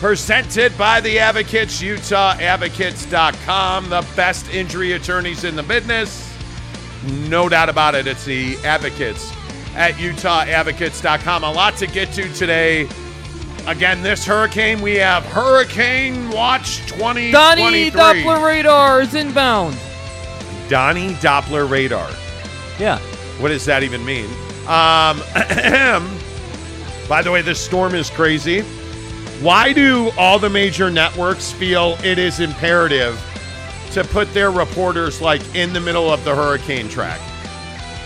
presented by the Advocates, UtahAdvocates.com, the best injury attorneys in the business. No doubt about it, it's the Advocates at UtahAdvocates.com. A lot to get to today. Again, this hurricane, we have Hurricane Watch 2023. Donnie Doppler radar is inbound. Donnie Doppler radar. Yeah. What does that even mean? Um, by the way, this storm is crazy. Why do all the major networks feel it is imperative to put their reporters like in the middle of the hurricane track?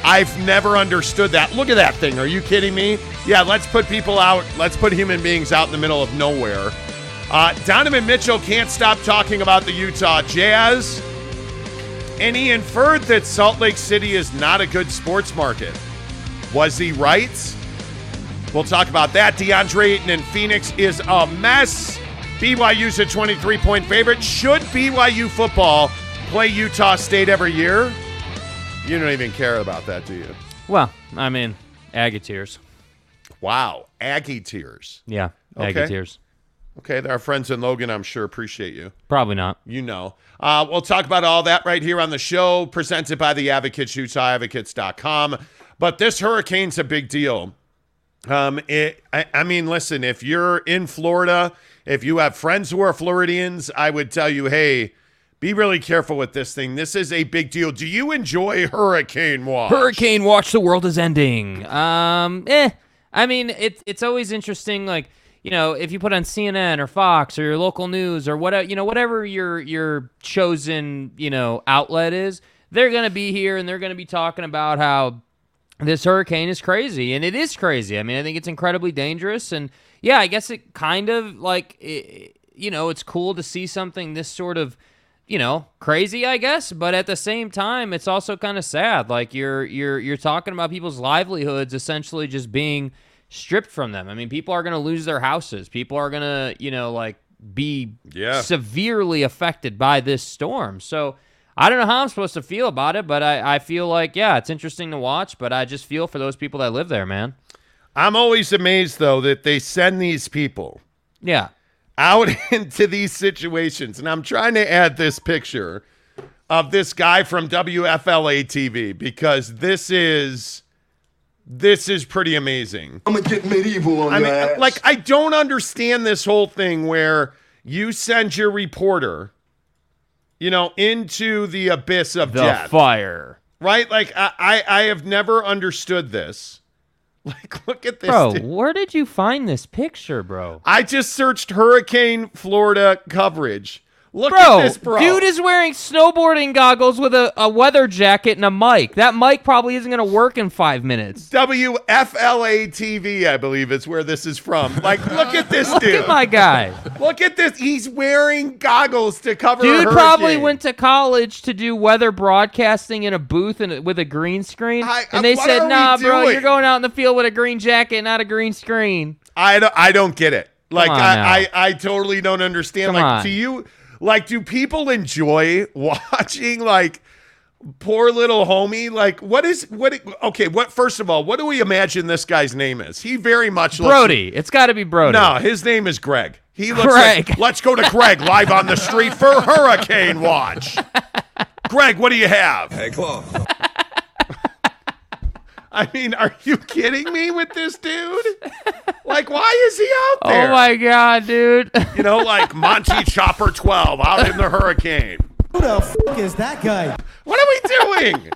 I've never understood that. Look at that thing. Are you kidding me? Yeah, let's put people out. Let's put human beings out in the middle of nowhere. Uh, Donovan Mitchell can't stop talking about the Utah Jazz. And he inferred that Salt Lake City is not a good sports market. Was he right? We'll talk about that. DeAndre Ayton in Phoenix is a mess. BYU's a 23 point favorite. Should BYU football play Utah State every year? You don't even care about that, do you? Well, I mean, Aggie tears. Wow. Aggie tears. Yeah, Aggie Okay. tears. Okay, our friends in Logan, I'm sure, appreciate you. Probably not. You know. Uh, we'll talk about all that right here on the show, presented by the Advocates, UtahAdvocates.com. But this hurricane's a big deal. Um, it, I, I mean, listen, if you're in Florida, if you have friends who are Floridians, I would tell you, hey, be really careful with this thing. This is a big deal. Do you enjoy hurricane watch? Hurricane Watch, the world is ending. Um, eh. I mean, it's it's always interesting. Like, you know, if you put on CNN or Fox or your local news or whatever, you know, whatever your your chosen you know outlet is, they're gonna be here and they're gonna be talking about how this hurricane is crazy and it is crazy. I mean i think it's incredibly dangerous and yeah i guess it kind of like it, you know it's cool to see something this sort of you know crazy i guess but at the same time it's also kind of sad. Like you're you're you're talking about people's livelihoods essentially just being stripped from them. I mean people are going to lose their houses. People are going to you know like be Yeah. severely affected by this storm. So I don't know how I'm supposed to feel about it, but I, I feel like, yeah, it's interesting to watch, but I just feel for those people that live there, man. I'm always amazed, though, that they send these people Yeah. out into these situations. And I'm trying to add this picture of this guy from WFLA TV because this is this is pretty amazing. I'm gonna get medieval on I your mean, ass. like I don't understand this whole thing where you send your reporter, you know, into the abyss of The death, fire. right? Like I, I, I have never understood this. Like, look at this, Bro, dude. where did you find this picture, bro? I just searched Hurricane Florida coverage. Look Bro, at this, bro. dude is wearing snowboarding goggles with a, a weather jacket and a mic. That mic probably isn't going to work in five minutes. WFLA TV, I believe is where this is from. Like, look at this Look dude. at my guy. Look at this. He's wearing goggles to cover. Dude probably went to college to do weather broadcasting in a booth and with a green screen. I- and they said, "Nah, bro, doing?" you're going out in the field with a green jacket, not a green screen." I don't, I don't get it. Like, I. I, I totally don't understand. Come like, on. do you, like, do people enjoy watching, like, poor little homie? Like, what is, what, okay, what, first of all, what do we imagine this guy's name is? He very much looks. Brody, it's got to be Brody. No, his name is Greg. He looks Greg. like, let's go to Greg live on the street for Hurricane Watch. Greg, what do you have? hey, Claw. I mean, are you kidding me with this dude? Like, why is he out oh there? Oh my god, dude. You know, like Monty Chopper 12 out in the hurricane. Who the f- is that guy? What are we doing?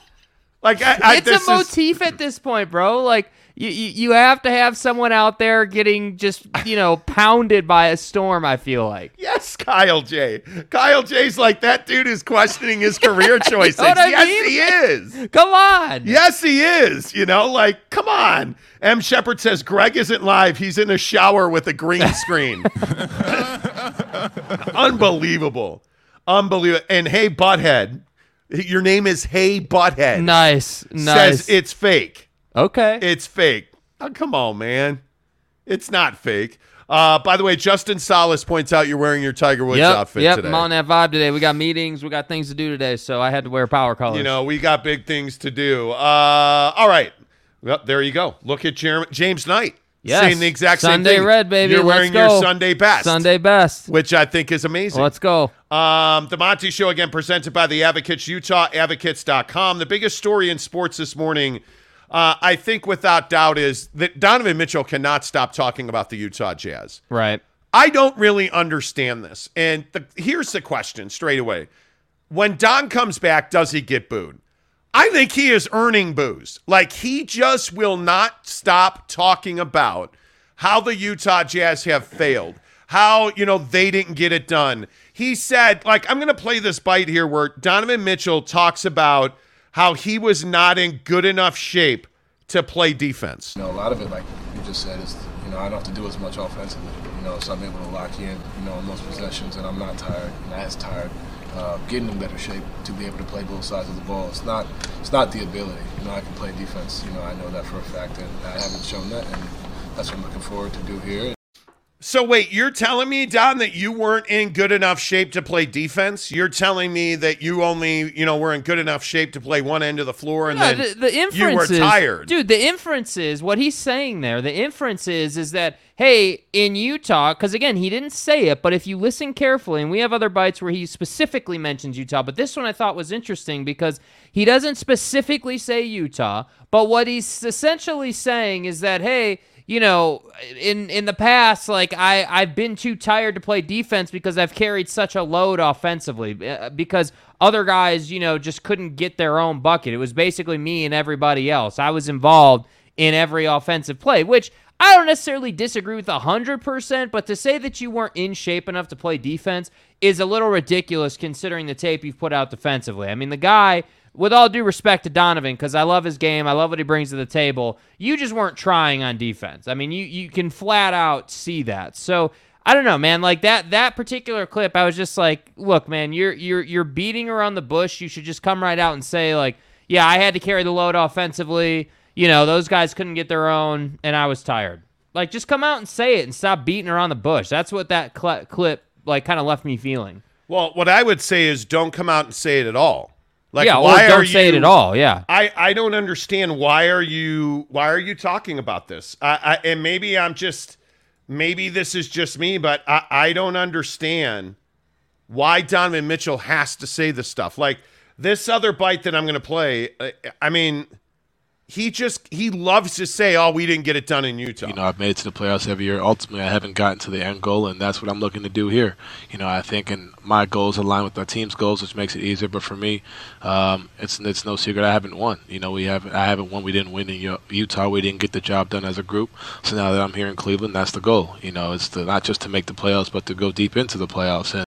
Like, I, I, it's a this is- motif at this point, bro. Like you, you, you have to have someone out there getting just you know pounded by a storm. I feel like. Yes, Kyle J. Kyle J's like, that dude is questioning his career choices. what I yes, mean? he is. Come on. Yes, he is. You know, like, come on. M. Shepard says Greg isn't live. He's in a shower with a green screen. Unbelievable. Unbelievable. And hey, Butthead, Your name is Hey Butthead. Nice, nice. Says it's fake. Okay. It's fake. Oh, come on, man. It's not fake. Uh, by the way, Justin Solis points out you're wearing your Tiger Woods yep, outfit yep. today. I'm on that vibe today. We got meetings, we got things to do today, so I had to wear power colors. You know, we got big things to do. Uh, all right. Well, there you go. Look at Jer- James Knight Yes. saying the exact same Sunday thing. red, baby. You're Let's wearing your. Sunday best. Sunday best. Which I think is amazing. Let's go. Um, the Monty Show again presented by the Advocates, Utah Advocates.com. The biggest story in sports this morning, uh, I think without doubt, is that Donovan Mitchell cannot stop talking about the Utah Jazz. Right. I don't really understand this. And the, here's the question straight away. When Don comes back, does he get booed? I think he is earning boos. Like he just will not stop talking about how the Utah Jazz have failed, how, you know, they didn't get it done. He said, like, I'm going to play this bite here where Donovan Mitchell talks about how he was not in good enough shape to play defense. You know, a lot of it, like you just said, is you know I don't have to do as much offensively. You know, so I'm able to lock in, you know, on those possessions, and I'm not tired, not as tired. Uh, getting in better shape to be able to play both sides of the ball. It's not, it's not the ability. You know, I can play defense. You know, I know that for a fact, and I haven't shown that, and that's what I'm looking forward to do here. So wait, you're telling me, Don, that you weren't in good enough shape to play defense? You're telling me that you only, you know, were in good enough shape to play one end of the floor, and No, then the, the you inference were is, tired, dude. The inference is what he's saying there. The inference is is that hey, in Utah, because again, he didn't say it, but if you listen carefully, and we have other bites where he specifically mentions Utah, but this one I thought was interesting because he doesn't specifically say Utah, but what he's essentially saying is that hey. You know, in in the past, like I I've been too tired to play defense because I've carried such a load offensively uh, because other guys, you know, just couldn't get their own bucket. It was basically me and everybody else. I was involved in every offensive play, which I don't necessarily disagree with 100%, but to say that you weren't in shape enough to play defense is a little ridiculous considering the tape you've put out defensively. I mean, the guy, with all due respect to Donovan, because I love his game, I love what he brings to the table, you just weren't trying on defense. I mean, you, you can flat out see that. So, I don't know, man. Like that that particular clip, I was just like, look, man, you're you're you're beating around the bush. You should just come right out and say like, yeah, I had to carry the load offensively. You know, those guys couldn't get their own, and I was tired. Like, just come out and say it and stop beating around the bush. That's what that cl- clip like kind of left me feeling. Well, what I would say is don't come out and say it at all. Like, yeah, why don't say it at all. Yeah. I, I don't understand why are you why are you talking about this? I, I and maybe I'm just maybe this is just me, but I, I don't understand why Donovan Mitchell has to say this stuff. Like this other bite that I'm going to play. I, I mean, he just he loves to say, "Oh, we didn't get it done in Utah." You know, I've made it to the playoffs every year. Ultimately, I haven't gotten to the end goal, and that's what I'm looking to do here. You know, I think, and my goals align with our team's goals, which makes it easier. But for me, um, it's it's no secret I haven't won. You know, we haven't I haven't won. We didn't win in Utah. We didn't get the job done as a group. So now that I'm here in Cleveland, that's the goal. You know, it's to, not just to make the playoffs, but to go deep into the playoffs. And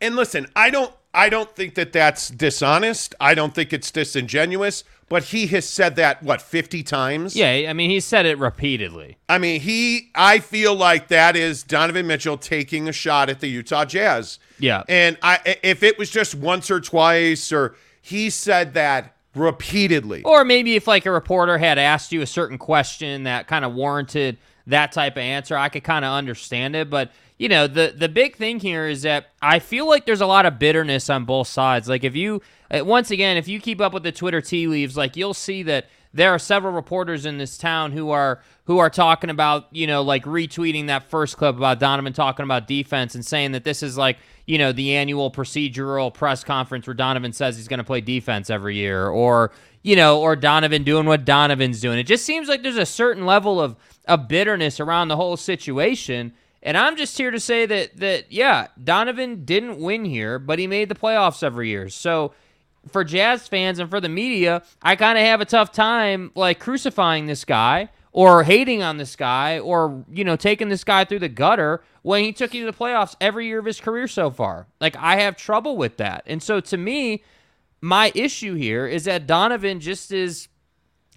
And listen, I don't I don't think that that's dishonest. I don't think it's disingenuous, but he has said that what 50 times? Yeah. I mean, he said it repeatedly. I mean, he I feel like that is Donovan Mitchell taking a shot at the Utah Jazz. Yeah. And I if it was just once or twice or he said that repeatedly. Or maybe if like a reporter had asked you a certain question that kind of warranted that type of answer, I could kind of understand it. But you know, the the big thing here is that I feel like there's a lot of bitterness on both sides. Like if you uh, once again, if you keep up with the Twitter tea leaves, like you'll see that there are several reporters in this town who are who are talking about you know like retweeting that first clip about Donovan talking about defense and saying that this is like you know the annual procedural press conference where Donovan says he's going to play defense every year or you know or Donovan doing what Donovan's doing. It just seems like there's a certain level of of bitterness around the whole situation. And I'm just here to say that that yeah, Donovan didn't win here, but he made the playoffs every year. So for Jazz fans and for the media, I kind of have a tough time like crucifying this guy or hating on this guy or you know taking this guy through the gutter when he took you to the playoffs every year of his career so far. Like I have trouble with that. And so to me, my issue here is that Donovan just is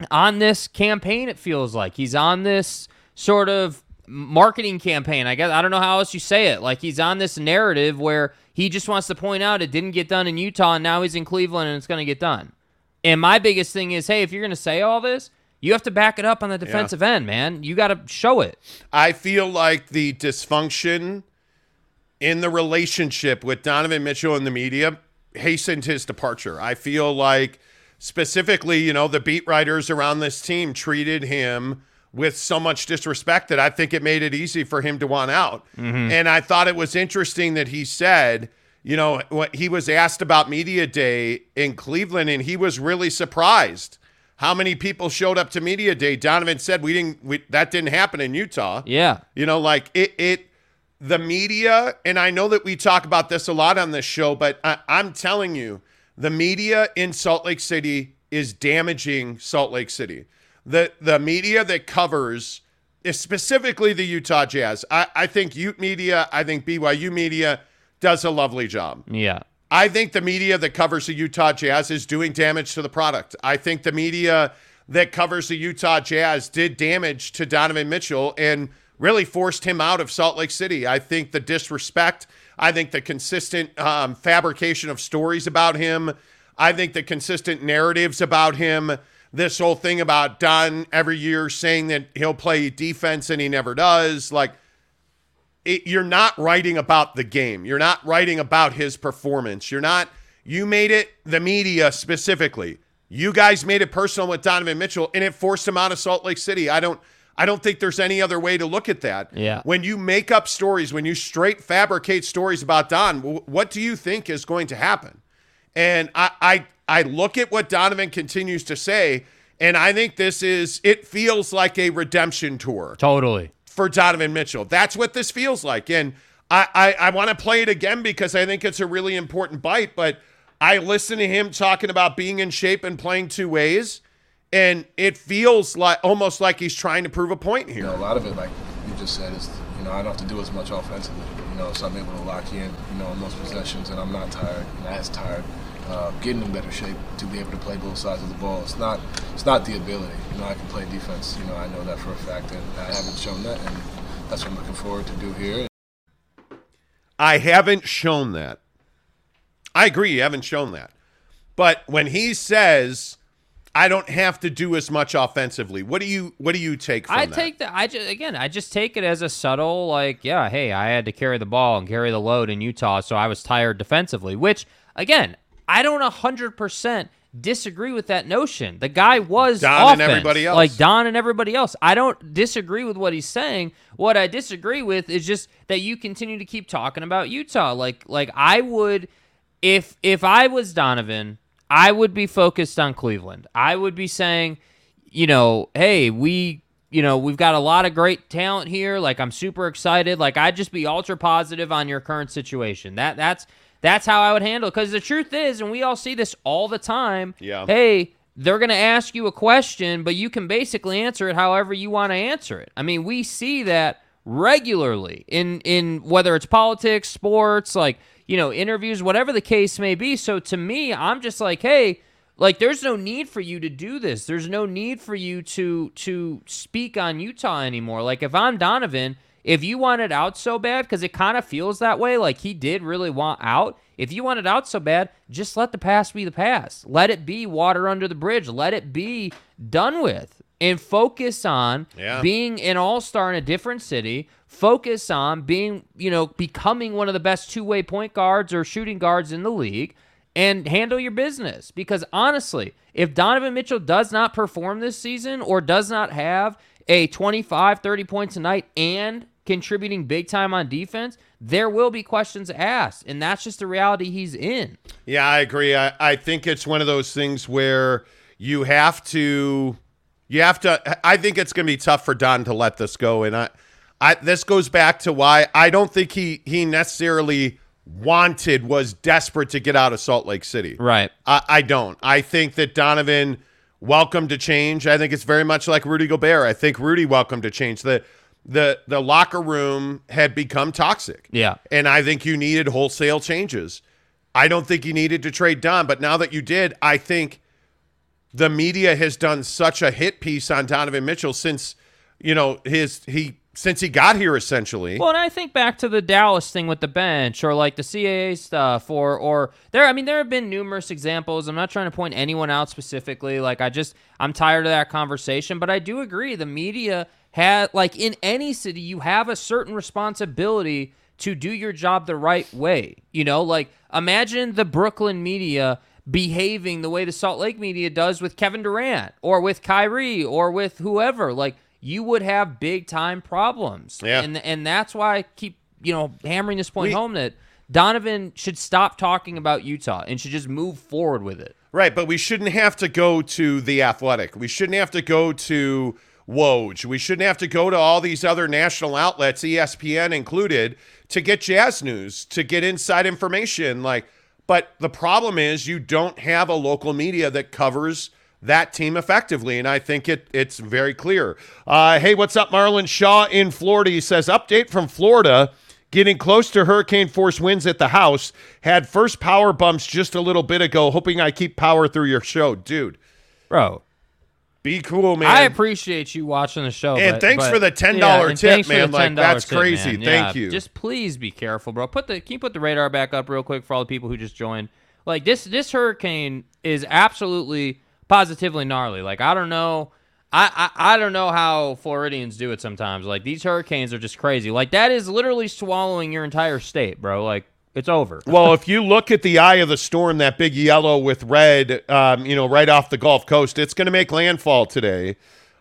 on this campaign it feels like. He's on this sort of marketing campaign. I guess I don't know how else you say it. Like he's on this narrative where he just wants to point out it didn't get done in Utah and now he's in Cleveland and it's going to get done. And my biggest thing is, hey, if you're going to say all this, you have to back it up on the defensive end, man. You got to show it. I feel like the dysfunction in the relationship with Donovan Mitchell and the media hastened his departure. I feel like specifically, you know, the beat writers around this team treated him with so much disrespect that I think it made it easy for him to want out. Mm-hmm. And I thought it was interesting that he said, you know, what he was asked about media day in Cleveland and he was really surprised how many people showed up to media day. Donovan said we didn't we, that didn't happen in Utah. Yeah. You know, like it, it, the media, and I know that we talk about this a lot on this show, but I, I'm telling you, the media in Salt Lake City is damaging Salt Lake City. The the media that covers specifically the Utah Jazz, I, I think Ute Media, I think BYU Media does a lovely job. Yeah. I think the media that covers the Utah Jazz is doing damage to the product. I think the media that covers the Utah Jazz did damage to Donovan Mitchell and really forced him out of Salt Lake City. I think the disrespect, I think the consistent um, fabrication of stories about him, I think the consistent narratives about him, this whole thing about Don every year saying that he'll play defense and he never does. Like, it, you're not writing about the game. You're not writing about his performance. You're not. You made it the media specifically. You guys made it personal with Donovan Mitchell, and it forced him out of Salt Lake City. I don't. I don't think there's any other way to look at that. Yeah. When you make up stories, when you straight fabricate stories about Don, what do you think is going to happen? And I, I, I look at what Donovan continues to say, and I think this is. It feels like a redemption tour Totally. for Donovan Mitchell. That's what this feels like. And I, I, I want to play it again because I think it's a really important bite. But I listen to him talking about being in shape and playing two ways. And it feels like almost like he's trying to prove a point You here. know, a lot of it, like you just said, is you know I don't have to do as much offensively. You know, so I'm able to lock in, you know, on those possessions, and I'm not tired, not as tired. Uh, getting in better shape to be able to play both sides of the ball. It's not, it's not the ability. You know, I can play defense. You know, I know that for a fact, and I haven't shown that, and that's what I'm looking forward to do here. I haven't shown that. I agree, you haven't shown that. But when he says, I don't have to do as much offensively, what do you what do you take from I that? take that. I just again, I just take it as a subtle, like, yeah, hey, I had to carry the ball and carry the load in Utah, so I was tired defensively. Which, again, I don't hundred percent disagree with that notion. The guy was Don and everybody else. like Don and everybody else. I don't disagree with what he's saying. What I disagree with is just that you continue to keep talking about Utah. Like, like I would, if if I was Donovan, I would be focused on Cleveland. I would be saying, you know, hey, we, you know, we've got a lot of great talent here. Like, I'm super excited. Like, I'd just be ultra positive on your current situation. That that's that's how I would handle it. Because the truth is, and we all see this all the time. Yeah. Hey, they're gonna ask you a question, but you can basically answer it however you want to answer it. I mean, we see that regularly in in whether it's politics, sports, like you know, interviews, whatever the case may be. So to me, I'm just like, hey, like there's no need for you to do this. There's no need for you to to speak on Utah anymore. Like if I'm Donovan, if you want it out so bad because it kind of feels that way, like he did really want out. If you want it out so bad, just let the past be the past. Let it be water under the bridge. Let it be done with. And focus on Yeah. being an all-star in a different city. Focus on being, you know, becoming one of the best two-way point guards or shooting guards in the league and handle your business. Because honestly, if Donovan Mitchell does not perform this season or does not have a 25, 30 points a night and contributing big time on defense, there will be questions asked. And that's just the reality he's in. Yeah, I agree. I, I think it's one of those things where you have to you have to I think it's gonna be tough for Don to let this go. And I I this goes back to why I don't think he he necessarily wanted was desperate to get out of Salt Lake City. Right. I, I don't. I think that Donovan welcome to change. I think it's very much like Rudy Gobert. I think Rudy welcome to change. The the the locker room had become toxic. Yeah. And I think you needed wholesale changes. I don't think you needed to trade Don, but now that you did, I think the media has done such a hit piece on Donovan Mitchell since, you know, his he since he got here, essentially. Well, and I think back to the Dallas thing with the bench, or like the CAA stuff, or or there. I mean, there have been numerous examples. I'm not trying to point anyone out specifically. Like I just, I'm tired of that conversation. But I do agree, the media had, like in any city, you have a certain responsibility to do your job the right way. You know, like imagine the Brooklyn media behaving the way the Salt Lake media does with Kevin Durant, or with Kyrie, or with whoever. Like you would have big time problems. Yeah. And and that's why I keep, you know, hammering this point We- home that Donovan should stop talking about Utah and should just move forward with it. Right, but we shouldn't have to go to the athletic. We shouldn't have to go to Woj. We shouldn't have to go to all these other national outlets, ESPN included, to get jazz news, to get inside information. Like, but the problem is you don't have a local media that covers that team effectively, and I think it it's very clear. Uh, hey, what's up, Marlon Shaw in Florida? He says update from Florida. Getting close to hurricane force winds at the house. Had first power bumps just a little bit ago. Hoping I keep power through your show, dude. Bro, Be cool, man. I appreciate you watching the show. And but- thanks but- for the $10 yeah, tip, thanks for the man. Like, $10 that's tip, crazy. man. Thank Yeah, you. Just please be careful, bro. Put the can you put the radar back up real quick for all the people who just joined? Like this this hurricane is absolutely positively gnarly. Like I don't know. I, I, I don't know how Floridians do it sometimes. Like these hurricanes are just crazy. Like that is literally swallowing your entire state, bro. Like it's over. well, if you look at the eye of the storm, that big yellow with red, um, you know, right off the Gulf Coast, it's going to make landfall today,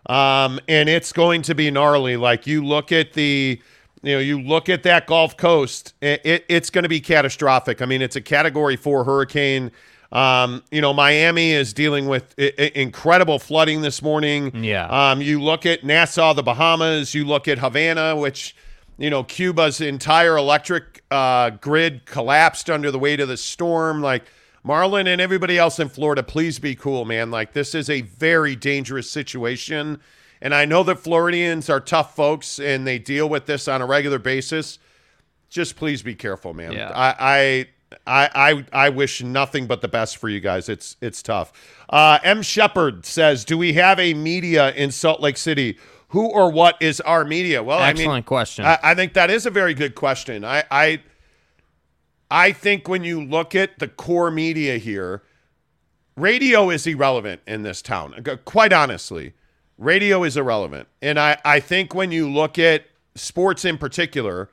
um, and it's going to be gnarly. Like you look at the, you know, you look at that Gulf Coast, it, it, it's going to be catastrophic. I mean, it's a Category Four hurricane. Um, you know, Miami is dealing with I- I- incredible flooding this morning. Yeah. Um, you look at Nassau, the Bahamas. You look at Havana, which, you know, Cuba's entire electric uh, grid collapsed under the weight of the storm. Like Marlon and everybody else in Florida, please be cool, man. Like this is a very dangerous situation. And I know that Floridians are tough folks and they deal with this on a regular basis. Just please be careful, man. Yeah. I, I I I I wish nothing but the best for you guys. It's it's tough. Uh, M. Shepard says, "Do we have a media in Salt Lake City? Who or what is our media?" Well, I mean, Excellent question. I, I think that is a very good question. I, I I think when you look at the core media here, radio is irrelevant in this town. Quite honestly, radio is irrelevant. And I, I think when you look at sports in particular,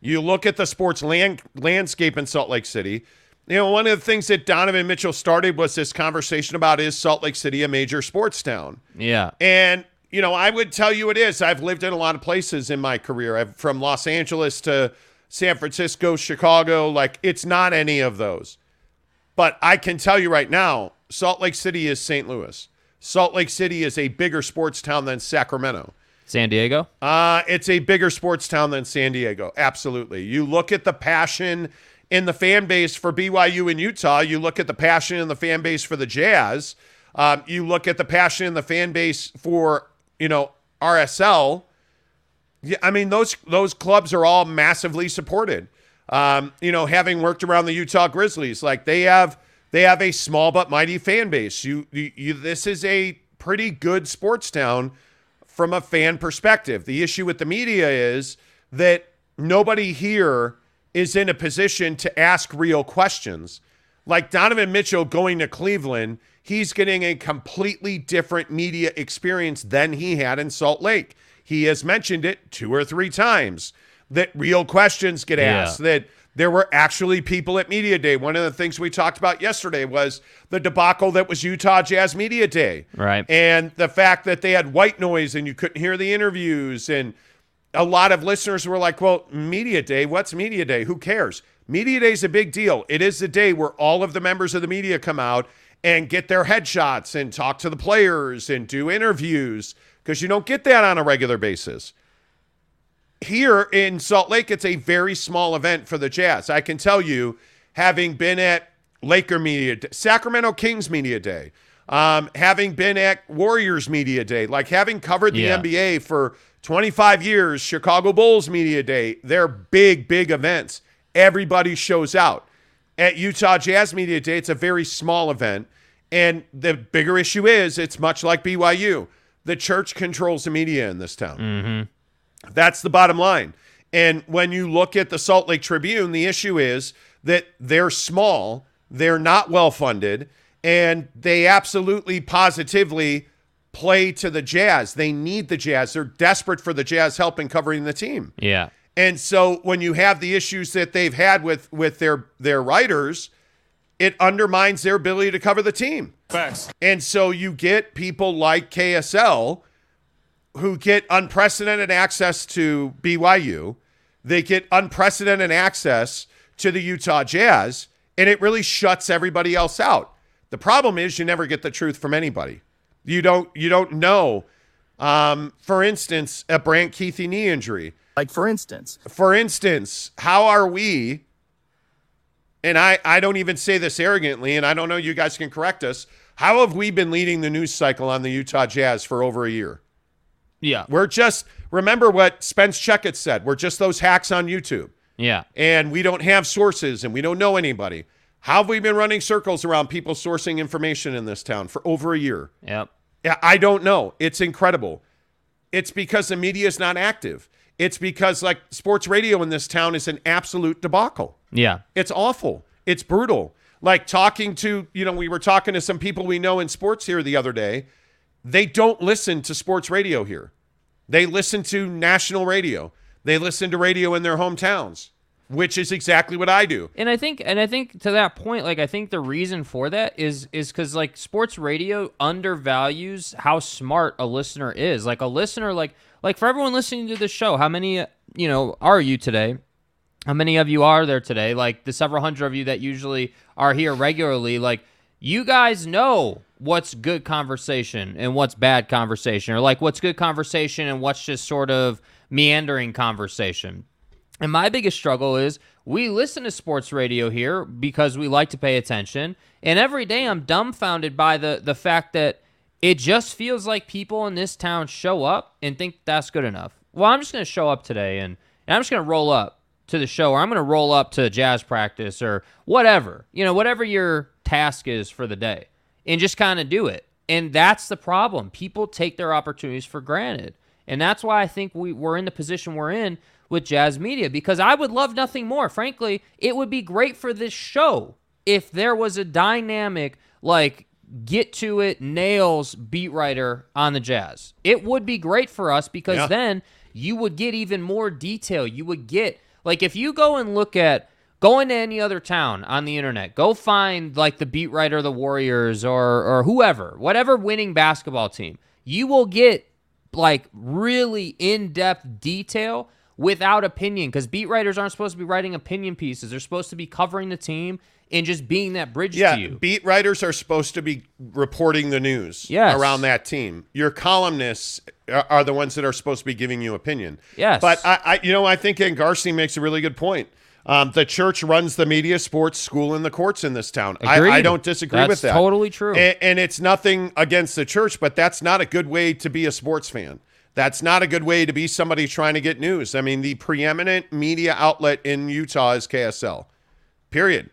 you look at the sports land, landscape in Salt Lake City. You know, one of the things that Donovan Mitchell started was this conversation about is Salt Lake City a major sports town? yeah. And you know, I would tell you it is. I've lived in a lot of places in my career. I've from Los Angeles to San Francisco, Chicago. Like it's not any of those. But I can tell you right now, Salt Lake City is St. Louis. Salt Lake City is a bigger sports town than Sacramento. San Diego? Uh, it's a bigger sports town than San Diego. Absolutely. You look at the passion in the fan base for BYU in Utah. You look at the passion in the fan base for the Jazz. Um, you look at the passion in the fan base for you know RSL. Yeah, I mean those those clubs are all massively supported. Um, you know, having worked around the Utah Grizzlies, like they have they have a small but mighty fan base. You, you, you this is a pretty good sports town from a fan perspective. The issue with the media is that nobody here is in a position to ask real questions. Like Donovan Mitchell going to Cleveland, he's getting a completely different media experience than he had in Salt Lake. He has mentioned it two or three times that real questions get Yeah. asked, that there were actually people at Media Day. One of the things we talked about yesterday was the debacle that was Utah Jazz Media Day. Right. And the fact that they had white noise and you couldn't hear the interviews. And a lot of listeners were like, well, Media Day, what's Media Day? Who cares? Media Day is a big deal. It is the day where all of the members of the media come out and get their headshots and talk to the players and do interviews because you don't get that on a regular basis here in Salt Lake, it's a very small event for the Jazz. I can tell you, having been at Laker Media, Day, Sacramento Kings Media Day, um, having been at Warriors Media Day, like having covered the Yeah. NBA for 25 years, Chicago Bulls Media Day, they're big, big events. Everybody shows out. At Utah Jazz Media Day, it's a very small event. And the bigger issue is it's much like BYU. The church controls the media in this town. Mm-hmm. That's the bottom line. And when you look at the Salt Lake Tribune, the issue is that they're small, they're not well funded, and they absolutely positively play to the Jazz. They need the Jazz. They're desperate for the Jazz help in covering the team. Yeah. And so when you have the issues that they've had with with their their writers, it undermines their ability to cover the team. Facts. And so you get people like KSL who get unprecedented access to BYU. They get unprecedented access to the Utah Jazz, and it really shuts everybody else out. The problem is you never get the truth from anybody. You don't you don't know. Um, for instance, a Brant Keithy knee injury. Like for instance, For instance, how are we? And I, I don't even say this arrogantly, and I don't know you guys can correct us. How have we been leading the news cycle on the Utah Jazz for over a year? Yeah. We're just remember what Spence Checketts said. We're just those hacks on YouTube, Yeah. and we don't have sources, and we don't know anybody. How have we been running circles around people sourcing information in this town for over a year? Yep. Yeah, I don't know. It's incredible. It's because the media is not active. It's because like sports radio in this town is an absolute debacle. Yeah. It's awful. It's brutal. Like talking to, you know, we were talking to some people we know in sports here the other day. They don't listen to sports radio here. They listen to national radio. They listen to radio in their hometowns, which is exactly what I do. And I think and I think to that point, like I think the reason for that is is because like sports radio undervalues how smart a listener is. Like a listener, like like for everyone listening to this show, how many you know are you today? How many of you are there today? Like the several hundred of you that usually are here regularly, like you guys know what's good conversation and what's bad conversation, or like what's good conversation and what's just sort of meandering conversation. And my biggest struggle is we listen to sports radio here because we like to pay attention. And every day I'm dumbfounded by the the fact that it just feels like people in this town show up and think that's good enough. Well, I'm just going to show up today and, and I'm just going to roll up to the show or I'm going to roll up to jazz practice or whatever. You know, whatever your task is for the day and just kind of do it. And that's the problem. People take their opportunities for granted. And that's why I think we, we're in the position we're in with Jazz Media because I would love nothing more. Frankly, it would be great for this show if there was a dynamic, like, get to it, nails beat writer on the Jazz. It would be great for us because Yeah. then you would get even more detail. You would get, like, if you go and look at, go into any other town on the internet, go find, like, the beat writer the Warriors or, or whoever, whatever winning basketball team, you will get like really in-depth detail without opinion because beat writers aren't supposed to be writing opinion pieces they're supposed to be covering the team and just being that bridge Yeah, to you beat writers are supposed to be reporting the news Yes. around that team. Your columnists are, the ones that are supposed to be giving you opinion. Yes. but I, I you know, I think Garcia makes a really good point. Um, the church runs the media, sports, school, and the courts in this town. I, I don't disagree That's with that. totally true. And, and it's nothing against the church, but that's not a good way to be a sports fan. That's not a good way to be somebody trying to get news. I mean, the preeminent media outlet in Utah is KSL. Period.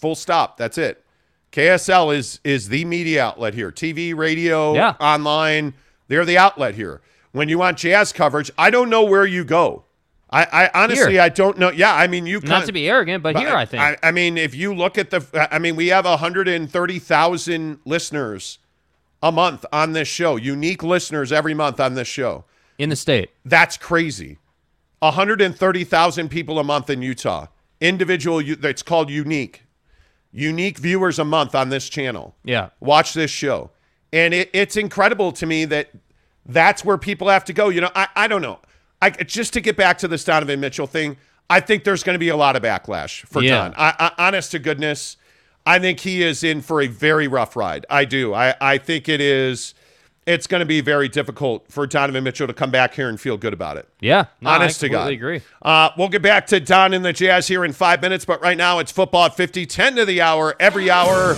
Full stop. That's it. KSL is is the media outlet here. TV, radio, Yeah. online. They're the outlet here. When you want jazz coverage, I don't know where you go. I, I honestly Here. I don't know. Yeah, I mean you not to be arrogant but, here i think I, I mean, if you look at the, I mean, we have 130,000 listeners a month on this show, unique listeners every month on this show. in the state That's crazy. 130,000 people a month in Utah. Individual, it's called unique. Unique viewers a month on this channel. yeah Watch this show. And it, it's incredible to me that that's where people have to go. You know, I, I don't know. I, just to get back to this Donovan Mitchell thing, I think there's going to be a lot of backlash for Yeah. Don. I, I, honest to goodness, I think he is in for a very rough ride. I do. I, I think it is. It's going to be very difficult for Donovan Mitchell to come back here and feel good about it. yeah no, Honest I to God. agree Uh, we'll get back to Don and the Jazz here in five minutes, but right now it's football at 50, 10 to the hour. Every hour,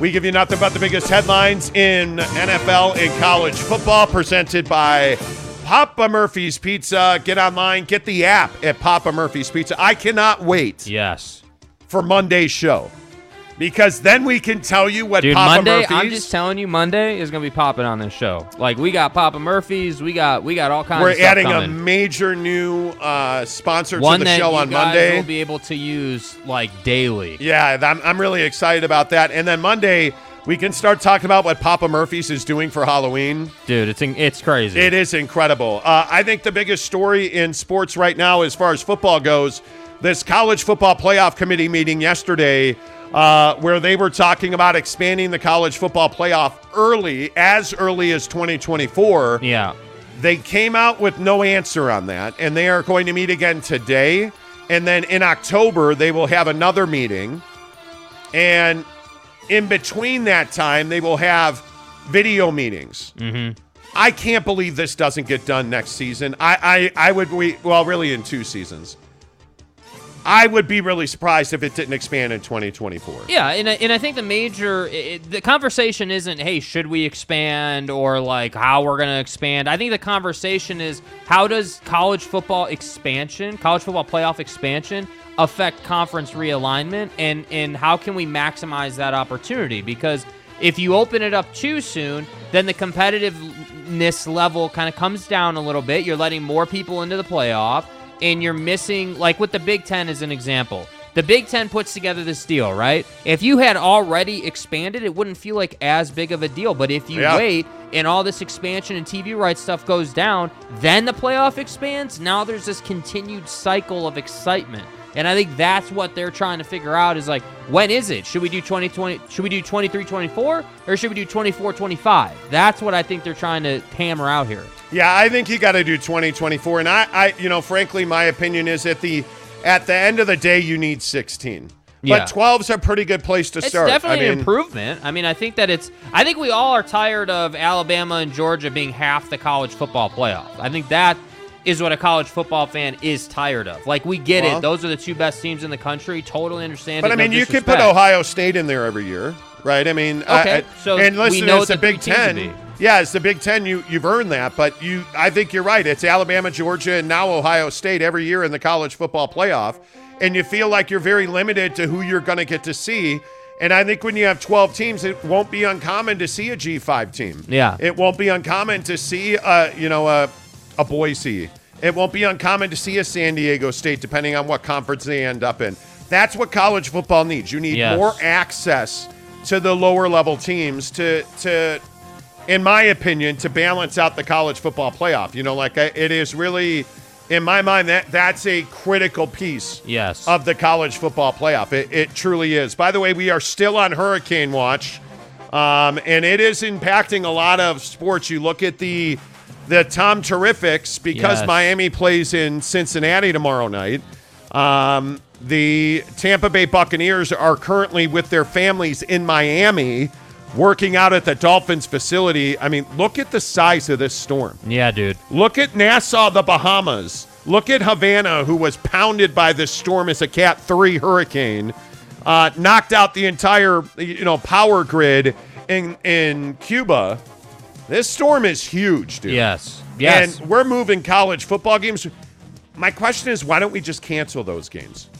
we give you nothing but the biggest headlines in NFL and college football, presented by Papa Murphy's Pizza. Get online, get the app at Papa Murphy's Pizza. I cannot wait yes for Monday's show. Because then we can tell you what Dude, Papa Monday, Murphy's. I'm just telling you, Monday is gonna be popping on this show. Like we got Papa Murphy's, we got we got all kinds. Of. We're of stuff adding a major new uh, sponsor one to the that show you on guys Monday. will be able to use like daily. Yeah, I'm, I'm really excited about that. And then Monday, we can start talking about what Papa Murphy's is doing for Halloween. Dude, it's in- it's crazy. It is incredible. Uh, I think the biggest story in sports right now, as far as football goes, this college football playoff committee meeting yesterday, uh, where they were talking about expanding the college football playoff early, as early as 2024. Yeah. They came out with no answer on that, and they are going to meet again today. And then in October, they will have another meeting. And in between that time, they will have video meetings. Mm-hmm. I can't believe this doesn't get done next season. I, I, I would, we, well, really in two seasons. I would be really surprised if it didn't expand in 2024. Yeah, and I, and I think the major it, the conversation isn't hey should we expand or like how we're going to expand. I think the conversation is how does college football expansion, college football playoff expansion affect conference realignment and and how can we maximize that opportunity because if you open it up too soon, then the competitiveness level kind of comes down a little bit. You're letting more people into the playoff and you're missing like with the Big 10 as an example. The Big Ten puts together this deal, right? If you had already expanded, it wouldn't feel like as big of a deal. But if you Yeah. wait and all this expansion and TV rights stuff goes down, then the playoff expands. Now there's this continued cycle of excitement. And I think that's what they're trying to figure out is like, when is it? Should we do 2020? Should we do 23 24? Or should we do 24 25? That's what I think they're trying to hammer out here. Yeah, I think you got to do 2024. And I, I, you know, frankly, my opinion is that the at the end of the day, you need 16. Yeah. But 12's a pretty good place to It's start. definitely I mean, an improvement. I mean, I think that it's. I think we all are tired of Alabama and Georgia being half the college football playoff. I think that is what a college football fan is tired of. Like we get Well- it; those are the two best teams in the country. Totally understand. But it, I no mean, you could put. Ohio State in there every year, right? I mean, Okay, I- so and listen, know it's the Big Ten. Yeah, it's the Big Ten. You you've earned that, but you, I think you're right. It's Alabama, Georgia, and now Ohio State every year in the college football playoff, and you feel like you're very limited to who you're going to get to see. And I think when you have 12 teams, it won't be uncommon to see a G5 team. Yeah. it won't be uncommon to see, uh, you know, a a Boise. It won't be uncommon to see a San Diego State, depending on what conference they end up in. That's what college football needs. You need Yes. more access to the lower level teams to to in my opinion to balance out the college football playoff you know like it is really in my mind that that's a critical piece Yes. of the college football playoff it, it truly is by the way we are still on hurricane watch um, and it is impacting a lot of sports you look at the the tom terrifics because Yes. miami plays in cincinnati tomorrow night um, the Tampa Bay Buccaneers are currently with their families in Miami, working out at the Dolphins facility. I mean, look at the size of this storm. yeah, dude. Look at Nassau, the Bahamas. Look at Havana, who was pounded by this storm as a Cat 3 hurricane, uh, knocked out the entire you know power grid in in Cuba. This storm is huge, dude. Yes. Yes. And we're moving college football games. My question is, why don't we just cancel those games?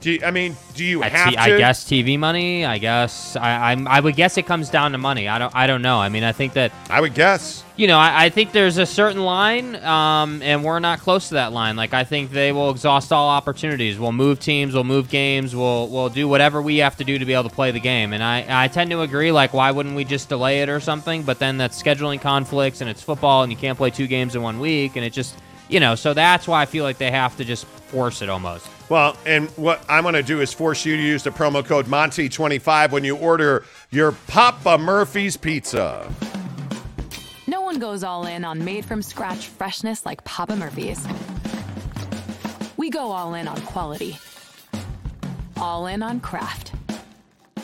Do you, I mean, do you I, have t- to? I guess TV money. I guess I, I'm. I would guess it comes down to money. I don't. I don't know. I mean, I think that I would guess. you know, I, I think there's a certain line, um, and we're not close to that line. Like I think they will exhaust all opportunities. We'll move teams, we'll move games, we'll we'll do whatever we have to do to be able to play the game. And I, I tend to agree. Like, why wouldn't we just delay it or something? But then that's scheduling conflicts, and it's football, and you can't play two games in one week, and it just you know. So that's why I feel like they have to just force it almost. Well, and what I'm going to do is force you to use the promo code Monty25 when you order your Papa Murphy's pizza. No one goes all in on made from scratch freshness like Papa Murphy's. We go all in on quality, all in on craft.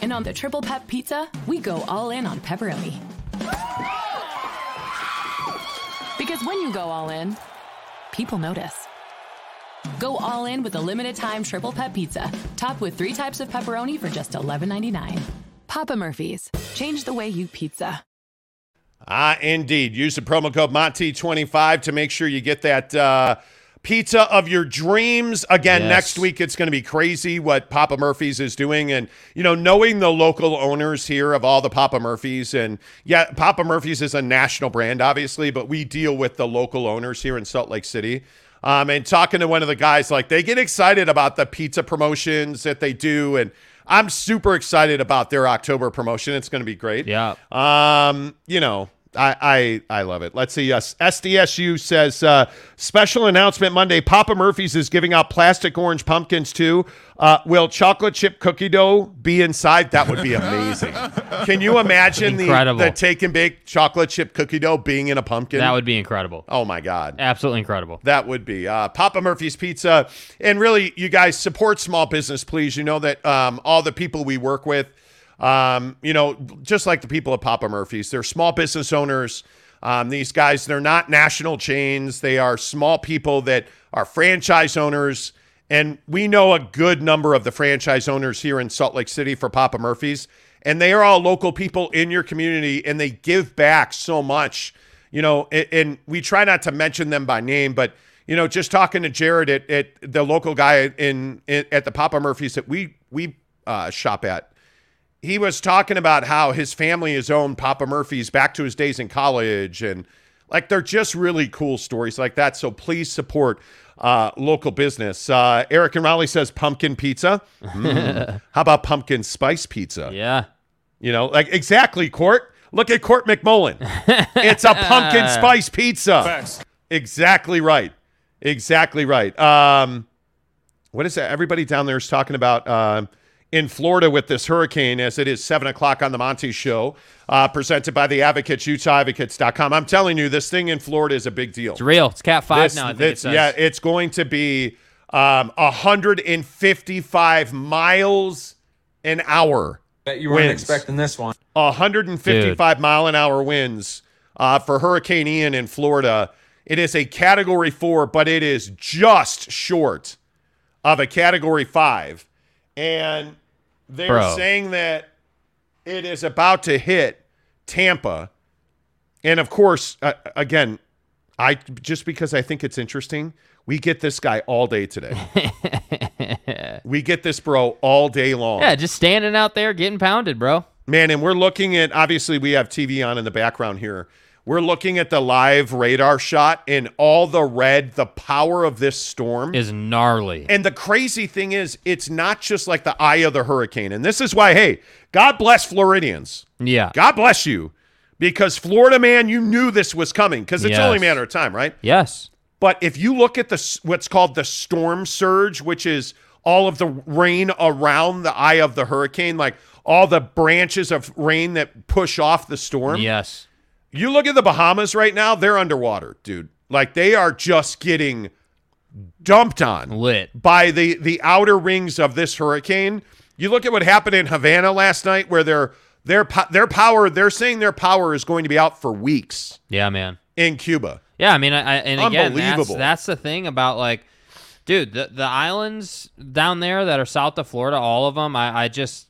And on the triple pep pizza, we go all in on pepperoni. Because when you go all in, people notice. Go all in with a limited time triple pep pizza, topped with three types of pepperoni for just $11.99. Papa Murphy's. Change the way you pizza. Ah, indeed. Use the promo code Monty25 to make sure you get that uh, pizza of your dreams. Again, Yes. next week it's going to be crazy what Papa Murphy's is doing. And, you know, knowing the local owners here of all the Papa Murphy's, and yeah, Papa Murphy's is a national brand, obviously, but we deal with the local owners here in Salt Lake City. Um, and talking to one of the guys, like they get excited about the pizza promotions that they do. And I'm super excited about their October promotion. It's going to be great. Yeah. Um, you know, I I I love it. Let's see. Yes, SDSU says uh, special announcement Monday. Papa Murphy's is giving out plastic orange pumpkins too. Uh, will chocolate chip cookie dough be inside? That would be amazing. Can you imagine the, Incredible. the take and bake chocolate chip cookie dough being in a pumpkin? That would be incredible. oh my god. Absolutely incredible. That would be uh, Papa Murphy's Pizza. And really, you guys support small business, please. You know that um, all the people we work with, um, you know, just like the people at Papa Murphy's, they're small business owners. Um, these guys, they're not national chains. They are small people that are franchise owners. And we know a good number of the franchise owners here in Salt Lake City for Papa Murphy's. And they are all local people in your community and they give back so much you know, and, and we try not to mention them by name, but you know, just talking to Jared at, at the local guy in, in at the Papa Murphy's that we we uh, shop at, he was talking about how his family has owned Papa Murphy's back to his days in college, and like they're just really cool stories like that. So please support uh, local business. Uh, Eric and Raleigh says pumpkin pizza. Mm. How about pumpkin spice pizza? Yeah. You know, like exactly, Court. Look at Court McMullen. it's a pumpkin spice pizza. Exactly right. Exactly right. Um, what is that? Everybody down there is talking about um, in Florida with this hurricane as it is 7 o'clock on the Monty Show, uh, presented by the Advocates, UtahAdvocates.com. I'm telling you, this thing in Florida is a big deal. It's real. It's Cat 5 This- now, I think this- it. Yeah, it's going to be um, 155 miles an hour. Bet you weren't Wins. expecting this one. 155 mile an hour winds uh, for Hurricane Ian in Florida. It is a category four, but it is just short of a category five. And they're Bro. saying that it is about to hit Tampa. And of course, uh, again, I just because I think it's interesting, we get this guy all day today. we get this bro all day long. Yeah, just standing out there getting pounded, bro. Man, and we're looking at obviously we have TV on in the background here. We're looking at the live radar shot and all the red, the power of this storm. Is gnarly. and the crazy thing is, it's not just like the eye of the hurricane. And this is why, hey, God bless Floridians. Yeah. God bless you. Because Florida, man, you knew this was coming because it's Yes. only a matter of time, right? Yes. But if you look at the what's called the storm surge, which is all of the rain around the eye of the hurricane, like all the branches of rain that push off the storm. Yes. You look at the Bahamas right now, they're underwater, dude. Like they are just getting dumped on Lit. by the the outer rings of this hurricane. You look at what happened in Havana last night where their their their power, they're saying their power is going to be out for weeks Yeah, man. in Cuba. Yeah, I mean, I, I and again, that's, that's the thing about like, dude, the the islands down there that are south of Florida, all of them. I, I just,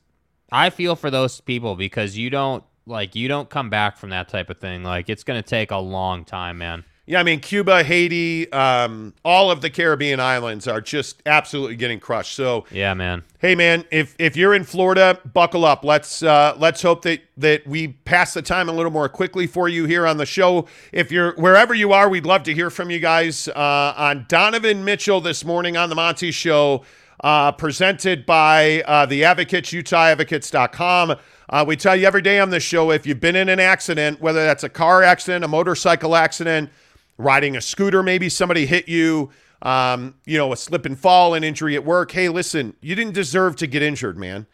I feel for those people because you don't like you don't come back from that type of thing. Like it's gonna take a long time, man. Yeah, I mean Cuba, Haiti, um, all of the Caribbean islands are just absolutely getting crushed. So, Yeah, man. hey man, if if you're in Florida, buckle up. Let's uh, let's hope that that we pass the time a little more quickly for you here on the show. If you're wherever you are, we'd love to hear from you guys uh, on Donovan Mitchell this morning on the Monty Show, uh, presented by uh, the Advocates, UtahAdvocates.com. Uh, we tell you every day on this show if you've been in an accident, whether that's a car accident, a motorcycle accident, riding a scooter, maybe somebody hit you, um, you know, a slip and fall, an injury at work. Hey, listen, you didn't deserve to get injured, man.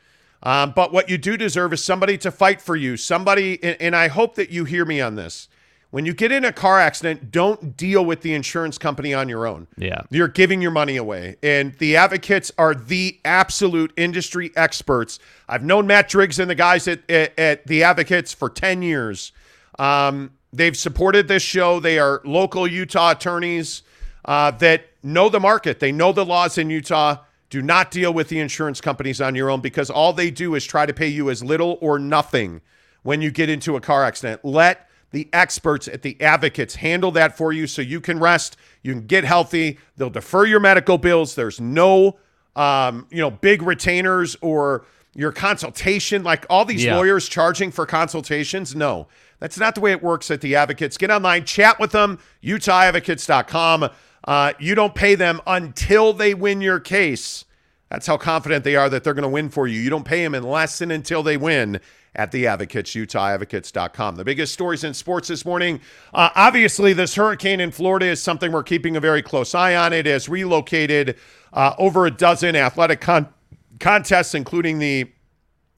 Um, but what you do deserve is somebody to fight for you. Somebody, and, and I hope that you hear me on this. When you get in a car accident, don't deal with the insurance company on your own. Yeah. You're giving your money away. And the advocates are the absolute industry experts. I've known Matt Driggs and the guys at, at, at the advocates for 10 years. Um, they've supported this show. They are local Utah attorneys uh, that know the market, they know the laws in Utah. Do not deal with the insurance companies on your own because all they do is try to pay you as little or nothing when you get into a car accident. Let the experts at the advocates handle that for you so you can rest, you can get healthy. They'll defer your medical bills. There's no, um, you know, big retainers or your consultation, like all these Yeah. lawyers charging for consultations. No, that's not the way it works at the advocates. Get online, chat with them, utahadvocates.com. Uh, you don't pay them until they win your case. That's how confident they are that they're going to win for you. You don't pay them unless and until they win at the advocates, utahadvocates.com. The biggest stories in sports this morning. Uh, obviously, this hurricane in Florida is something we're keeping a very close eye on. It has relocated uh, over a dozen athletic con- contests, including the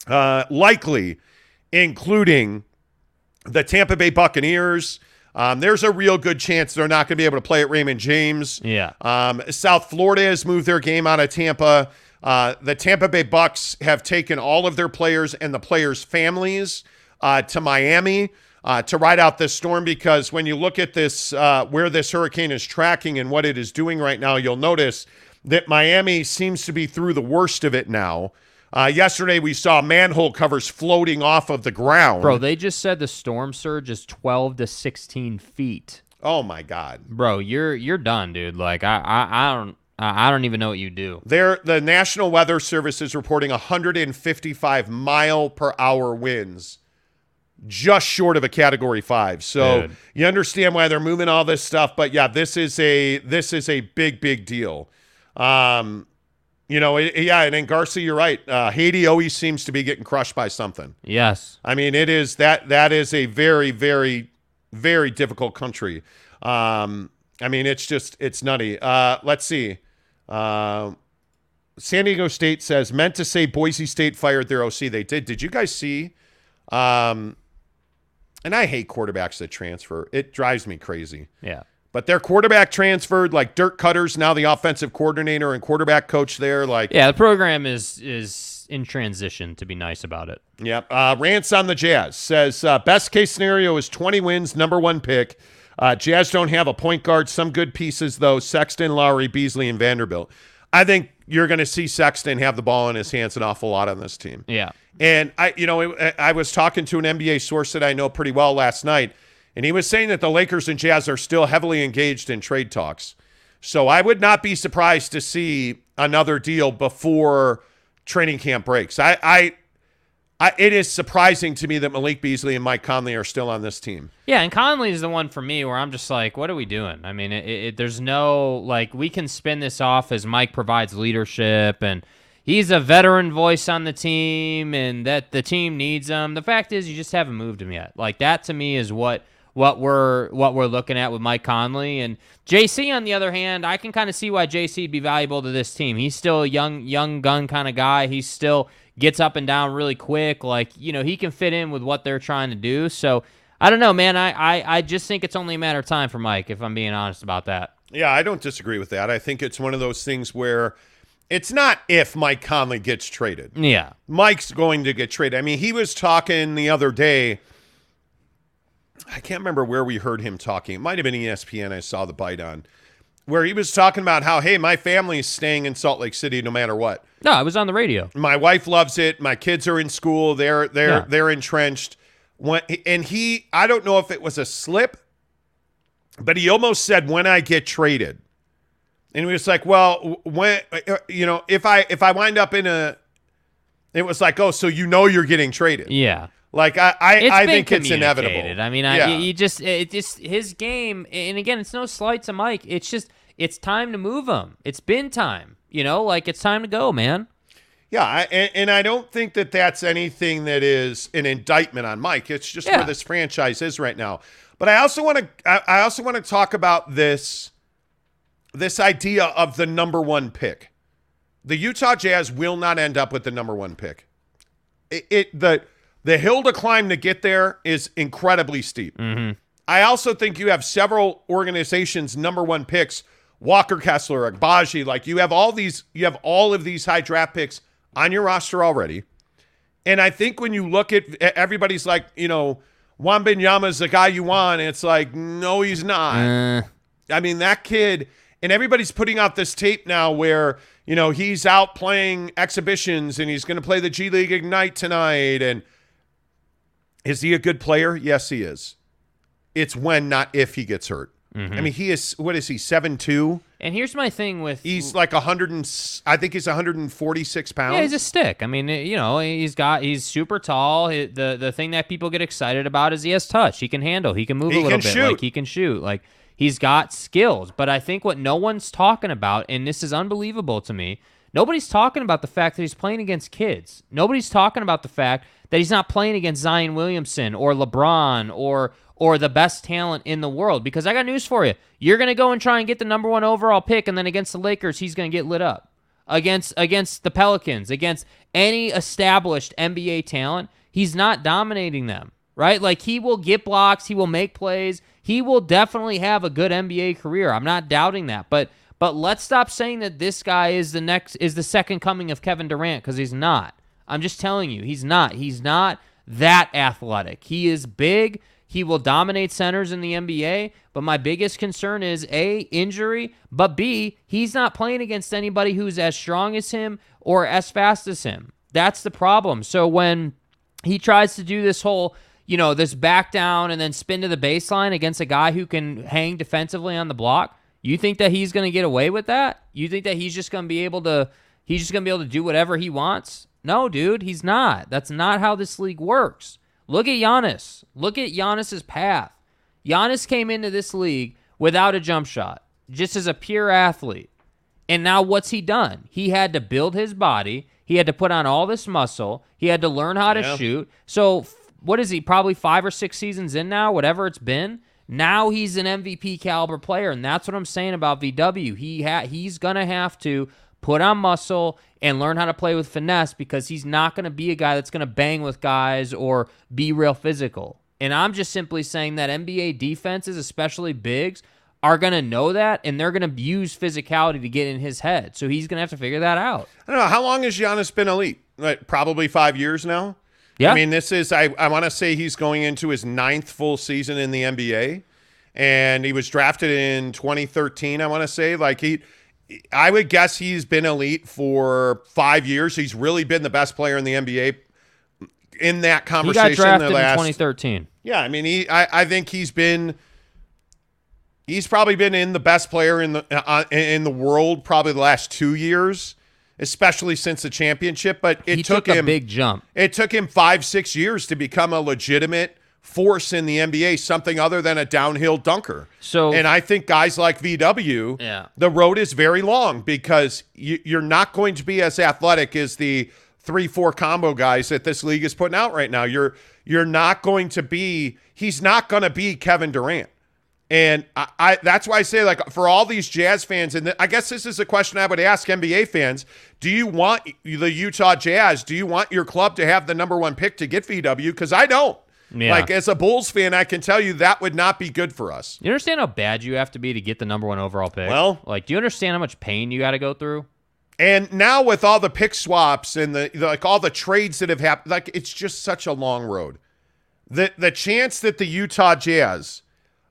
uh, likely, including the Tampa Bay Buccaneers. Um, there's a real good chance they're not going to be able to play at Raymond James. Yeah. Um, South Florida has moved their game out of Tampa. Uh, the Tampa Bay Bucks have taken all of their players and the players' families uh, to Miami uh, to ride out this storm because when you look at this, uh, where this hurricane is tracking and what it is doing right now, you'll notice that Miami seems to be through the worst of it now. Uh, yesterday, we saw manhole covers floating off of the ground. Bro, they just said the storm surge is 12 to 16 feet. oh my God! Bro, you're you're done, dude. Like I I, I don't I I don't even know what you do. There, the National Weather Service is reporting 155 mile per hour winds, just short of a Category Five. So Dude. you understand why they're moving all this stuff. But yeah, this is a this is a big big deal. Um, you know, it, yeah, and then Garcia, you're right. Uh, Haiti always seems to be getting crushed by something. Yes. I mean, it is that that is a very, very, very difficult country. Um, I mean, it's just it's nutty. Uh, let's see. Uh, San Diego State says meant to say Boise State fired their OC. They did. Did you guys see? Um, and I hate quarterbacks that transfer. It drives me crazy. Yeah. But their quarterback transferred, like Dirk Koetter's now the offensive coordinator and quarterback coach there. Like, Yeah, the program is is in transition to be nice about it. Yep. Uh, Rants on the Jazz says uh, best case scenario is 20 wins, number one pick. Uh, Jazz don't have a point guard. Some good pieces though: Sexton, Lauri, Beasley, and Vanderbilt. I think you're going to see Sexton have the ball in his hands an awful lot on this team. Yeah. And I, you know, I I was talking to an NBA source that I know pretty well last night, and he was saying that the Lakers and Jazz are still heavily engaged in trade talks. So I would not be surprised to see another deal before training camp breaks. I, I, I it is surprising to me that Malik Beasley and Mike Conley are still on this team. Yeah, and Conley is the one for me where I'm just like, what are we doing? I mean, it, it, there's no like we can spin this off as Mike provides leadership and he's a veteran voice on the team and that the team needs him. The fact is, you just haven't moved him yet. Like that to me is what what we're what we're looking at with Mike Conley and JC. On the other hand, I can kind of see why JC would be valuable to this team. He's still a young young gun kind of guy. He still gets up and down really quick. Like you know, he can fit in with what they're trying to do. So. I don't know, man. I, I, I just think it's only a matter of time for Mike, if I'm being honest about that. Yeah, I don't disagree with that. I think it's one of those things where it's not if Mike Conley gets traded. Yeah. Mike's going to get traded. I mean, he was talking the other day. I can't remember where we heard him talking. It might have been ESPN. I saw the bite on where he was talking about how, hey, my family is staying in Salt Lake City no matter what. No, I was on the radio. My wife loves it. My kids are in school. They're they're Yeah. they're entrenched. When and he, I don't know if it was a slip, but he almost said, "When I get traded," and he was like, "Well, when you know, if I if I wind up in a," it was like, "Oh, so you know you're getting traded." Yeah. Like I I, It's I think it's inevitable. I mean, I, Yeah. you, you just it just his game, and again, it's no slight to Mike. It's just it's time to move him. It's been time. You know, like it's time to go, man. Yeah, I, and, and I don't think that that's anything that is an indictment on Mike. It's just Yeah. where this franchise is right now. But I also want to I, I also want to talk about this this idea of the number one pick. The Utah Jazz will not end up with the number one pick. It, it the the hill to climb to get there is incredibly steep. I also think you have several organizations number one picks, Walker Kessler, Agbaji, like you have all these you have all of these high draft picks on your roster already. And I think when you look at everybody's like, you know, Wembanyama's the guy you want. It's like, no, he's not. Uh, I mean, that kid, and everybody's putting out this tape now where, you know, he's out playing exhibitions and he's going to play the G League Ignite tonight. And is he a good player? Yes, he is. It's when, not if he gets hurt. Mm-hmm. I mean, he is what is he? Seven two. And here's my thing with He's like a hundred and s- I think he's 146 pounds. Yeah, he's a stick. I mean, you know, he's got he's super tall. He- The the thing that people get excited about is he has touch. He can handle. He can move He a little can bit. shoot. Like he can shoot. Like he's got skills. But I think what no one's talking about, and this is unbelievable to me, nobody's talking about the fact that he's playing against kids. Nobody's talking about the fact that he's not playing against Zion Williamson or LeBron or or the best talent in the world. Because I got news for you. You're gonna go and try and get the number one overall pick, and then against the Lakers, he's gonna get lit up against against the Pelicans, against any established NBA talent, he's not dominating them, right? Like he will get blocks, he will make plays, he will definitely have a good NBA career. I'm not doubting that, but but let's stop saying that this guy is the next is the second coming of Kevin Durant because he's not. I'm just telling you, he's not. He's not that athletic. He is big. He will dominate centers in the NBA, but my biggest concern is A, injury, but B, he's not playing against anybody who's as strong as him or as fast as him. That's the problem. So when he tries to do this whole, you know, this back down and then spin to the baseline against a guy who can hang defensively on the block, you think that he's going to get away with that? You think that he's just going to be able to he's just going to be able to do whatever he wants? No, dude, he's not. That's not how this league works. Look at Giannis. Look at Giannis's path. Giannis came into this league without a jump shot, just as a pure athlete. And now what's he done? He had to build his body. He had to put on all this muscle. He had to learn how to Yeah. shoot. So what is he? Probably 5 or 6 seasons in now, whatever it's been. Now he's an MVP caliber player and that's what I'm saying about VW. He ha- he's going to have to put on muscle and learn how to play with finesse because he's not going to be a guy that's going to bang with guys or be real physical. And I'm just simply saying that NBA defenses, especially bigs, are going to know that and they're going to use physicality to get in his head. So he's going to have to figure that out. I don't know how long has Giannis been elite. Like probably five years now. Yeah. I mean, this is I I want to say he's going into his ninth full season in the NBA, and he was drafted in 2013. I want to say like he. I would guess he's been elite for five years. He's really been the best player in the NBA in that conversation. He got drafted the in 2013. Yeah, I mean, he. I, I think he's been. He's probably been in the best player in the uh, in the world probably the last two years, especially since the championship. But it took, took, him a big jump. It took him five six years to become a legitimate force in the NBA, something other than a downhill dunker. So- and I think guys like VW, Yeah. the road is very long because you, you're not going to be as athletic as the three four combo guys that this league is putting out right now. You're you're not going to be. He's not going to be Kevin Durant. And I, I that's why I say like for all these Jazz fans, and I guess this is a question I would ask NBA fans: Do you want the Utah Jazz? Do you want your club to have the number one pick to get VW? Because I don't. Yeah. Like as a Bulls fan, I can tell you that would not be good for us. You understand how bad you have to be to get the number one overall pick? Well- like, do you understand how much pain you got to go through? And now with all the pick swaps and the, the like all the trades that have happened, like it's just such a long road. The the chance that the Utah Jazz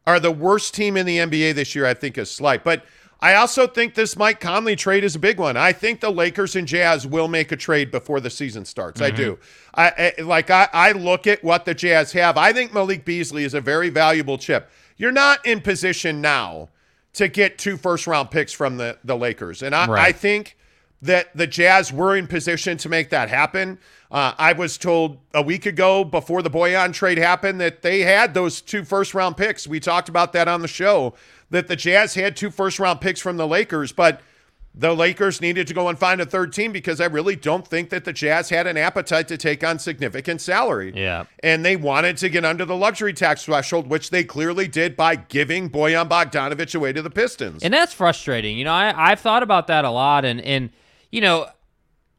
are the worst team in the NBA this year, I think, is slight. But I also think this Mike Conley trade is a big one. I think the Lakers and Jazz will make a trade before the season starts. I do. I, I like I, I look at what the Jazz have. I think Malik Beasley is a very valuable chip. You're not in position now to get two first round picks from the, the Lakers. And I, I think that the Jazz were in position to make that happen. Uh, I was told a week ago before the Bojan trade happened that they had those two first round picks. We talked about that on the show that the Jazz had two first round picks from the Lakers, but the Lakers needed to go and find a third team because I really don't think that the Jazz had an appetite to take on significant salary. Yeah. And they wanted to get under the luxury tax threshold, which they clearly did by giving Bojan Bogdanović away to the Pistons. And that's frustrating. You know, I, I've thought about that a lot. And, and, you know,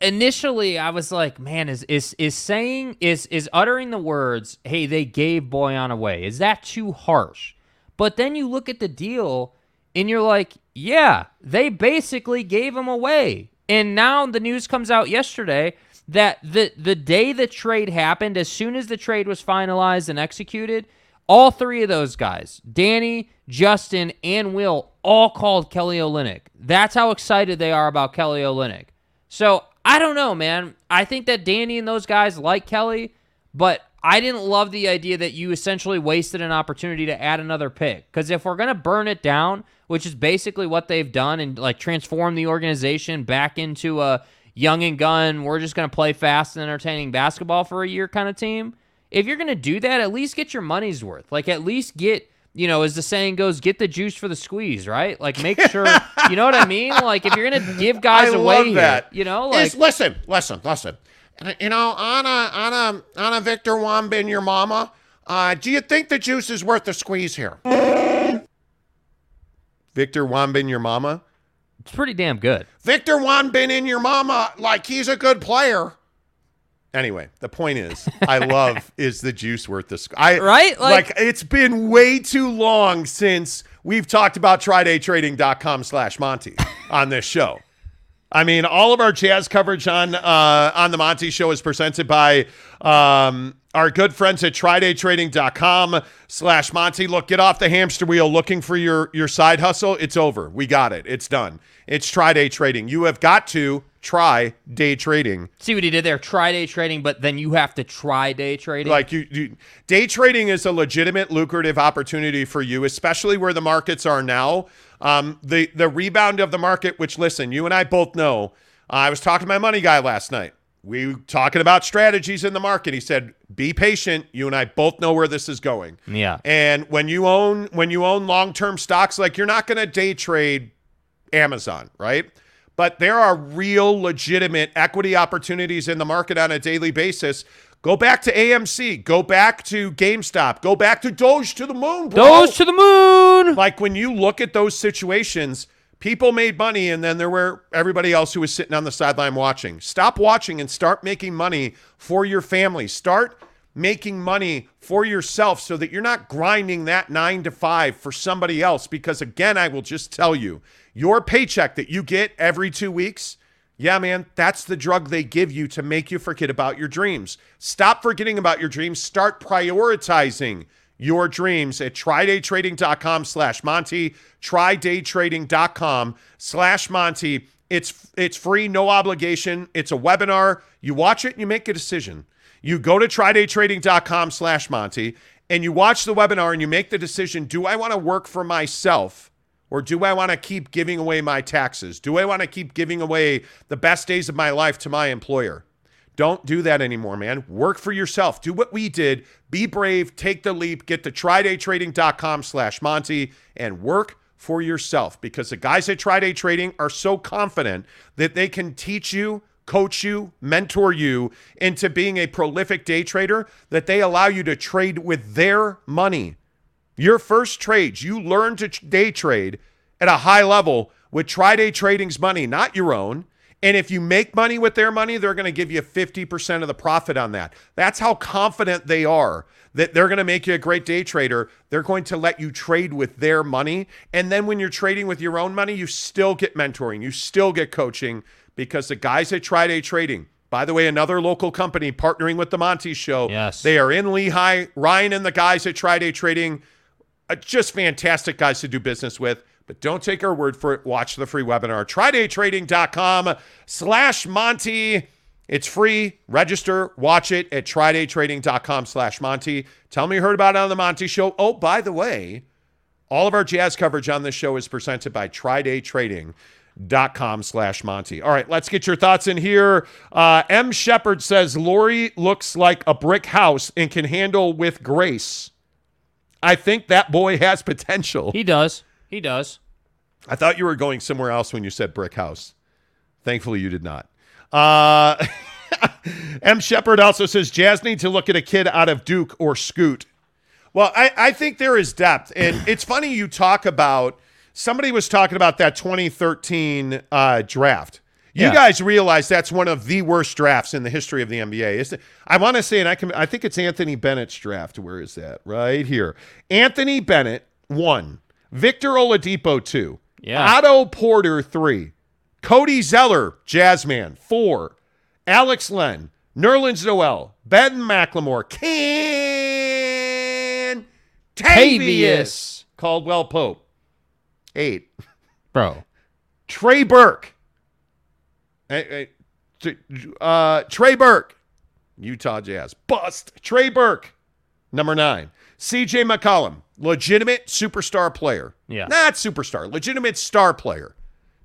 initially I was like, man, is, is, is saying, is, is uttering the words, hey, they gave Bojan away. Is that too harsh? But then you look at the deal and you're like, yeah, they basically gave him away. And now the news comes out yesterday that the the day the trade happened, as soon as the trade was finalized and executed, all three of those guys, Danny, Justin, and Will, all called Kelly Olynyk. That's how excited they are about Kelly Olynyk. So I don't know, man. I think that Danny and those guys like Kelly, but I didn't love the idea that you essentially wasted an opportunity to add another pick. Because if we're gonna burn it down, which is basically what they've done, and like transform the organization back into a young and gun, we're just gonna play fast and entertaining basketball for a year kind of team. If you're gonna do that, at least get your money's worth. Like at least get you know, as the saying goes, get the juice for the squeeze, right? Like make sure you know what I mean. Like if you're gonna give guys I away love here, that. you know, like Is- listen, listen, listen. You know, Anna, Anna, Anna Victor Wambin, your mama. Uh, do you think the juice is worth the squeeze here? Victor Wambin, your mama. it's pretty damn good. Victor Wambin in your mama, like he's a good player. Anyway, the point is, I love is the juice worth the squ- I Right? Like, Like- it's been way too long since we've talked about trydaytrading.com slash Monty on this show. I mean, all of our jazz coverage on uh, on the Monty Show is presented by um, our good friends at trydaytrading.com slash Monty. Look, get off the hamster wheel looking for your your side hustle. It's over. We got it. It's done. It's try day trading. You have got to try day trading. See what he did there? Try day trading, but then you have to try day trading. Like you, you day trading is a legitimate lucrative opportunity for you, especially where the markets are now. Um, the the rebound of the market, which listen, you and I both know. uh, I was talking to my money guy last night. We were talking about strategies in the market. He said, "Be patient." You and I both know where this is going. Yeah. And when you own when you own long term stocks, like you're not going to day trade Amazon, right? But there are real legitimate equity opportunities in the market on a daily basis. Go back to AMC, go back to GameStop, go back to Doge to the moon, bro. Goes to the moon. like when you look at those situations, people made money and then there were everybody else who was sitting on the sideline watching. Stop watching and start making money for your family. Start making money for yourself so that you're not grinding that 9 to 5 for somebody else because again, I will just tell you, your paycheck that you get every 2 weeks, yeah, man, that's the drug they give you to make you forget about your dreams. Stop forgetting about your dreams. Start prioritizing your dreams at trydaytrading.com slash Monty. Trydaytrading.com slash Monty. It's it's free, no obligation. It's a webinar. You watch it and you make a decision. You go to trydaytrading.com slash Monty and you watch the webinar and you make the decision, do I want to work for myself? Or do I want to keep giving away my taxes? Do I want to keep giving away the best days of my life to my employer? Don't do that anymore, man. Work for yourself. Do what we did. Be brave. Take the leap. Get to trydaytrading.com slash Monty and work for yourself because the guys at Try Day Trading are so confident that they can teach you, coach you, mentor you into being a prolific day trader that they allow you to trade with their money. Your first trades, you learn to day trade at a high level with Try Day Trading's money, not your own. And if you make money with their money, they're going to give you 50% of the profit on that. That's how confident they are that they're going to make you a great day trader. They're going to let you trade with their money. And then when you're trading with your own money, you still get mentoring, you still get coaching because the guys at Try Day Trading, by the way, another local company partnering with the Monty Show. Yes. They are in Lehi. Ryan and the guys at Try Day Trading uh, just fantastic guys to do business with. But don't take our word for it. Watch the free webinar. TryDayTrading.com slash Monty. It's free. Register. Watch it at TryDayTrading.com slash Monty. Tell me you heard about it on the Monty Show. Oh, by the way, all of our jazz coverage on this show is presented by TryDayTrading.com slash Monty. All right, let's get your thoughts in here. Uh, M. Shepard says Lauri looks like a brick house and can handle with grace. I think that boy has potential. He does. He does. I thought you were going somewhere else when you said brick house. Thankfully, you did not. Uh, M. Shepard also says Jazz need to look at a kid out of Duke or Scoot. Well, I, I think there is depth. And it's funny you talk about somebody was talking about that 2013 uh, draft. You Yeah. guys realize that's one of the worst drafts in the history of the NBA. Isn't it? I want to say, and I can, I think it's Anthony Bennett's draft. Where is that? Right here. Anthony Bennett one, Victor Oladipo two, Yeah. Otto Porter three, Cody Zeller Jazzman four, Alex Len, Nerlens Noel, Ben McLemore, Can Tavius, Tavius. Caldwell Pope eight. Bro. Trey Burke. Hey, hey, Uh, Trey Burke. Utah Jazz. Bust. Trey Burke, number nine. CJ McCollum, legitimate superstar player. Yeah. Not superstar, legitimate star player.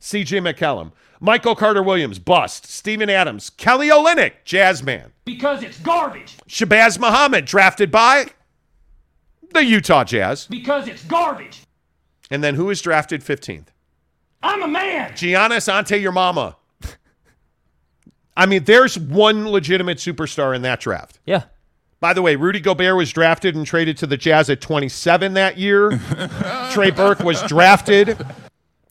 CJ McCollum. Michael Carter Williams, bust. Steven Adams. Kelly Olynyk, jazz man. Because it's garbage. Shabazz Muhammad, drafted by the Utah Jazz. Because it's garbage. And then who is drafted 15th? I'm a man. Giannis Ante your mama. I mean, there's one legitimate superstar in that draft. Yeah. By the way, Rudy Gobert was drafted and traded to the Jazz at 27 that year. Trey Burke was drafted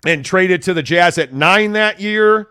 and traded to the Jazz at 9 that year.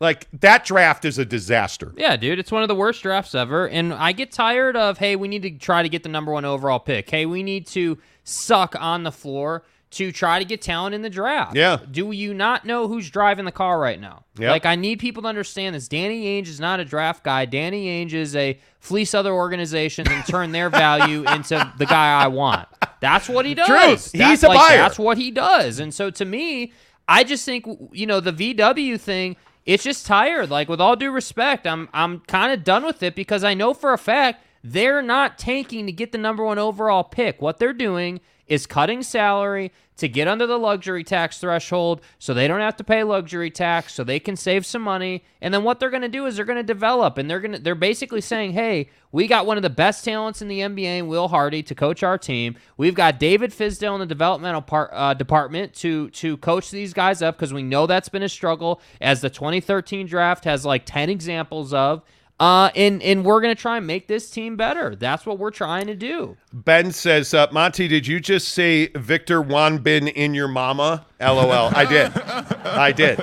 Like that draft is a disaster. Yeah, dude, it's one of the worst drafts ever. And I get tired of, hey, we need to try to get the number one overall pick. Hey, we need to suck on the floor to try to get talent in the draft. Yeah. Do you not know who's driving the car right now? Yep. Like, I need people to understand this. Danny Ainge is not a draft guy. Danny Ainge is a fleece other organizations and turn their value into the guy I want. That's what he does. True. That's He's a like, buyer. That's what he does. And so to me, I just think you know the VW thing. It's just tired. Like with all due respect, I'm I'm kind of done with it because I know for a fact they're not tanking to get the number one overall pick. What they're doing is cutting salary to get under the luxury tax threshold so they don't have to pay luxury tax so they can save some money. And then what they're going to do is they're going to develop and they're going to they're basically saying hey we got one of the best talents in the NBA Will Hardy to coach our team. We've got David Fizdale in the developmental part uh, department to to coach these guys up because we know that's been a struggle as the 2013 draft has like 10 examples of uh, and and we're gonna try and make this team better. That's what we're trying to do. Ben says, uh, Monty, did you just say Victor Wanbin in your mama? LOL. I did. I did.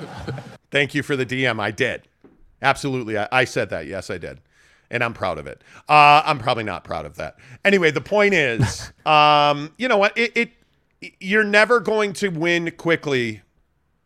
Thank you for the DM. I did. Absolutely. I, I said that. Yes, I did. And I'm proud of it. Uh, I'm probably not proud of that. Anyway, the point is, um, you know what? It, it you're never going to win quickly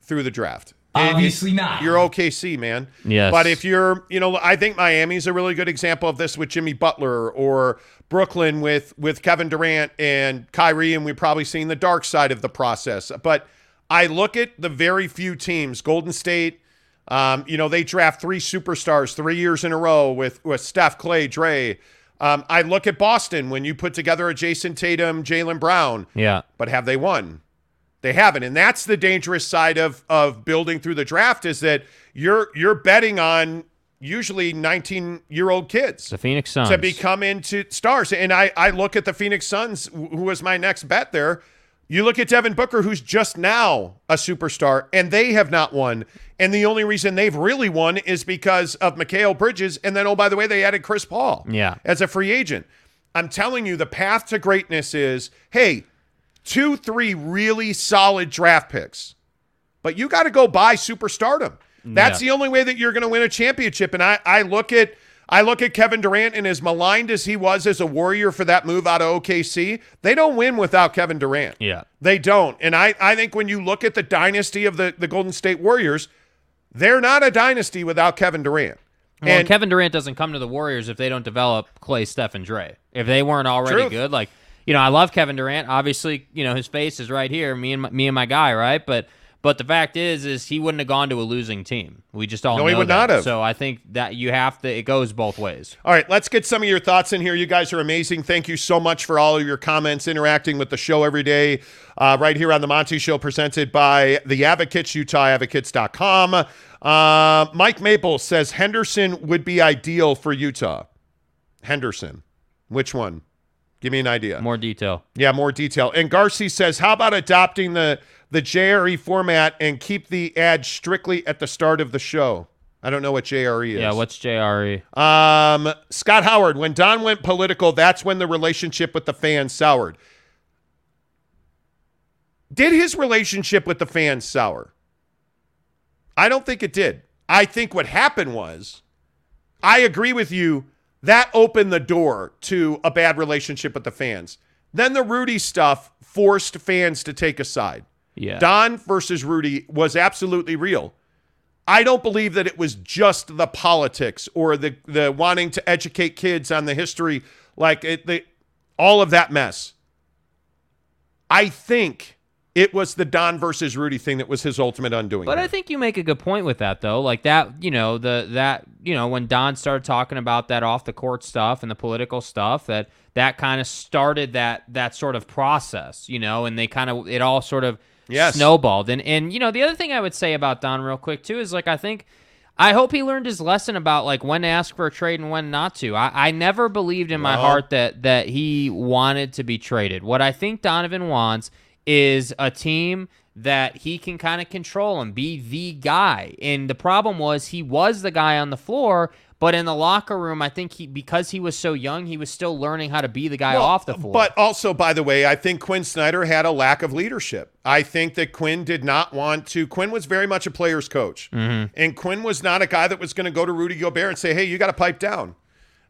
through the draft. Obviously not. You're OKC, man. Yes. But if you're, you know, I think Miami's a really good example of this with Jimmy Butler or Brooklyn with with Kevin Durant and Kyrie, and we've probably seen the dark side of the process. But I look at the very few teams, Golden State, um, you know, they draft three superstars three years in a row with with Steph, Clay, Dre. Um, I look at Boston when you put together a Jayson Tatum, Jaylen Brown. Yeah. But have they won? They haven't, and that's the dangerous side of of building through the draft is that you're you're betting on usually 19 year old kids The Phoenix Suns. to become into stars. And I I look at the Phoenix Suns, who was my next bet there. You look at Devin Booker, who's just now a superstar, and they have not won. And the only reason they've really won is because of Mikal Bridges. And then, oh, by the way, they added Chris Paul Yeah. as a free agent. I'm telling you, the path to greatness is hey, two, three really solid draft picks, but you got to go buy superstardom. That's Yeah. the only way that you're going to win a championship. And I, I look at I look at Kevin Durant and as maligned as he was as a warrior for that move out of OKC, they don't win without Kevin Durant. Yeah. They don't. And I, I think when you look at the dynasty of the, the Golden State Warriors, they're not a dynasty without Kevin Durant. Well, and Kevin Durant doesn't come to the Warriors if they don't develop Clay, Steph, and Dre. If they weren't already Truth. good, like you know, I love Kevin Durant. Obviously, you know his face is right here, me and my, me and my guy, right? But but the fact is, is he wouldn't have gone to a losing team. We just all No, know he would that. not have. So I think that you have to. It goes both ways. All right, let's get some of your thoughts in here. You guys are amazing. Thank you so much for all of your comments, interacting with the show every day, uh, right here on the Monty Show, presented by the Advocates, UtahAdvocates.com. Uh, Mike Maple says Henderson would be ideal for Utah. Henderson, which one? Give me an idea. More detail. Yeah, more detail. And Garcia says, how about adopting the the JRE format and keep the ad strictly at the start of the show? I don't know what JRE is. Yeah. What's JRE? Um, Scott Howard, when Don went political, that's when the relationship with the fans soured. Did his relationship with the fans sour? I don't think it did. I think what happened was, I agree with you, that opened the door to a bad relationship with the fans. Then the Rudy stuff forced fans to take a side. Yeah. Don versus Rudy was absolutely real. I don't believe that it was just the politics or the the wanting to educate kids on the history, like it, the all of that mess. I think It was the Don versus Rudy thing that was his ultimate undoing. But there. I think you make a good point with that though. Like that, you know, the that, you know, when Don started talking about that off the court stuff and the political stuff that that kind of started that that sort of process, you know, and they kind of it all sort of Yes. snowballed. And and you know, the other thing I would say about Don real quick too is like I think I hope he learned his lesson about like when to ask for a trade and when not to. I, I never believed in my Well- heart that that he wanted to be traded. What I think Donovan wants is a team that he can kind of control and be the guy. And the problem was he was the guy on the floor, but in the locker room, I think he because he was so young, he was still learning how to be the guy Well, off the floor. But also, by the way, I think Quin Snyder had a lack of leadership. I think that Quin did not want to. Quin was very much a player's coach, Mm-hmm. and Quin was not a guy that was going to go to Rudy Gobert and say, "Hey, you got to pipe down."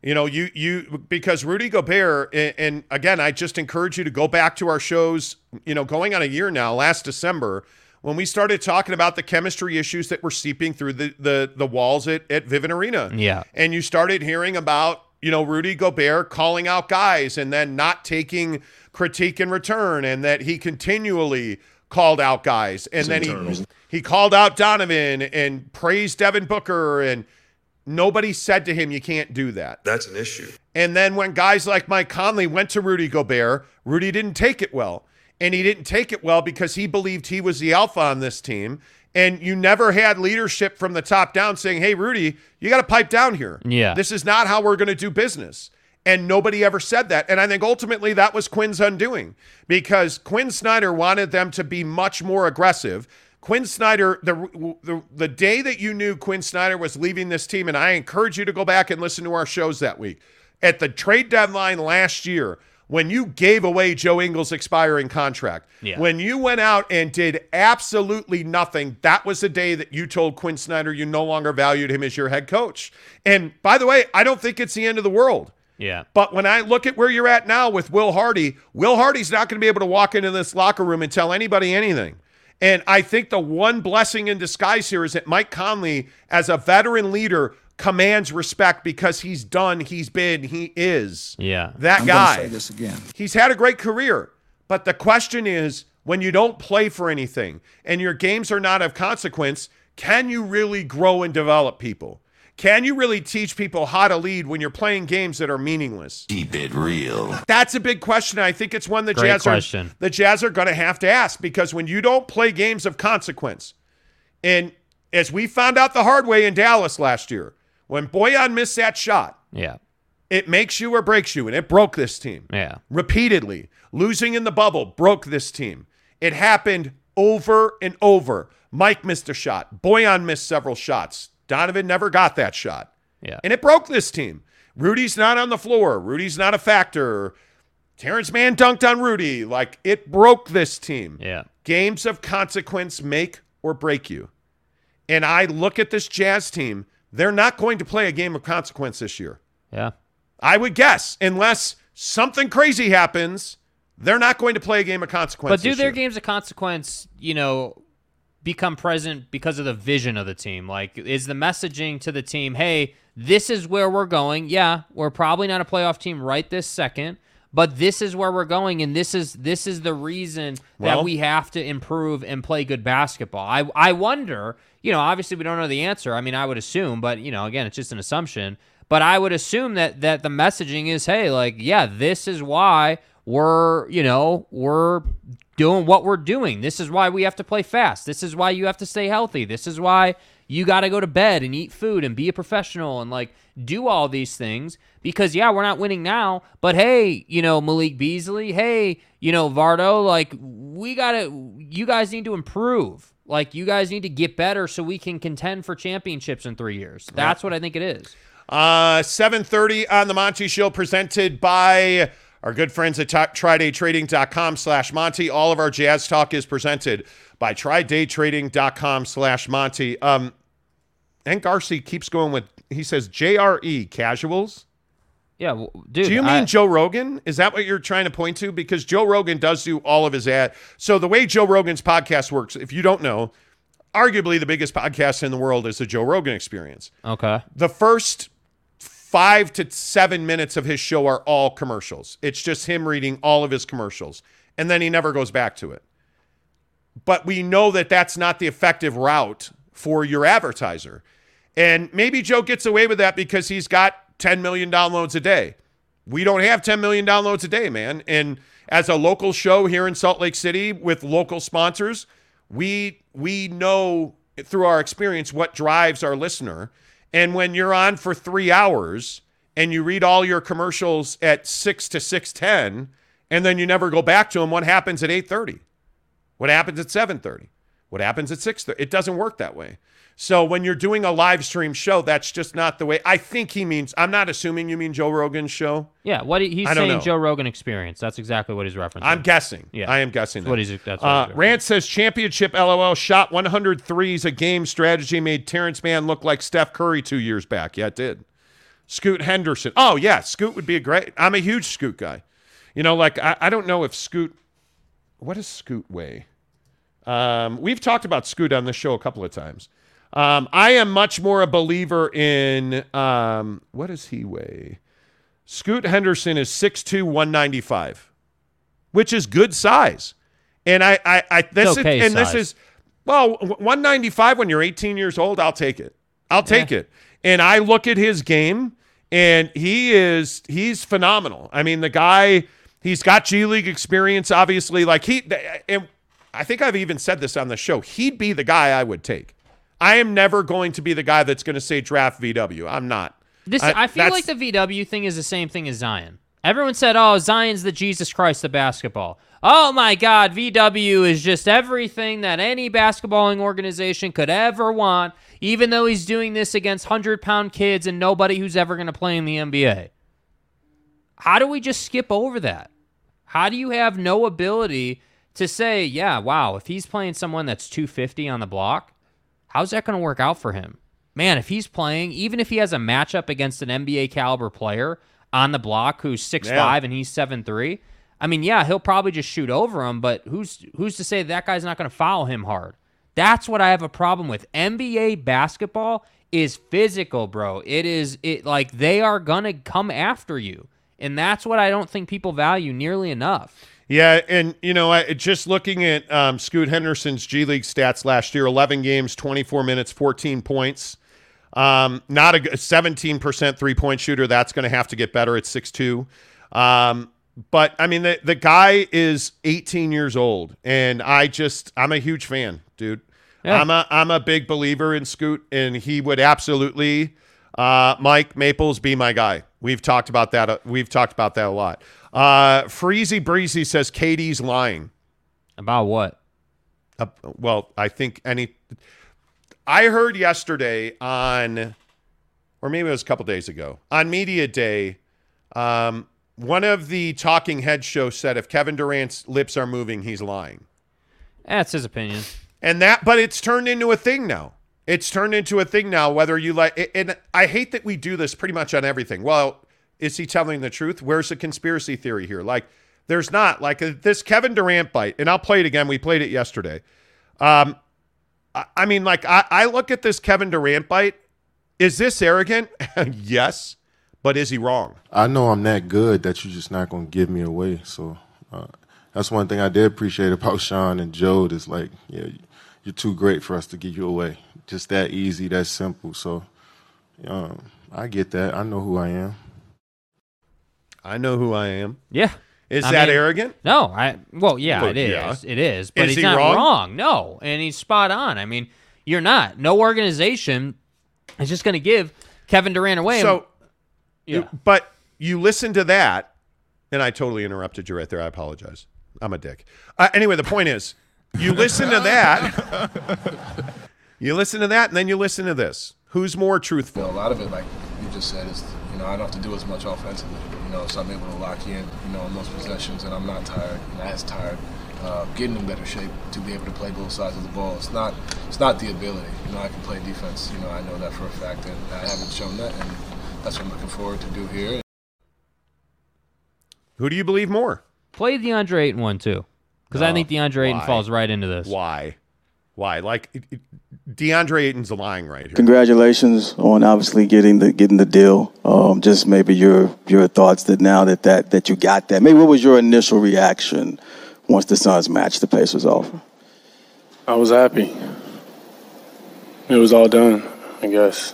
You know, you you because Rudy Gobert, and, and again, I just encourage you to go back to our shows. You know, going on a year now, last December. When we started talking about the chemistry issues that were seeping through the the, the walls at, at Vivint Arena, Yeah. and you started hearing about you know Rudy Gobert calling out guys and then not taking critique in return, and that he continually called out guys, and then he he called out Donovan and praised Devin Booker, and nobody said to him, "You can't do that." That's an issue. And then when guys like Mike Conley went to Rudy Gobert, Rudy didn't take it well. And he didn't take it well because he believed he was the alpha on this team. And you never had leadership from the top down saying, hey, Rudy, you got to pipe down here. Yeah. This is not how we're going to do business. And nobody ever said that. And I think ultimately that was Quin's undoing because Quin Snyder wanted them to be much more aggressive. Quin Snyder, the, the the day that you knew Quin Snyder was leaving this team, and I encourage you to go back and listen to our shows that week. At the trade deadline last year, when you gave away Joe Ingles' expiring contract, Yeah. when you went out and did absolutely nothing, that was the day that you told Quin Snyder you no longer valued him as your head coach. And by the way, I don't think it's the end of the world. yeah. But when I look at where you're at now with Will Hardy, Will Hardy's not going to be able to walk into this locker room and tell anybody anything. And I think the one blessing in disguise here is that Mike Conley, as a veteran leader, commands respect because he's done, he's been, he is Yeah. that guy. I'm gonna guy. say this again. He's had a great career. But the question is when you don't play for anything and your games are not of consequence, can you really grow and develop people? Can you really teach people how to lead when you're playing games that are meaningless? Keep it real. That's a big question. I think it's one the Great Jazz question. are the Jazz are going to have to ask because when you don't play games of consequence, and as we found out the hard way in Dallas last year, when Bojan missed that shot, Yeah. it makes you or breaks you, and it broke this team Yeah. repeatedly. Losing in the bubble broke this team. It happened over and over. Mike missed a shot. Bojan missed several shots. Donovan never got that shot. Yeah. And it broke this team. Rudy's not on the floor. Rudy's not a factor. Terance Mann dunked on Rudy. Like it broke this team. Yeah. Games of consequence make or break you. And I look at this Jazz team, they're not going to play a game of consequence this year. Yeah. I would guess, unless something crazy happens, they're not going to play a game of consequence. But do their year. games of consequence, you know, become present because of the vision of the team? Like, is the messaging to the team, hey, this is where we're going? Yeah, we're probably not a playoff team right this second, but this is where we're going, and this is this is the reason Well- that we have to improve and play good basketball. I I wonder, you know, obviously we don't know the answer. I mean, I would assume, but you know, again, it's just an assumption. But I would assume that that the messaging is, hey, like, yeah, this is why we're, you know, we're doing what we're doing. This is why we have to play fast. This is why you have to stay healthy. This is why you got to go to bed and eat food and be a professional and like do all these things because yeah, we're not winning now, but hey, you know, Malik Beasley, hey, you know, Vando, like we got to you guys need to improve. Like you guys need to get better so we can contend for championships in 3 years. That's what I think it is. Uh, 7.30 on the Monty Show presented by our good friends at TryDayTrading.com slash Monty. All of our Jazz Talk is presented by TryDayTrading.com slash Monty. Um, and Garcia keeps going with, he says, JRE, casuals? Yeah, well, dude. Do you mean I- Joe Rogan? Is that what you're trying to point to? Because Joe Rogan does do all of his ad. So the way Joe Rogan's podcast works, if you don't know, arguably the biggest podcast in the world is the Joe Rogan Experience. Okay. The first five to seven minutes of his show are all commercials. It's just him reading all of his commercials, and then he never goes back to it. but we know that that's not the effective route for your advertiser. And maybe Joe gets away with that because he's got 10 million downloads a day. We don't have 10 million downloads a day, man. And as a local show here in Salt Lake City with local sponsors, we we know through our experience what drives our listener. And when you're on for 3 hours and you read all your commercials at 6 to 6:10 and then you never go back to them, what happens at 8:30? What happens at 7:30? What happens at 6:30? It doesn't work that way. So when you're doing a live stream show, that's just not the way. I think he means. I'm not assuming you mean Joe Rogan's show. Yeah, what he- he's saying know. Joe Rogan experience. That's exactly what he's referencing. I'm guessing. Yeah. I am guessing. That's that. what he's- that's what uh, he's Rant says championship. LOL. Shot 100 threes a game. Strategy made Terance Mann look like Steph Curry two years back. Yeah, it did. Scoot Henderson. Oh yeah, Scoot would be a great. I'm a huge Scoot guy. You know, like I, I don't know if Scoot. What does Scoot weigh? Um, we've talked about Scoot on the show a couple of times. Um, I am much more a believer in um, what does he weigh? Scoot Henderson is 6'2", 195, which is good size. And I, I, I this okay is, and this is, well, 195 when you're 18 years old, I'll take it. I'll take it. And I look at his game, and he is he's phenomenal. I mean, the guy, he's got G League experience, obviously. Like he, and I think I've even said this on the show. He'd be the guy I would take. I am never going to be the guy that's going to say draft VW. I'm not. This I, feel like the VW thing is the same thing as Zion. Everyone said, "Oh, Zion's the Jesus Christ of basketball." Oh my God, VW is just everything that any basketballing organization could ever want. Even though he's doing this against hundred-pound kids and nobody who's ever going to play in the NBA. How do we just skip over that? How do you have no ability to say, "Yeah, wow, if he's playing someone that's 250 on the block, how's that going to work out for him?" man, if he's playing, even if he has a matchup against an NBA caliber player on the block who's six Yeah. five and he's seven three, I mean, yeah, he'll probably just shoot over him. But who's who's to say that guy's not going to foul him hard? That's what I have a problem with. NBA basketball is physical, bro. It is it like they are gonna come after you, and that's what I don't think people value nearly enough. Yeah, and you know, I, just looking at um, Scoot Henderson's G League stats last year: 11 games, 24 minutes, 14 points. Um, not a 17% three point shooter. That's going to have to get better at 6'2. Um, but I mean, the, the guy is 18 years old, and I just, I'm a huge fan, dude. Yeah. I'm a, I'm a big believer in Scoot, and he would absolutely, uh, Mike Maples, be my guy. We've talked about that. uh, We've talked about that a lot. Uh, Freezy Breezy says KD's lying. About what? Uh, well, I think any. I heard yesterday on, or maybe it was a couple days ago, on Media Day, um, one of the talking head shows said if Kevin Durant's lips are moving, he's lying. That's his opinion. And that, but it's turned into a thing now. It's turned into a thing now, whether you like, and I hate that we do this pretty much on everything. Well, is he telling the truth? Where's the conspiracy theory here? Like, there's not. Like, uh, this Kevin Durant bite, and I'll play it again. We played it yesterday. Um, I, I mean, like, I, I look at this Kevin Durant bite. Is this arrogant? yes. But is he wrong? I know I'm that good that you're just not going to give me away. So uh, that's one thing I did appreciate about Sean and Joe is like, yeah, you're too great for us to give you away. Just that easy, that simple. So um, I get that. I know who I am. I know who I am. Yeah. Is I that mean, arrogant? No, I well, yeah, Well, it is. yeah. It is, but Is he's he not wrong? wrong? No, and he's spot on. I mean, you're not. No organization is just going to give Kevin Durant away. So, yeah. but you listen to that, and I totally interrupted you right there. I apologize. I'm a dick. Uh, anyway, the point is, you listen to that, you listen to that, and then you listen to this. Who's more truthful? You know, a lot of it, like you just said, is you know I don't have to do as much offensively. You know, so I'm able to lock in, you know, in those possessions, and I'm not tired, not as tired. Uh, getting in better shape to be able to play both sides of the ball. It's not, it's not the ability. You know, I can play defense. You know, I know that for a fact, and I haven't shown that, and that's what I'm looking forward to do here. Who do you believe more? Play DeAndre Ayton one too, because I think DeAndre Ayton Why? falls right into this. Why? Why? Like it- it- DeAndre Ayton's lying right here. Congratulations on obviously getting the getting the deal. Um, just maybe your your thoughts that now that, that that you got that. Maybe what was your initial reaction once the Suns matched the Pacers offer? I was happy. It was all done, I guess.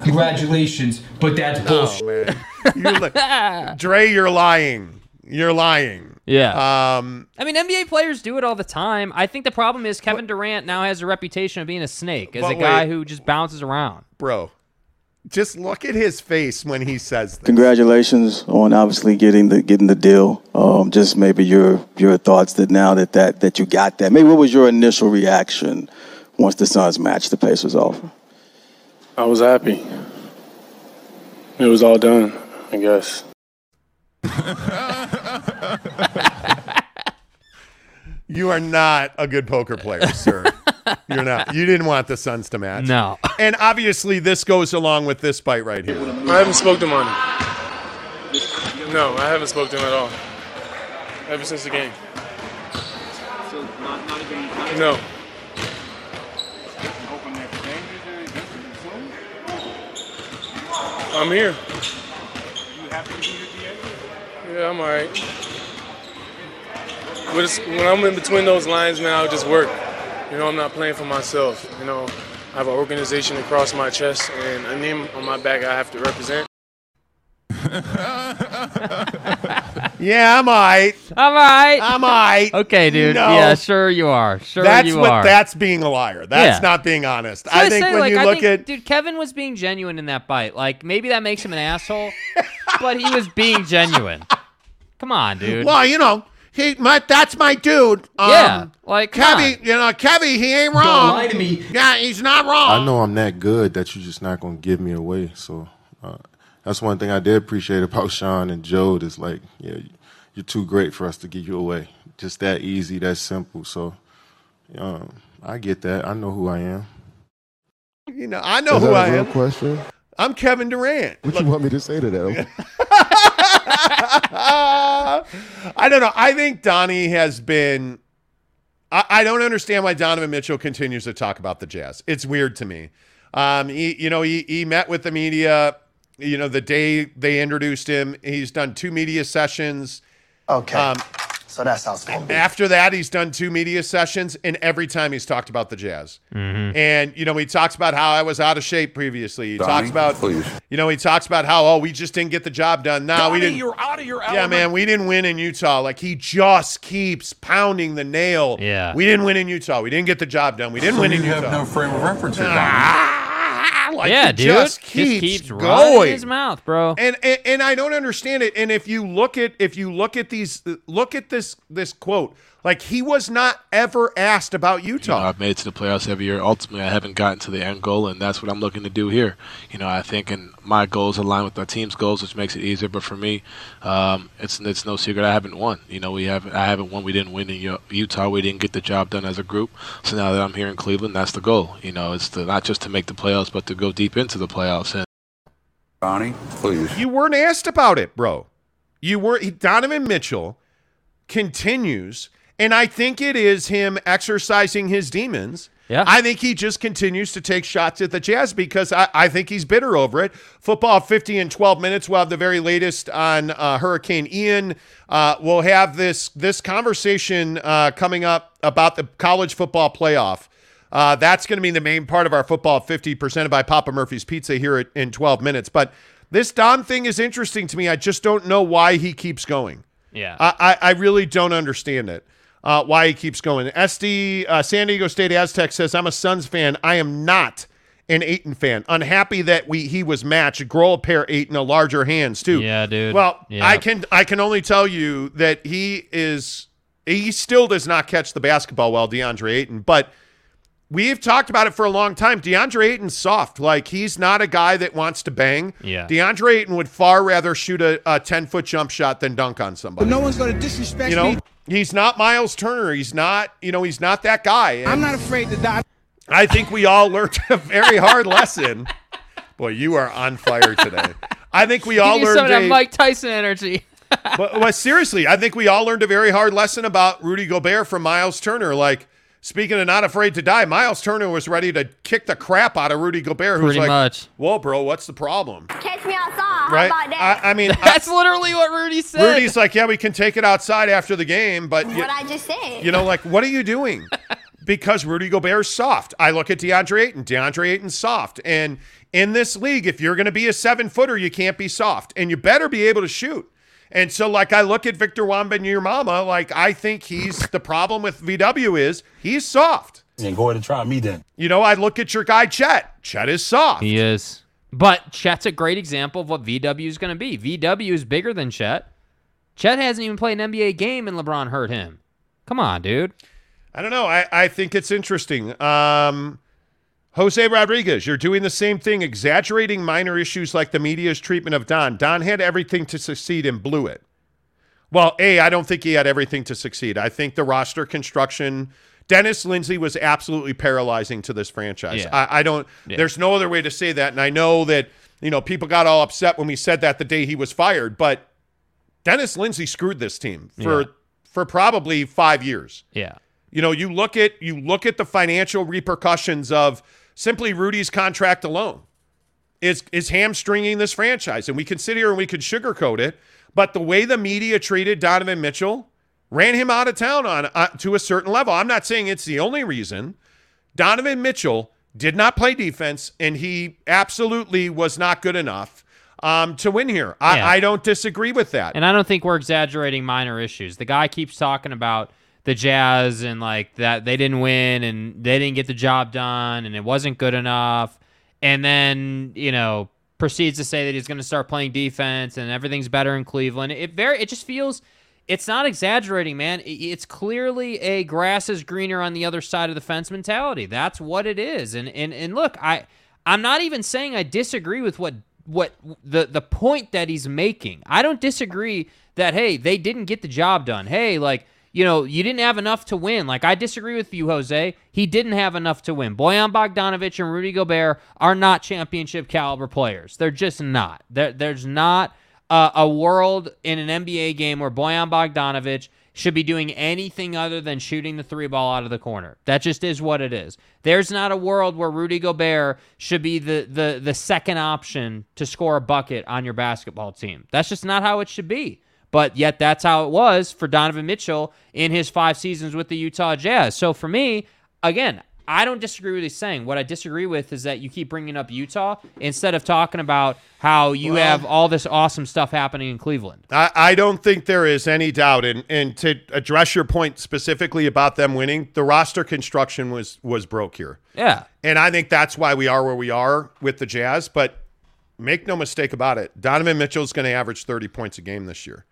Congratulations, but that's bullshit. Oh man, you li- Dre, you're lying. You're lying. Yeah. Um, I mean, NBA players do it all the time. I think the problem is Kevin Durant now has a reputation of being a snake, as a But guy wait. who just bounces around. bro, just look at his face when he says this. Congratulations on obviously getting the getting the deal. Um, just maybe your your thoughts that now that, that that you got that. Maybe what was your initial reaction once the Suns matched the Pacers offer? I was happy. It was all done, I guess. You are not a good poker player, sir. You're not. You didn't want the Suns to match. No. And obviously, this goes along with this bite right here. I haven't spoke to him on it. No, I haven't spoke to him at all. Ever since the game. No. I'm here. Yeah, I'm alright. But it's, when I'm in between those lines, man, I'll just work. You know, I'm not playing for myself. You know, I have an organization across my chest and a name on my back I have to represent. Yeah, I'm all right. I'm all right. I'm all right. Okay, dude. No. Yeah, sure you are. Sure That's you what. are. That's being a liar. That's Yeah. not being honest. So I think say, when like, you I look think, at dude, Kevin was being genuine in that bite. Like maybe that makes him an asshole, but he was being genuine. Come on, dude. Well, you know, he my that's my dude. Um, Yeah, like, come Kevy, you know, Kevy, he ain't wrong. Don't lie to me. Yeah, he's not wrong. I know I'm that good that you're just not gonna give me away. So uh, that's one thing I did appreciate about Sean and Joe is like, yeah, you're too great for us to give you away. Just that easy, that simple. So um, I get that. I know who I am. You know, I know Is who that I a real am. question? I'm Kevin Durant. What you want me to say to that? I don't know. I think Donnie has been. I, I don't understand why Donovan Mitchell continues to talk about the Jazz. It's weird to me. Um, he, you know, he, he met with the media. You know, the day they introduced him, he's done two media sessions. Okay. Um, so that's how it's going to be. after that, he's done two media sessions, and every time he's talked about the Jazz. Mm-hmm. And you know, he talks about how I was out of shape previously. He talks about, please. you know, he talks about how oh we just didn't get the job done. No, we didn't. You're out of your element. Yeah, man, we didn't win in Utah. Like he just keeps pounding the nail. Yeah. we didn't win in Utah. We didn't get the job done. We didn't So win you in have Utah. no frame of reference here, Donnie. Ah, like yeah, dude. just keeps, keeps running going. his mouth, bro. And, and and I don't understand it. And if you look at if you look at these look at this this quote, like he was not ever asked about You know, Utah. I've made it to the playoffs every year. Ultimately, I haven't gotten to the end goal, and that's what I'm looking to do here. You know, I think and my goals align with our team's goals, which makes it easier. But for me, um, it's it's no secret I haven't won. You know, we have I haven't won. We didn't win in Utah. We didn't get the job done as a group. So now that I'm here in Cleveland, that's the goal. You know, it's to, not just to make the playoffs, but to go deep into the playoffs. And Donnie, please. You weren't asked about it, bro. You were he- Donovan Mitchell continues, and I think it is him exercising his demons. Yeah. I think he just continues to take shots at the Jazz because I, I think he's bitter over it. Football 50 and 12 minutes. We'll have the very latest on uh, Hurricane Ian. Uh, we'll have this this conversation uh, coming up about the college football playoff. Uh, that's going to be the main part of our football 50 presented by Papa Murphy's Pizza here at, in 12 minutes. But this Don thing is interesting to me. I just don't know why he keeps going. Yeah. I, I, I really don't understand it. Uh, why he keeps going. SD uh, San Diego State Aztec says, "I'm a Suns fan. I am not an Ayton fan. Unhappy that we he was matched. Grow a pair Ayton a larger hands too. Yeah, dude. Well, Yeah. I can I can only tell you that he is he still does not catch the basketball well, DeAndre Ayton. But we've talked about it for a long time. DeAndre Ayton's soft. Like he's not a guy that wants to bang. Yeah. DeAndre Ayton would far rather shoot a, a 10 foot jump shot than dunk on somebody. But no one's going to disrespect you know, me. He's not Miles Turner. He's not, you know, he's not that guy. And I'm not afraid to die. I think we all learned a very hard lesson. Boy, you are on fire today. I think we all Give you some of learned that a, Mike Tyson energy. but, but seriously, I think we all learned a very hard lesson about Rudy Gobert from Miles Turner. Like Speaking of not afraid to die, Miles Turner was ready to kick the crap out of Rudy Gobert. Who's Pretty like, much. Whoa, bro, what's the problem? Catch me outside. right? About that? I, I mean, That's literally what Rudy said. Rudy's like, yeah, we can take it outside after the game, but you, what I just said. you know, like, what are you doing? because Rudy Gobert's soft. I look at DeAndre Ayton. DeAndre Ayton's soft, and in this league, if you're going to be a seven footer, you can't be soft, and you better be able to shoot. And so, like, I look at Victor Wembanyama, like, I think he's the problem with VW is he's soft. And go ahead and try me then. You know, I look at your guy Chet. Chet is soft. He is. But Chet's a great example of what VW is going to be. VW is bigger than Chet. Chet hasn't even played an NBA game and LeBron hurt him. Come on, dude. I don't know. I, I think it's interesting. Um, Jose Rodriguez, you're doing the same thing, exaggerating minor issues like the media's treatment of Don. Don had everything to succeed and blew it. Well, A, I don't think he had everything to succeed. I think the roster construction, Dennis Lindsay was absolutely paralyzing to this franchise. Yeah. I, I don't, Yeah. there's no other way to say that. And I know that, you know, people got all upset when we said that the day he was fired, but Dennis Lindsay screwed this team for, Yeah. for probably five years. Yeah. You know, you look at you look at the financial repercussions of simply Rudy's contract alone is is hamstringing this franchise, and we can sit here and we can sugarcoat it, but the way the media treated Donovan Mitchell ran him out of town on uh, to a certain level. I'm not saying it's the only reason. Donovan Mitchell did not play defense, and he absolutely was not good enough um, to win here. I, Yeah. I don't disagree with that. And I don't think we're exaggerating minor issues. The guy keeps talking about the Jazz and like that they didn't win and they didn't get the job done and it wasn't good enough. And then, you know, proceeds to say that he's going to start playing defense and everything's better in Cleveland. It very it just feels it's not exaggerating, man. It's clearly a grass is greener on the other side of the fence mentality. That's what it is. And and and look, I I'm not even saying I disagree with what what the the point that he's making. I don't disagree that hey, they didn't get the job done. Hey, like you know, you didn't have enough to win. Like I disagree with you, Jose. He didn't have enough to win. Bojan Bogdanović and Rudy Gobert are not championship caliber players. They're just not. There, there's not a, a world in an NBA game where Bojan Bogdanović should be doing anything other than shooting the three ball out of the corner. That just is what it is. There's not a world where Rudy Gobert should be the the the second option to score a bucket on your basketball team. That's just not how it should be. But yet that's how it was for Donovan Mitchell in his 5 seasons with the Utah Jazz. So for me, again, I don't disagree with what he's saying. What I disagree with is that you keep bringing up Utah instead of talking about how you Well- have all this awesome stuff happening in Cleveland. I, I don't think there is any doubt, and and to address your point specifically about them winning, the roster construction was was broke here. Yeah. And I think that's why we are where we are with the Jazz. But make no mistake about it, Donovan Mitchell's going to average 30 points a game this year.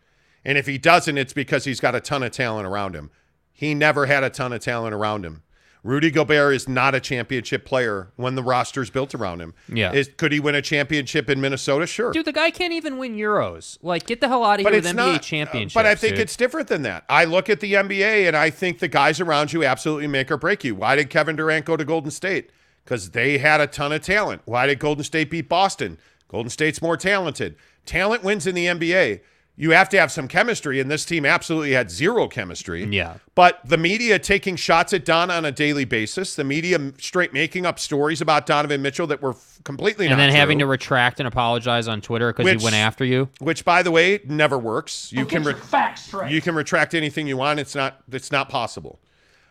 And if he doesn't, it's because he's got a ton of talent around him. He never had a ton of talent around him. Rudy Gobert is not a championship player when the roster's built around him. Yeah. Is, could he win a championship in Minnesota? Sure. Dude, the guy can't even win Euros. Like, get the hell out of here with NBA uh, championships. But I think dude. it's different than that. I look at the NBA and I think the guys around you absolutely make or break you. Why did Kevin Durant go to Golden State? Because they had a ton of talent. Why did Golden State beat Boston? Golden State's more talented. Talent wins in the NBA. You have to have some chemistry, and this team absolutely had zero chemistry. Yeah. But the media taking shots at Don on a daily basis, the media straight making up stories about Donovan Mitchell that were f- completely and not then having to retract and apologize on Twitter because he went after you. which by the way never works you Well, can get your facts straight. you can retract anything you want it's not it's not possible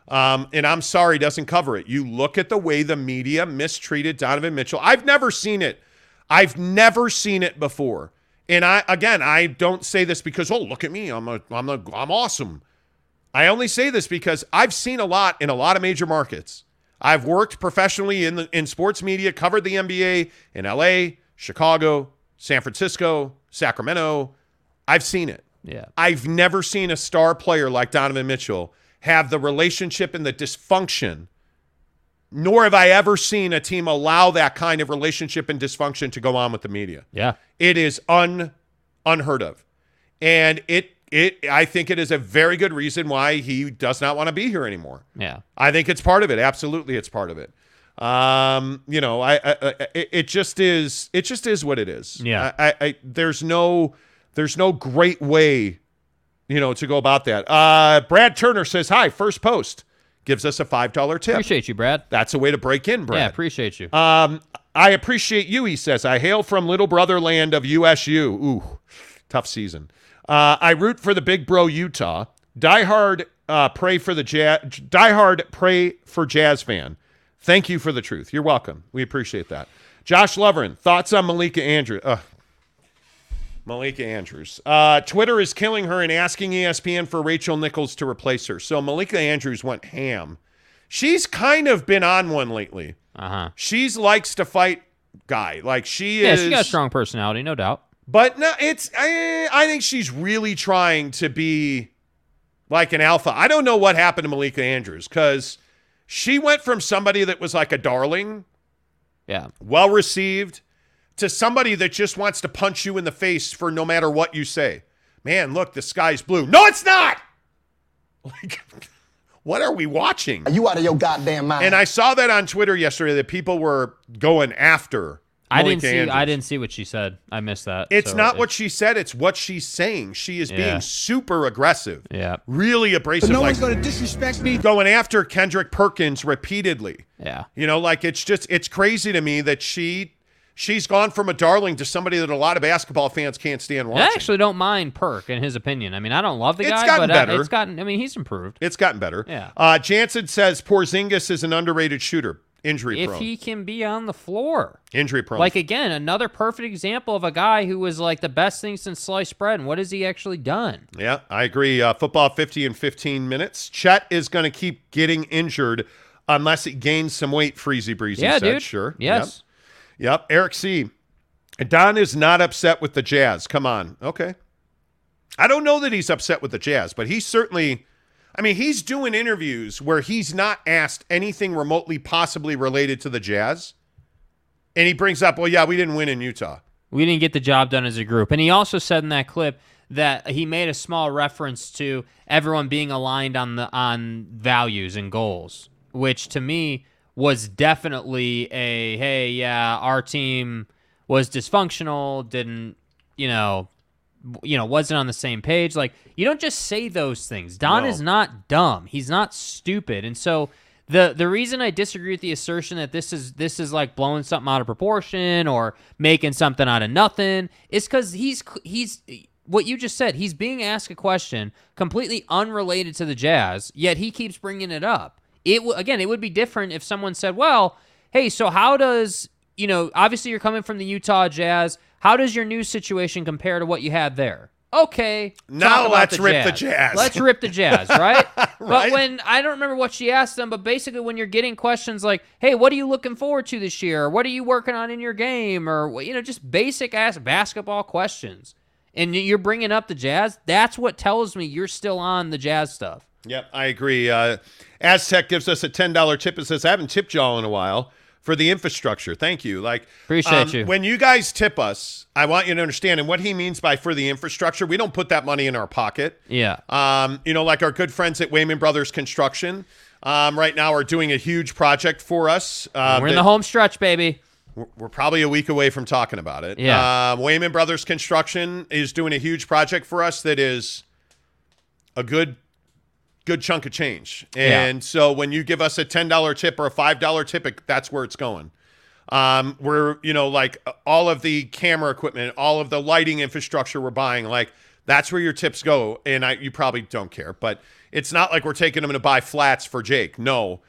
um, and i'm sorry doesn't cover it you look at the way the media mistreated donovan mitchell i've never seen it i've never seen it before and i again i don't say this because oh look at me i'm a i'm a i'm awesome. I only say this because i've seen a lot in a lot of major markets. I've worked professionally in the in sports media covered the nba in la chicago san francisco sacramento. I've seen it. Yeah. I've never seen a star player like Donovan Mitchell have the relationship and the dysfunction, nor have I ever seen a team allow that kind of relationship and dysfunction to go on with the media. Yeah. It is un unheard of. And it it I think it is a very good reason why he does not want to be here anymore. Yeah. I think it's part of it. Absolutely, it's part of it. Um, you know, I, I, I it, it just is. It just is what it is. Yeah. I, I there's no, there's no great way, you know, to go about that. Uh, Brad Turner says hi. First post. Gives us a $5 tip. Appreciate you, Brad. That's a way to break in, Brad. Yeah, appreciate you. Um, I appreciate you, he says. I hail from little brother land of USU. Ooh, tough season. Uh, I root for the big bro Utah. Die hard, uh, pray for the jazz. Die hard, pray for jazz fan. Thank you for the truth. You're welcome. We appreciate that. Josh Loveren, thoughts on Malika Andrews? Uh, Malika Andrews. Uh, Twitter is killing her and asking ESPN for Rachel Nichols to replace her. So Malika Andrews went ham. She's kind of been on one lately. Uh huh. She's likes to fight guy. Like she Yeah, is. she got a strong personality, no doubt. But no, it's. I, I think she's really trying to be like an alpha. I don't know what happened to Malika Andrews because she went from somebody that was like a darling, Yeah. well received, to somebody that just wants to punch you in the face for no matter what you say. Man, look, the sky's blue. No, it's not. Like, what are we watching? Are you out of your goddamn mind. And I saw that on Twitter yesterday that people were going after. I didn't see. Andrews. I didn't see what she said. I missed that. It's So not it- what she said, it's what she's saying. She is Yeah. being super aggressive. Yeah. Really abrasive. no like one's going to disrespect me. going after Kendrick Perkins repeatedly. Yeah. You know, like it's just it's crazy to me that she she's gone from a darling to somebody that a lot of basketball fans can't stand watching. I actually don't mind Perk in his opinion. I mean, I don't love the It's guy, gotten but uh, better. it's gotten. I mean, he's improved. it's gotten better. Yeah. Uh, Jansen says Porzingis is an underrated shooter. Injury If prone. he can be on the floor, Injury prone. like again, another perfect example of a guy who was like the best thing since sliced bread. And what has he actually done? Yeah, I agree. Uh, football 50 in 15 minutes. Chet is going to keep getting injured unless he gains some weight, Freezy Breezy Yeah, said. dude. Sure. Yes. Yep. Yep. Eric C. Don is not upset with the Jazz. Come on. Okay. I don't know that he's upset with the Jazz, but he's certainly, I mean, he's doing interviews where he's not asked anything remotely possibly related to the Jazz. And he brings up, well, yeah, we didn't win in Utah. We didn't get the job done as a group. And he also said in that clip that he made a small reference to everyone being aligned on the on values and goals, which to me was definitely a hey, yeah, our team was dysfunctional, didn't, you know, you know, wasn't on the same page. Like you don't just say those things. Don No. is not dumb. He's not stupid. And so the the reason I disagree with the assertion that this is this is like blowing something out of proportion or making something out of nothing is because he's he's what you just said. He's being asked a question completely unrelated to the Jazz, yet he keeps bringing it up. It w- again, it would be different if someone said, "Well, hey, so how does you know? Obviously, you're coming from the Utah Jazz. How does your new situation compare to what you had there?" Okay, Now let's rip the Jazz. Let's rip the Jazz, right? Right. But when I don't remember what she asked them, but basically when you're getting questions like, "Hey, what are you looking forward to this year? What are you working on in your game?" or you know, just basic ass basketball questions, and you're bringing up the Jazz, that's what tells me you're still on the Jazz stuff. Yep, I agree. Uh, Aztec gives us a ten dollar tip and says, "I haven't tipped y'all in a while for the infrastructure. Thank you." Like, Appreciate um, you. When you guys tip us, I want you to understand, and what he means by for the infrastructure, we don't put that money in our pocket. Yeah. Um, you know, like our good friends at Wayman Brothers Construction, um, right now are doing a huge project for us. Uh, We're in the home stretch, baby. we're- we're probably a week away from talking about it. Yeah. Um, Wayman Brothers Construction is doing a huge project for us that is a good good chunk of change. Yeah. And so when you give us a $10 tip or a $5 tip, that's where it's going. Um, we're, you know, like all of the camera equipment, all of the lighting infrastructure we're buying, like that's where your tips go. And I, you probably don't care, but it's not like we're taking them to buy flats for Jake. No,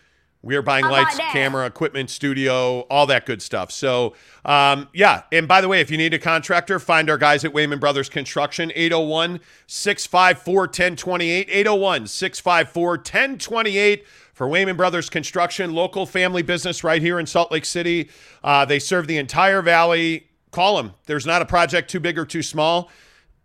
we are buying lights, camera, equipment, studio, all that good stuff. So, um, yeah. And by the way, if you need a contractor, find our guys at Wayman Brothers Construction, 801 654 1028. 801 654 1028 for Wayman Brothers Construction, local family business right here in Salt Lake City. Uh, they serve the entire valley. Call them. There's not a project too big or too small.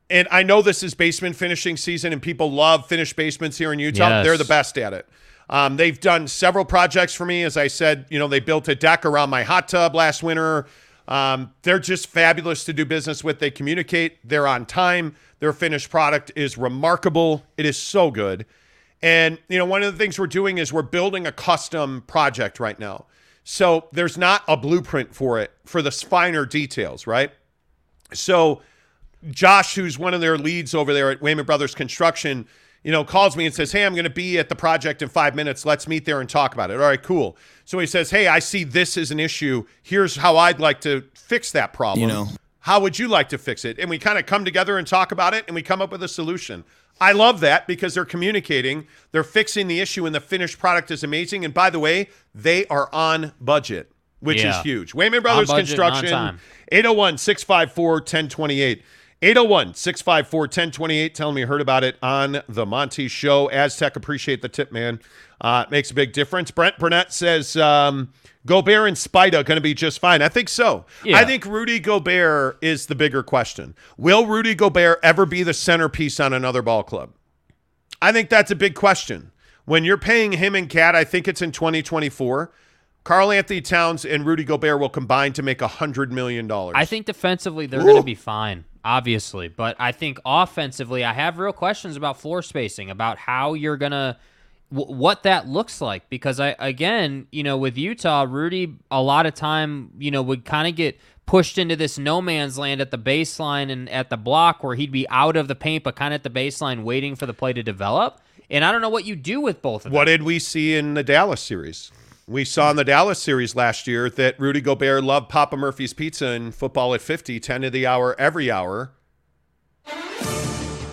And I know this is basement finishing season, and people love finished basements here in Utah. Yes. They're the best at it. Um, they've done several projects for me. As I said, you know, they built a deck around my hot tub last winter. Um, they're just fabulous to do business with. They communicate, they're on time. Their finished product is remarkable. It is so good. And, you know, one of the things we're doing is we're building a custom project right now. So there's not a blueprint for it for the finer details, right? So Josh, who's one of their leads over there at Wayman Brothers Construction, you know, calls me and says, Hey, I'm going to be at the project in five minutes. Let's meet there and talk about it. All right, cool. So he says, Hey, I see this is an issue. Here's how I'd like to fix that problem. You know. How would you like to fix it? And we kind of come together and talk about it and we come up with a solution. I love that because they're communicating, they're fixing the issue, and the finished product is amazing. And by the way, they are on budget, which Yeah. is huge. Wayman Brothers budget Construction, time. 801 654 1028. 801 654 1028. Tell me you heard about it on the Monty Show. Aztec, appreciate the tip, man. Uh, it makes a big difference. Brent Burnett says um, Gobert and Spida going to be just fine. I think so. Yeah. I think Rudy Gobert is the bigger question. Will Rudy Gobert ever be the centerpiece on another ball club? I think that's a big question. When you're paying him and KAT, I think it's in 2024. Karl-Anthony Towns and Rudy Gobert will combine to make a $100 million. I think defensively they're going to be fine, obviously, but I think offensively I have real questions about floor spacing, about how you're going to w- what that looks like because I again, you know, with Utah, Rudy a lot of time, you know, would kind of get pushed into this no man's land at the baseline and at the block where he'd be out of the paint but kind of at the baseline waiting for the play to develop. And I don't know what you do with both of them. What did we see in the Dallas series? We saw in the Dallas series last year that Rudy Gobert loved Papa Murphy's Pizza and football at 50, 10 to the hour, every hour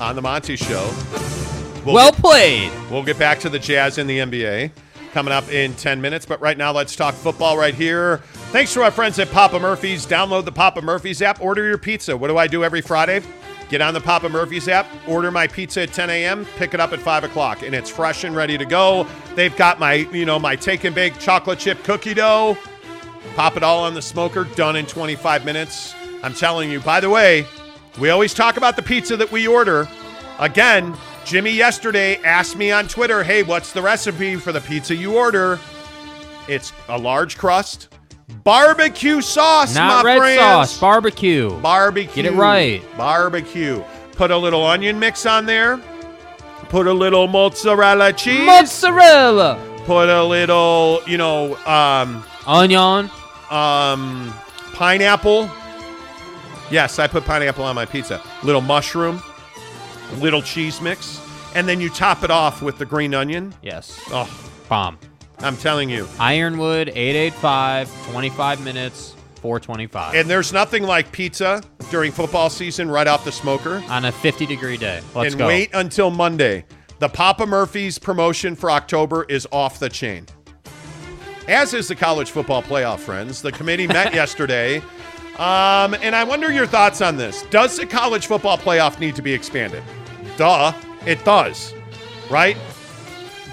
on the Monty Show. well get- played. We'll get back to the Jazz and the NBA coming up in 10 minutes. But right now, let's talk football right here. Thanks to our friends at Papa Murphy's. Download the Papa Murphy's app. Order your pizza. What do I do every Friday? Get on the Papa Murphy's app, order my pizza at 10 a.m., pick it up at 5 o'clock, and it's fresh and ready to go. They've got my, you know, my take and bake chocolate chip cookie dough. Pop it all on the smoker, done in 25 minutes. I'm telling you, by the way, we always talk about the pizza that we order. Again, Jimmy yesterday asked me on Twitter, hey, what's the recipe for the pizza you order? It's a large crust, barbecue sauce, Not my red friends. sauce, barbecue. Barbecue. Get it right. Barbecue. Put a little onion mix on there. Put a little mozzarella cheese. Mozzarella. Put a little, you know, um, Onion. um, pineapple. Yes, I put pineapple on my pizza. Little mushroom, little cheese mix, and then you top it off with the green onion. Yes. Oh, Bomb. I'm telling you. Ironwood 885 25 minutes 425 And there's nothing like pizza during football season right off the smoker. on a 50 degree day. Let's and go. wait until Monday. The Papa Murphy's promotion for October is off the chain. As is the college football playoff, friends. The committee met yesterday. Um, and I wonder your thoughts on this. Does the college football playoff need to be expanded? Duh, it does, right?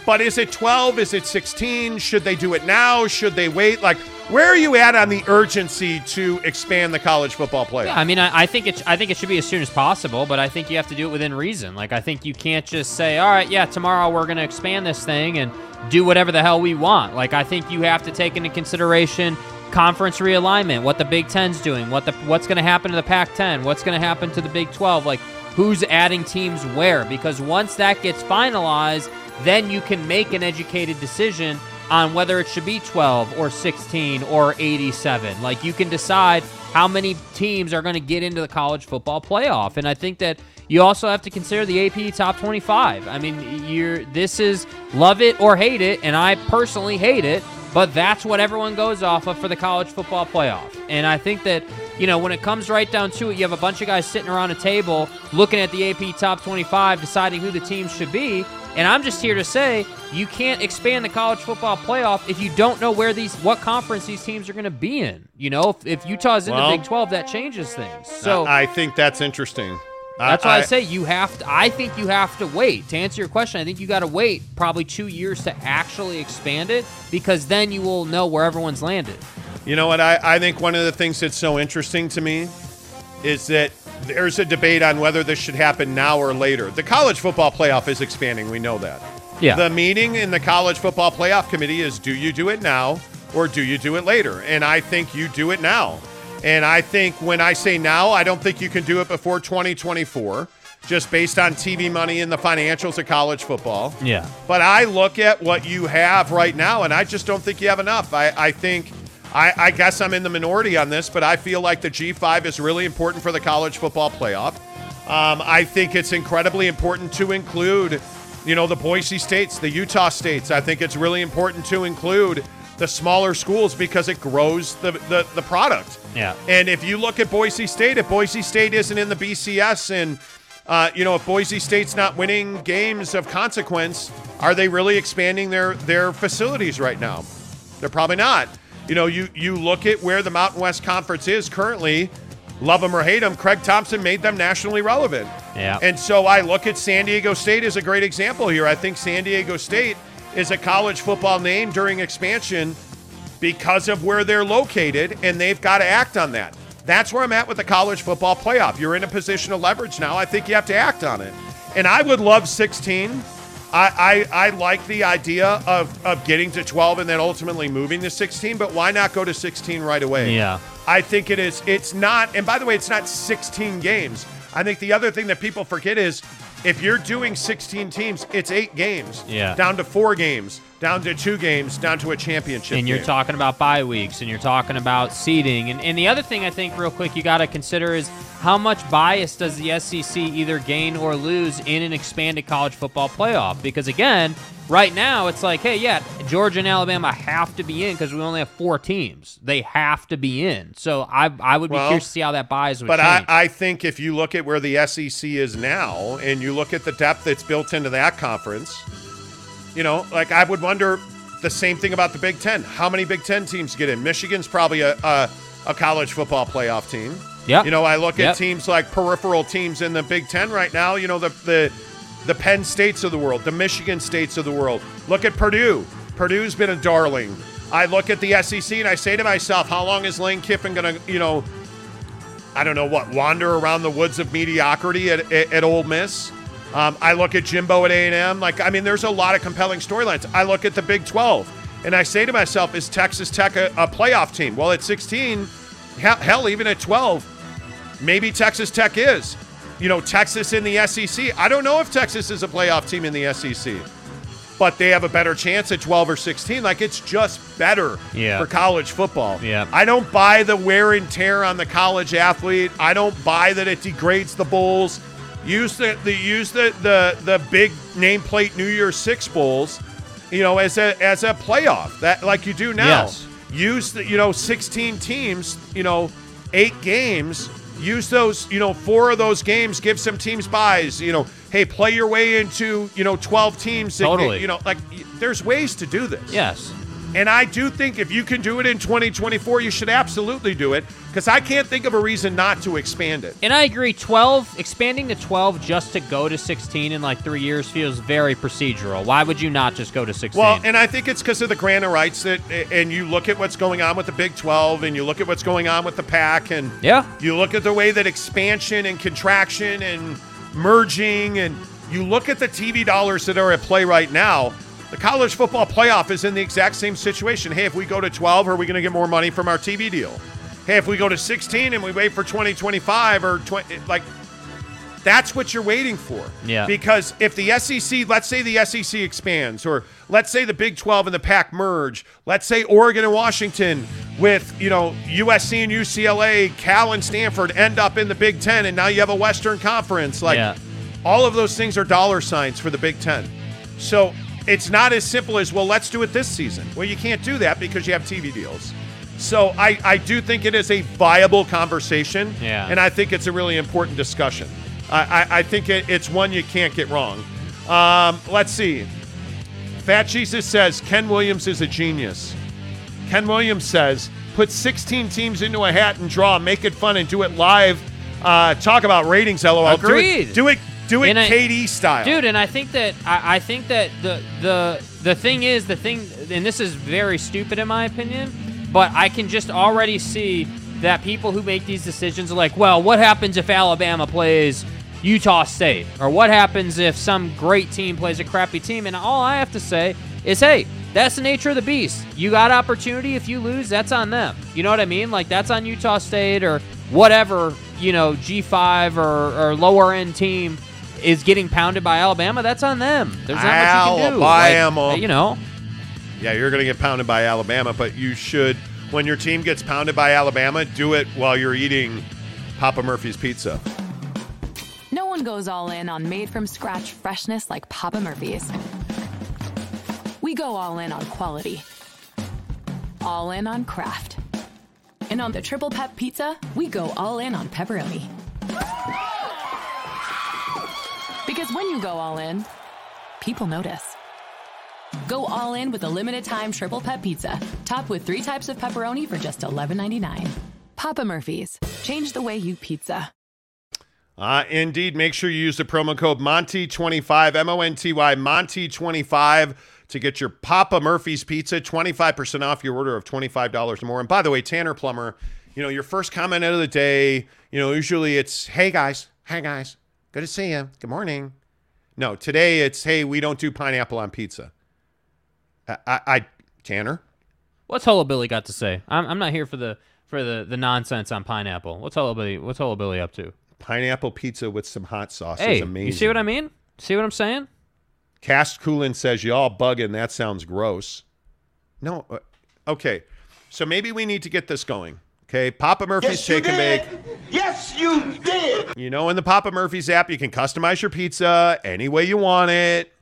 But is it 12? Is it 16? Should they do it now? Should they wait? Like, where are you at on the urgency to expand the college football playoff? Yeah, I mean, I, I think it. I think it should be as soon as possible, but I think you have to do it within reason. Like, I think you can't just say, "All right, yeah, tomorrow we're going to expand this thing and do whatever the hell we want." Like, I think you have to take into consideration conference realignment, what the Big Ten's doing, what the what's going to happen to the Pac-10, what's going to happen to the Big 12, like who's adding teams where. Because once that gets finalized, then you can make an educated decision on whether it should be 12 or 16 or 87. Like you can decide how many teams are going to get into the college football playoff. And I think that you also have to consider the AP top 25. I mean, you're this is love it or hate it, and I personally hate it, but that's what everyone goes off of for the college football playoff. And I think that you know, when it comes right down to it, you have a bunch of guys sitting around a table looking at the AP top 25, deciding who the teams should be. And I'm just here to say you can't expand the college football playoff if you don't know where these, what conference these teams are going to be in. You know, if, if Utah's in Well- the Big 12, that changes things. So I I think that's interesting. that's why I, say you have to. I think you have to wait. To answer your question, I think you got to wait probably two years to actually expand it because then you will know where everyone's landed. You know what? I, I think one of the things that's so interesting to me is that there's a debate on whether this should happen now or later. The college football playoff is expanding. We know that. Yeah. The meeting in the college football playoff committee is do you do it now or do you do it later? And I think you do it now. And I think when I say now, I don't think you can do it before 2024, just based on TV money and the financials of college football. Yeah. But I look at what you have right now, and I just don't think you have enough. I, I think, I, I guess I'm in the minority on this, but I feel like the G5 is really important for the college football playoff. Um, I think it's incredibly important to include you know, the Boise States, the Utah States. I think it's really important to include the smaller schools because it grows the, the, the product. Yeah. And if you look at Boise State, if Boise State isn't in the BCS and, uh, you know, if Boise State's not winning games of consequence, are they really expanding their, their facilities right now? They're probably not. You know, you, you look at where the Mountain West Conference is currently, love them or hate them, Craig Thompson made them nationally relevant. Yeah. And so I look at San Diego State as a great example here. I think San Diego State is a college football name during expansion because of where they're located, and they've got to act on that. That's where I'm at with the college football playoff. You're in a position of leverage now. I think you have to act on it. And I would love 16. I, I, I like the idea of, of getting to 12 and then ultimately moving to 16, but why not go to 16 right away? Yeah. I think it is. It's not, and by the way, it's not 16 games. I think the other thing that people forget is if you're doing 16 teams, it's eight games. Yeah. Down to four games, down to two games, down to a championship. and you're game. talking about bye weeks and you're talking about seeding and, and the other thing i think real quick you got to consider is how much bias does the sec either gain or lose in an expanded college football playoff because again right now it's like hey yeah georgia and alabama have to be in because we only have four teams they have to be in so i, I would be Well, curious to see how that bias would But I, I think if you look at where the SEC is now and you look at the depth that's built into that conference, you know, like I would wonder the same thing about the Big Ten. How many Big Ten teams get in? Michigan's probably a, a, a college football playoff team. Yeah. You know, I look Yep. at teams like peripheral teams in the Big Ten right now, you know, the, the, the Penn States of the world, the Michigan States of the world. Look at Purdue. Purdue's been a darling. I look at the SEC and I say to myself, how long is Lane Kiffin going to, you know, I don't know what, wander around the woods of mediocrity at, at, at Ole Miss. Um, I look at Jimbo at A&M. Like, I mean, there's a lot of compelling storylines. I look at the Big 12, and I say to myself, is Texas Tech a, a playoff team? Well, at 16, hell, hell, even at 12, maybe Texas Tech is. You know, Texas in the SEC. I don't know if Texas is a playoff team in the SEC, but they have a better chance at 12 or 16. Like, it's just better Yeah. for college football. Yeah. I don't buy the wear and tear on the college athlete. I don't buy that it degrades the bowls. Use the, the use the the the big nameplate New Year's Six bowls, you know, as a as a playoff that like you do now. Yes. Use the you know 16 teams, you know, eight games. Use those, you know, four of those games. Give some teams buys. You know, hey, play your way into you know 12 teams. that- Totally. You know, like there's ways to do this. yes And I do think if you can do it in 2024, you should absolutely do it because I can't think of a reason not to expand it. And I agree, 12, expanding to 12 just to go to 16 in like three years feels very procedural. Why would you not just go to 16? Well, and I think it's because of the grant of rights that, and you look at what's going on with the Big 12 and you look at what's going on with the PAC and yeah. you look at the way that expansion and contraction and merging and you look at the TV dollars that are at play right now. The college football playoff is in the exact same situation. Hey, if we go to 12, are we going to get more money from our TV deal? Hey, if we go to 16 and we wait for 2025 or 20, like, that's what you're waiting for. Yeah. Because if the SEC, let's say the SEC expands, or let's say the Big 12 and the PAC merge, let's say Oregon and Washington with, you know, USC and UCLA, Cal and Stanford end up in the Big 10, and now you have a Western Conference. Like, Yeah. all of those things are dollar signs for the Big 10. So it's not as simple as, well, let's do it this season. Well, you can't do that because you have TV deals. So I, I do think it is a viable conversation. Yeah. And I think it's a really important discussion. I, I, I think it, it's one you can't get wrong. Um, let's see. Fat Jesus says Ken Williams is a genius. Ken Williams says put 16 teams into a hat and draw, make it fun, and do it live. Uh, talk about ratings, lol. Agreed. Do it, do it, do it And I- KD style. dude and i think that I, I think that the the the thing is the thing and this is very stupid in my opinion but i can just already see that people who make these decisions are like well what happens if alabama plays utah state? Or what happens if some great team plays a crappy team? And all i have to say is hey that's the nature of the beast. You got opportunity. If you lose that's on them. You know what i mean? Like that's on utah state or whatever you know g5 or, or lower end team is getting pounded by Alabama, that's on them. There's not much you can do. Alabama. Like, you know, Yeah, you're going to get pounded by Alabama, but you should, when your team gets pounded by Alabama, do it while you're eating Papa Murphy's pizza. No one one goes all in on made from scratch freshness like Papa Murphy's. We go all in on quality, all in on craft. And on the triple pep pizza, we go all in on pepperoni. Because when you go all in, people notice. Go all in with a limited time triple pep pizza, topped with three types of pepperoni for just $11.99. Papa Murphy's. Change the way you pizza. Uh, indeed, make sure you use the promo code Monty25, M O N T Y, Monty25 to get your Papa Murphy's pizza, 25% off your order of $25 or more. And by the way, Tanner Plummer, you know, your first comment of the day, you know, usually it's, hey guys, hey guys, good to see you. Good morning. No, today it's, hey, we don't do pineapple on pizza. I, I, I Tanner, What's Hullabilly got to say? I'm, I'm not here for the for the, the nonsense on pineapple. What's Hullabilly What's Hullabilly up to? pineapple pizza with some hot sauce hey, is amazing. you see what I mean? See what I'm saying? Cast Coolin says, y'all bugging. That sounds gross. No. uh, Okay. So maybe we need to get this going. Okay. Papa Murphy's Yes, you Take and Bake. did. Yes, you did. You know, in the Papa Murphy's app, you can customize your pizza any way you want it.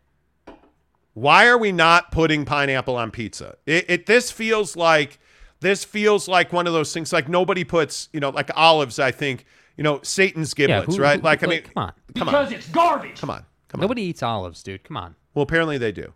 Why are we not putting pineapple on pizza? It, it this feels like this feels like one of those things. Like nobody puts, you know, like olives. I think, you know, Satan's giblets, who- right? who- like I like, mean, come on. come Because on, it's garbage. come on, come on. Nobody eats olives, dude. Come on. Well, apparently they do.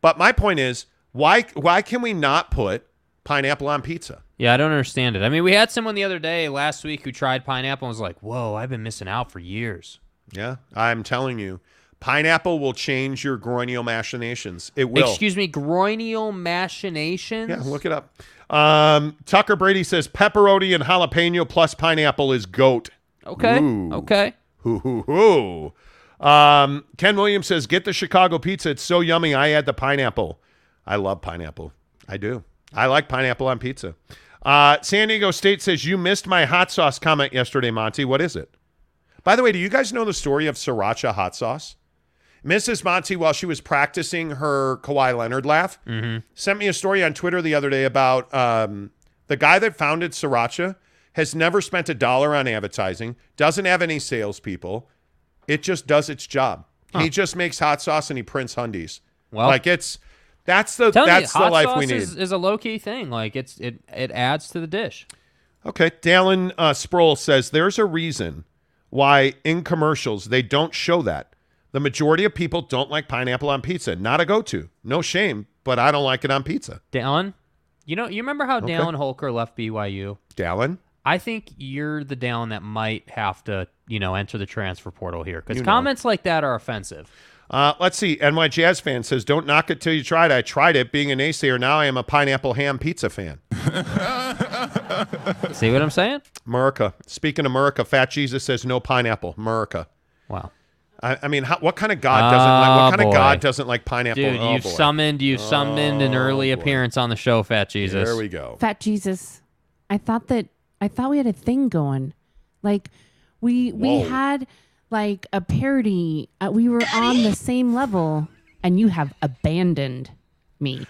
But my point is, why why can we not put pineapple on pizza? Yeah, I don't understand it. I mean, we had someone the other day last week who tried pineapple and was like, "Whoa, I've been missing out for years." Yeah, I'm telling you, pineapple will change your groinial machinations. It will. Excuse me, groinial machinations. Yeah, look it up. Um, Tucker Brady says pepperoni and jalapeno plus pineapple is goat. Okay. Ooh. Okay. Hoo hoo hoo. Um, Ken Williams says, "Get the Chicago pizza. It's so yummy. I add the pineapple. I love pineapple. I do. I like pineapple on pizza." Uh, San Diego State says, "You missed my hot sauce comment yesterday, Monty. What is it?" By the way, do you guys know the story of sriracha hot sauce? Mrs. Monty, while she was practicing her Kawhi Leonard laugh, sent me a story on Twitter the other day about um, the guy that founded Sriracha has never spent a dollar on advertising, doesn't have any salespeople. It just does its job. He just makes hot sauce and he prints hundies. Well- like it's that's the Tell that's you, the hot life sauce we need. Is, is a low key thing. Like it's it it adds to the dish. Okay, Dallin uh, Sproul says there's a reason why in commercials they don't show that. The majority of people don't like pineapple on pizza. Not a go-to. No shame, but I don't like it on pizza. Dallin, you know, you remember how Okay. Dallin Holker left BYU? Dallin, I think you're the Dallin that might have to, you know, enter the transfer portal here because You know. comments like that are offensive. Uh, let's see. NY Jazz fan says, "Don't knock it till you try it." I tried it. Being a naysayer, now I am a pineapple ham pizza fan. See what I'm saying? America. Speaking of America, Fat Jesus says no pineapple. America. Wow. I, I mean, how, what kind of God doesn't like? What Oh, kind of. God doesn't like pineapple? Dude, Oh, you've boy. summoned you've summoned an early appearance on the show, Fat Jesus. There we go. Fat Jesus. I thought that I thought we had a thing going. Like we we Whoa. had like a parody. Uh, we were on the same level, and you have abandoned me.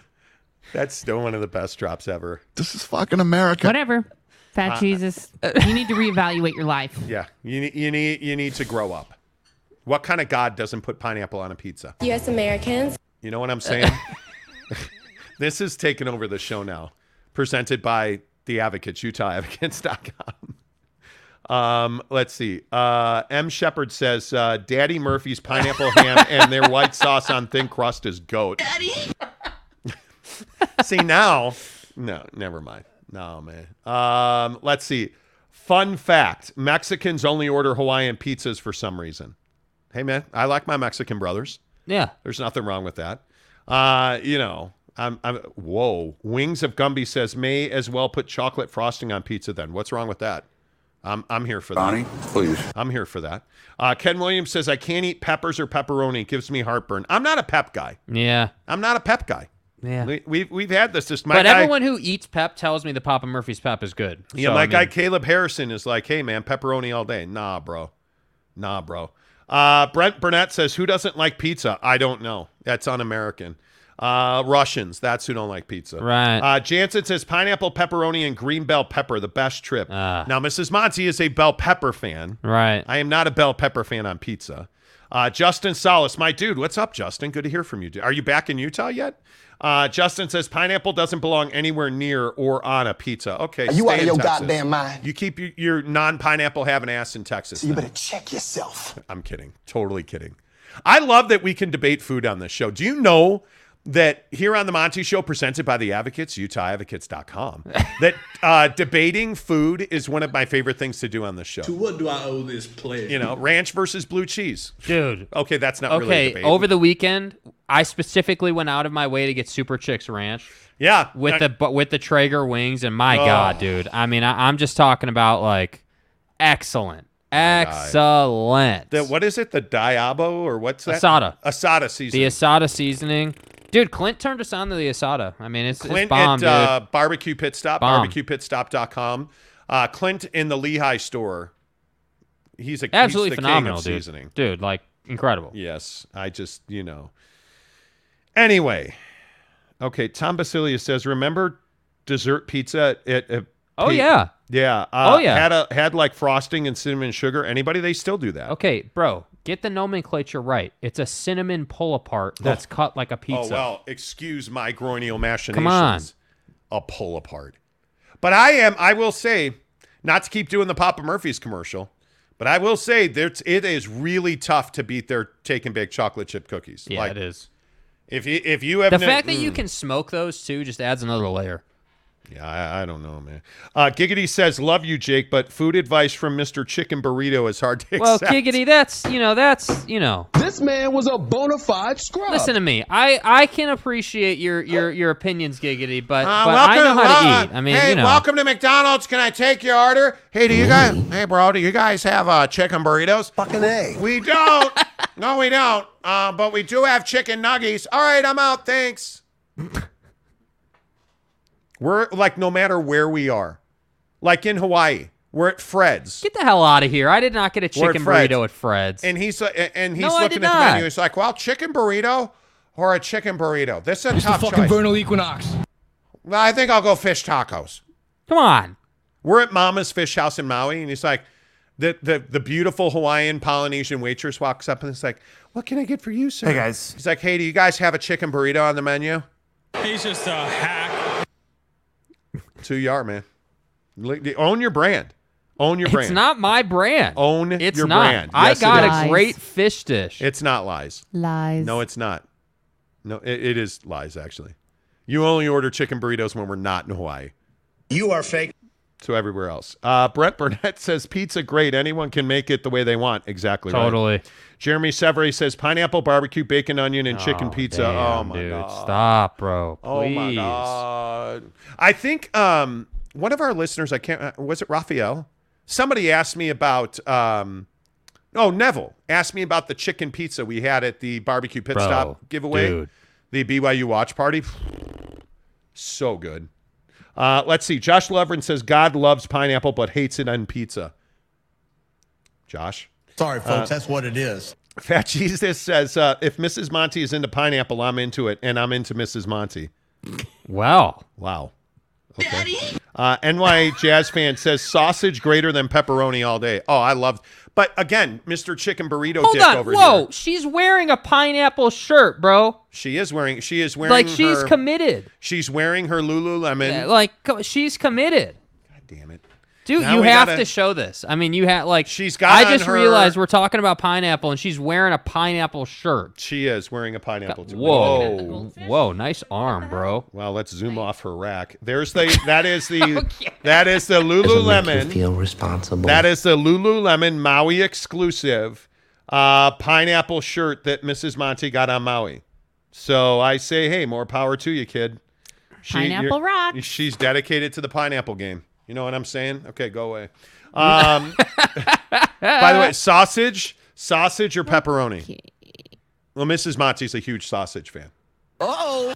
That's still one of the best drops ever. This is fucking America. Whatever. Fat Uh, Jesus, you need to reevaluate your life. Yeah, you need you need you need to grow up. What kind of God doesn't put pineapple on a pizza? U.S. Americans. You know what I'm saying? this is taking over the show now. Presented by the Advocates, UtahAdvocates.com. Um, let's see. Uh, M. Shepard says uh, Daddy Murphy's pineapple ham and their white sauce on thin crust is goat. see now, no, never mind. No man. Um, let's see. Fun fact: Mexicans only order Hawaiian pizzas for some reason. Hey man, I like my Mexican brothers. Yeah. There's nothing wrong with that. Uh, you know, I'm, I'm whoa. Wings of Gumby says may as well put chocolate frosting on pizza then. What's wrong with that? I'm I'm here for that. Donnie, please. I'm here for that. Uh, Ken Williams says I can't eat peppers or pepperoni. It gives me heartburn. I'm not a pep guy. Yeah. I'm not a pep guy. Yeah. We, we've we've had this. this my but guy, everyone who eats pep tells me the Papa Murphy's pep is good. Yeah, So, my I guy mean, Caleb Harrison is like, hey man, pepperoni all day. Nah, bro. Nah, bro. Uh, Brent Burnett says, who doesn't like pizza? I don't know. That's un-American. Uh, Russians, that's who don't like pizza. Right. Uh, Jansen says pineapple, pepperoni, and green bell pepper, the best trip. Ah. now, Mrs. Monty is a bell pepper fan. Right. I am not a bell pepper fan on pizza. Uh, Justin Solis, my dude, what's up, Justin? Good to hear from you. Are you back in Utah yet? Uh, Justin says pineapple doesn't belong anywhere near or on a pizza. Okay, Are you stay out of your Texas. goddamn mind? You keep your, your non-pineapple having ass in Texas. So you then. better check yourself. I'm kidding. Totally kidding. I love that we can debate food on this show. Do you know that here on the Monty Show, presented by the Advocates, UtahAdvocates.com, that uh, debating food is one of my favorite things to do on the show. To what do I owe this pledge? You know, ranch versus blue cheese. Dude. Okay, that's not really a Okay, debate. over the weekend, I specifically went out of my way to get Super Chicks Ranch. Yeah, with I- the bu- with the Traeger wings, and my Oh. God, dude! I mean, I, I'm just talking about like excellent, excellent. The, what is it? The Diabo or what's that? Asada. Asada season. The asada seasoning, dude. Clint turned us on to the asada. I mean, it's, Clint it's bomb, at uh, Barbecue Pit Stop, Bomb. barbecuepitstop.com. Uh, Clint in the Lehi store. He's a Absolutely he's the phenomenal, dude. seasoning. Dude, like incredible. Yes, I just you know. Anyway, okay. Tom Basilius says, "Remember dessert pizza at, at Oh, Pete- yeah. yeah, uh, Oh, yeah. Had a had like frosting and cinnamon sugar. Anybody? They still do that. Okay, bro, get the nomenclature right. It's a cinnamon pull apart that's cut like a pizza. Oh well, excuse my groinial machinations. Come on. a pull apart. But I am. I will say, not to keep doing the Papa Murphy's commercial, but I will say that it is really tough to beat their take and bake chocolate chip cookies. Yeah, like, it is. If you if you have The no- fact that you mm. can smoke those too just adds another layer. Yeah, I, I don't know, man. Uh, Giggity says, "Love you, Jake, but food advice from Mister Chicken Burrito is hard to accept. Well, accept." giggity, that's you know, that's you know. This man was a bona fide scrub. Listen to me. I I can appreciate your your your opinions, giggity, but Uh, but I know how to uh, eat. I mean, hey, you know. welcome to McDonald's. Can I take your order? Hey, do you guys? Hey, bro, do you guys have uh, chicken burritos? Fucking A. We don't. no, we don't. Uh, but we do have chicken nuggies. All right, I'm out. Thanks. We're like, no matter where we are, like in Hawaii, we're at Fred's. Get the hell out of here! I did not get a We're at chicken Fred's. burrito at Fred's. And he's uh, and he's No, I looking did at the not. menu. He's like, well, chicken burrito or a chicken burrito. This is a It's the tough fucking choice. vernal equinox. Well, I think I'll go fish tacos. Come on. We're at Mama's Fish House in Maui, and he's like, the the the beautiful Hawaiian Polynesian waitress walks up and is like, "What can I get for you, sir?" Hey, guys. He's like, "Hey, do you guys have a chicken burrito on the menu?" He's just a hack. It's who you are, man. Own your brand. Own your brand. It's not my brand. Own It's your not. brand. I Yes, it got a great fish dish. It's not lies. Lies. No, it's not. No, it, it is lies. Actually, you only order chicken burritos when we're not in Hawaii. You are fake. So everywhere else. Uh, Brett Burnett says pizza great. Anyone can make it the way they want. Exactly. right. Jeremy Severi says pineapple, barbecue, bacon, onion, and chicken Oh, pizza. damn, oh my dude. god! Stop, bro. Oh my god! I think um, one of our listeners, I can't. uh, Was it Raphael? Somebody asked me about. Um, oh, Neville asked me about the chicken pizza we had at the barbecue pit Bro, stop giveaway. dude. The BYU watch party. So good. Uh, let's see. Josh Levering says God loves pineapple but hates it on pizza. Josh. Sorry, folks. Uh, that's what it is. Fat Jesus says, uh, if Mrs. Monty is into pineapple, I'm into it, and I'm into Mrs. Monty. Wow. Wow. Okay. Uh, NY Jazz fan says sausage greater than pepperoni all day. Oh, I love. But again, Mr. Chicken Burrito Hold Dick on. over Whoa. here. She's wearing a pineapple shirt, bro. She is wearing. She is wearing. Like she's her- committed. She's wearing her Lululemon. Yeah, like co- she's committed. God damn it. Dude, Now you have gotta- to show this. I mean, you have like She's got I just her- realized we're talking about pineapple, and she's wearing a pineapple shirt. She is wearing a pineapple. too. Whoa, whoa, nice arm, bro. Well, let's zoom off her rack. There's the. That is the. That is the Lululemon. feel responsible. That is the Lululemon Maui exclusive uh, pineapple shirt that Mrs. Monty got on Maui. So I say, hey, more power to you, kid. Pineapple you're- She's dedicated to the pineapple game. You know what I'm saying? Okay, go away. Um, by the way, sausage, sausage or pepperoni? Well, Mrs. Monty's a huge sausage fan. Oh.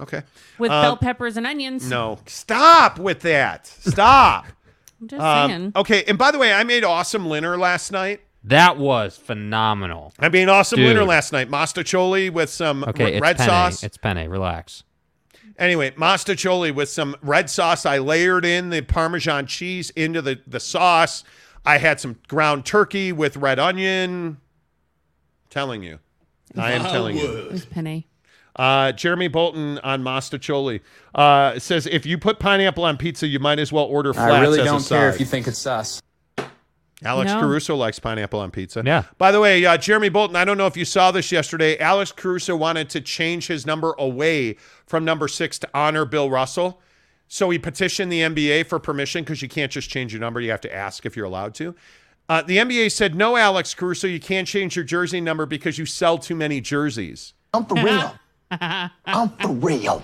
Okay. With Um, bell peppers and onions. No, stop with that. Stop. I'm just Um, saying. okay, and by the way, I made awesome dinner last night. That was phenomenal. I mean, awesome Dude. winner last night. Mostaccioli with some Okay, r- it's red penne. sauce. It's penne. Relax. Anyway, mostaccioli with some red sauce. I layered in the Parmesan cheese into the, the sauce. I had some ground turkey with red onion. Telling you. I am telling you. It was penne. Uh, Jeremy Bolton on Mostaccioli uh, says if you put pineapple on pizza, you might as well order flats I really as don't care if you think it's sus. Alex No. Caruso likes pineapple on pizza. Yeah. By the way, uh, Jeremy Bolton, I don't know if you saw this yesterday. Alex Caruso wanted to change his number away from number six to honor Bill Russell. So he petitioned the NBA for permission because you can't just change your number. You have to ask if you're allowed to. Uh, the NBA said, no, Alex Caruso, you can't change your jersey number because you sell too many jerseys. I'm for real. I'm for real.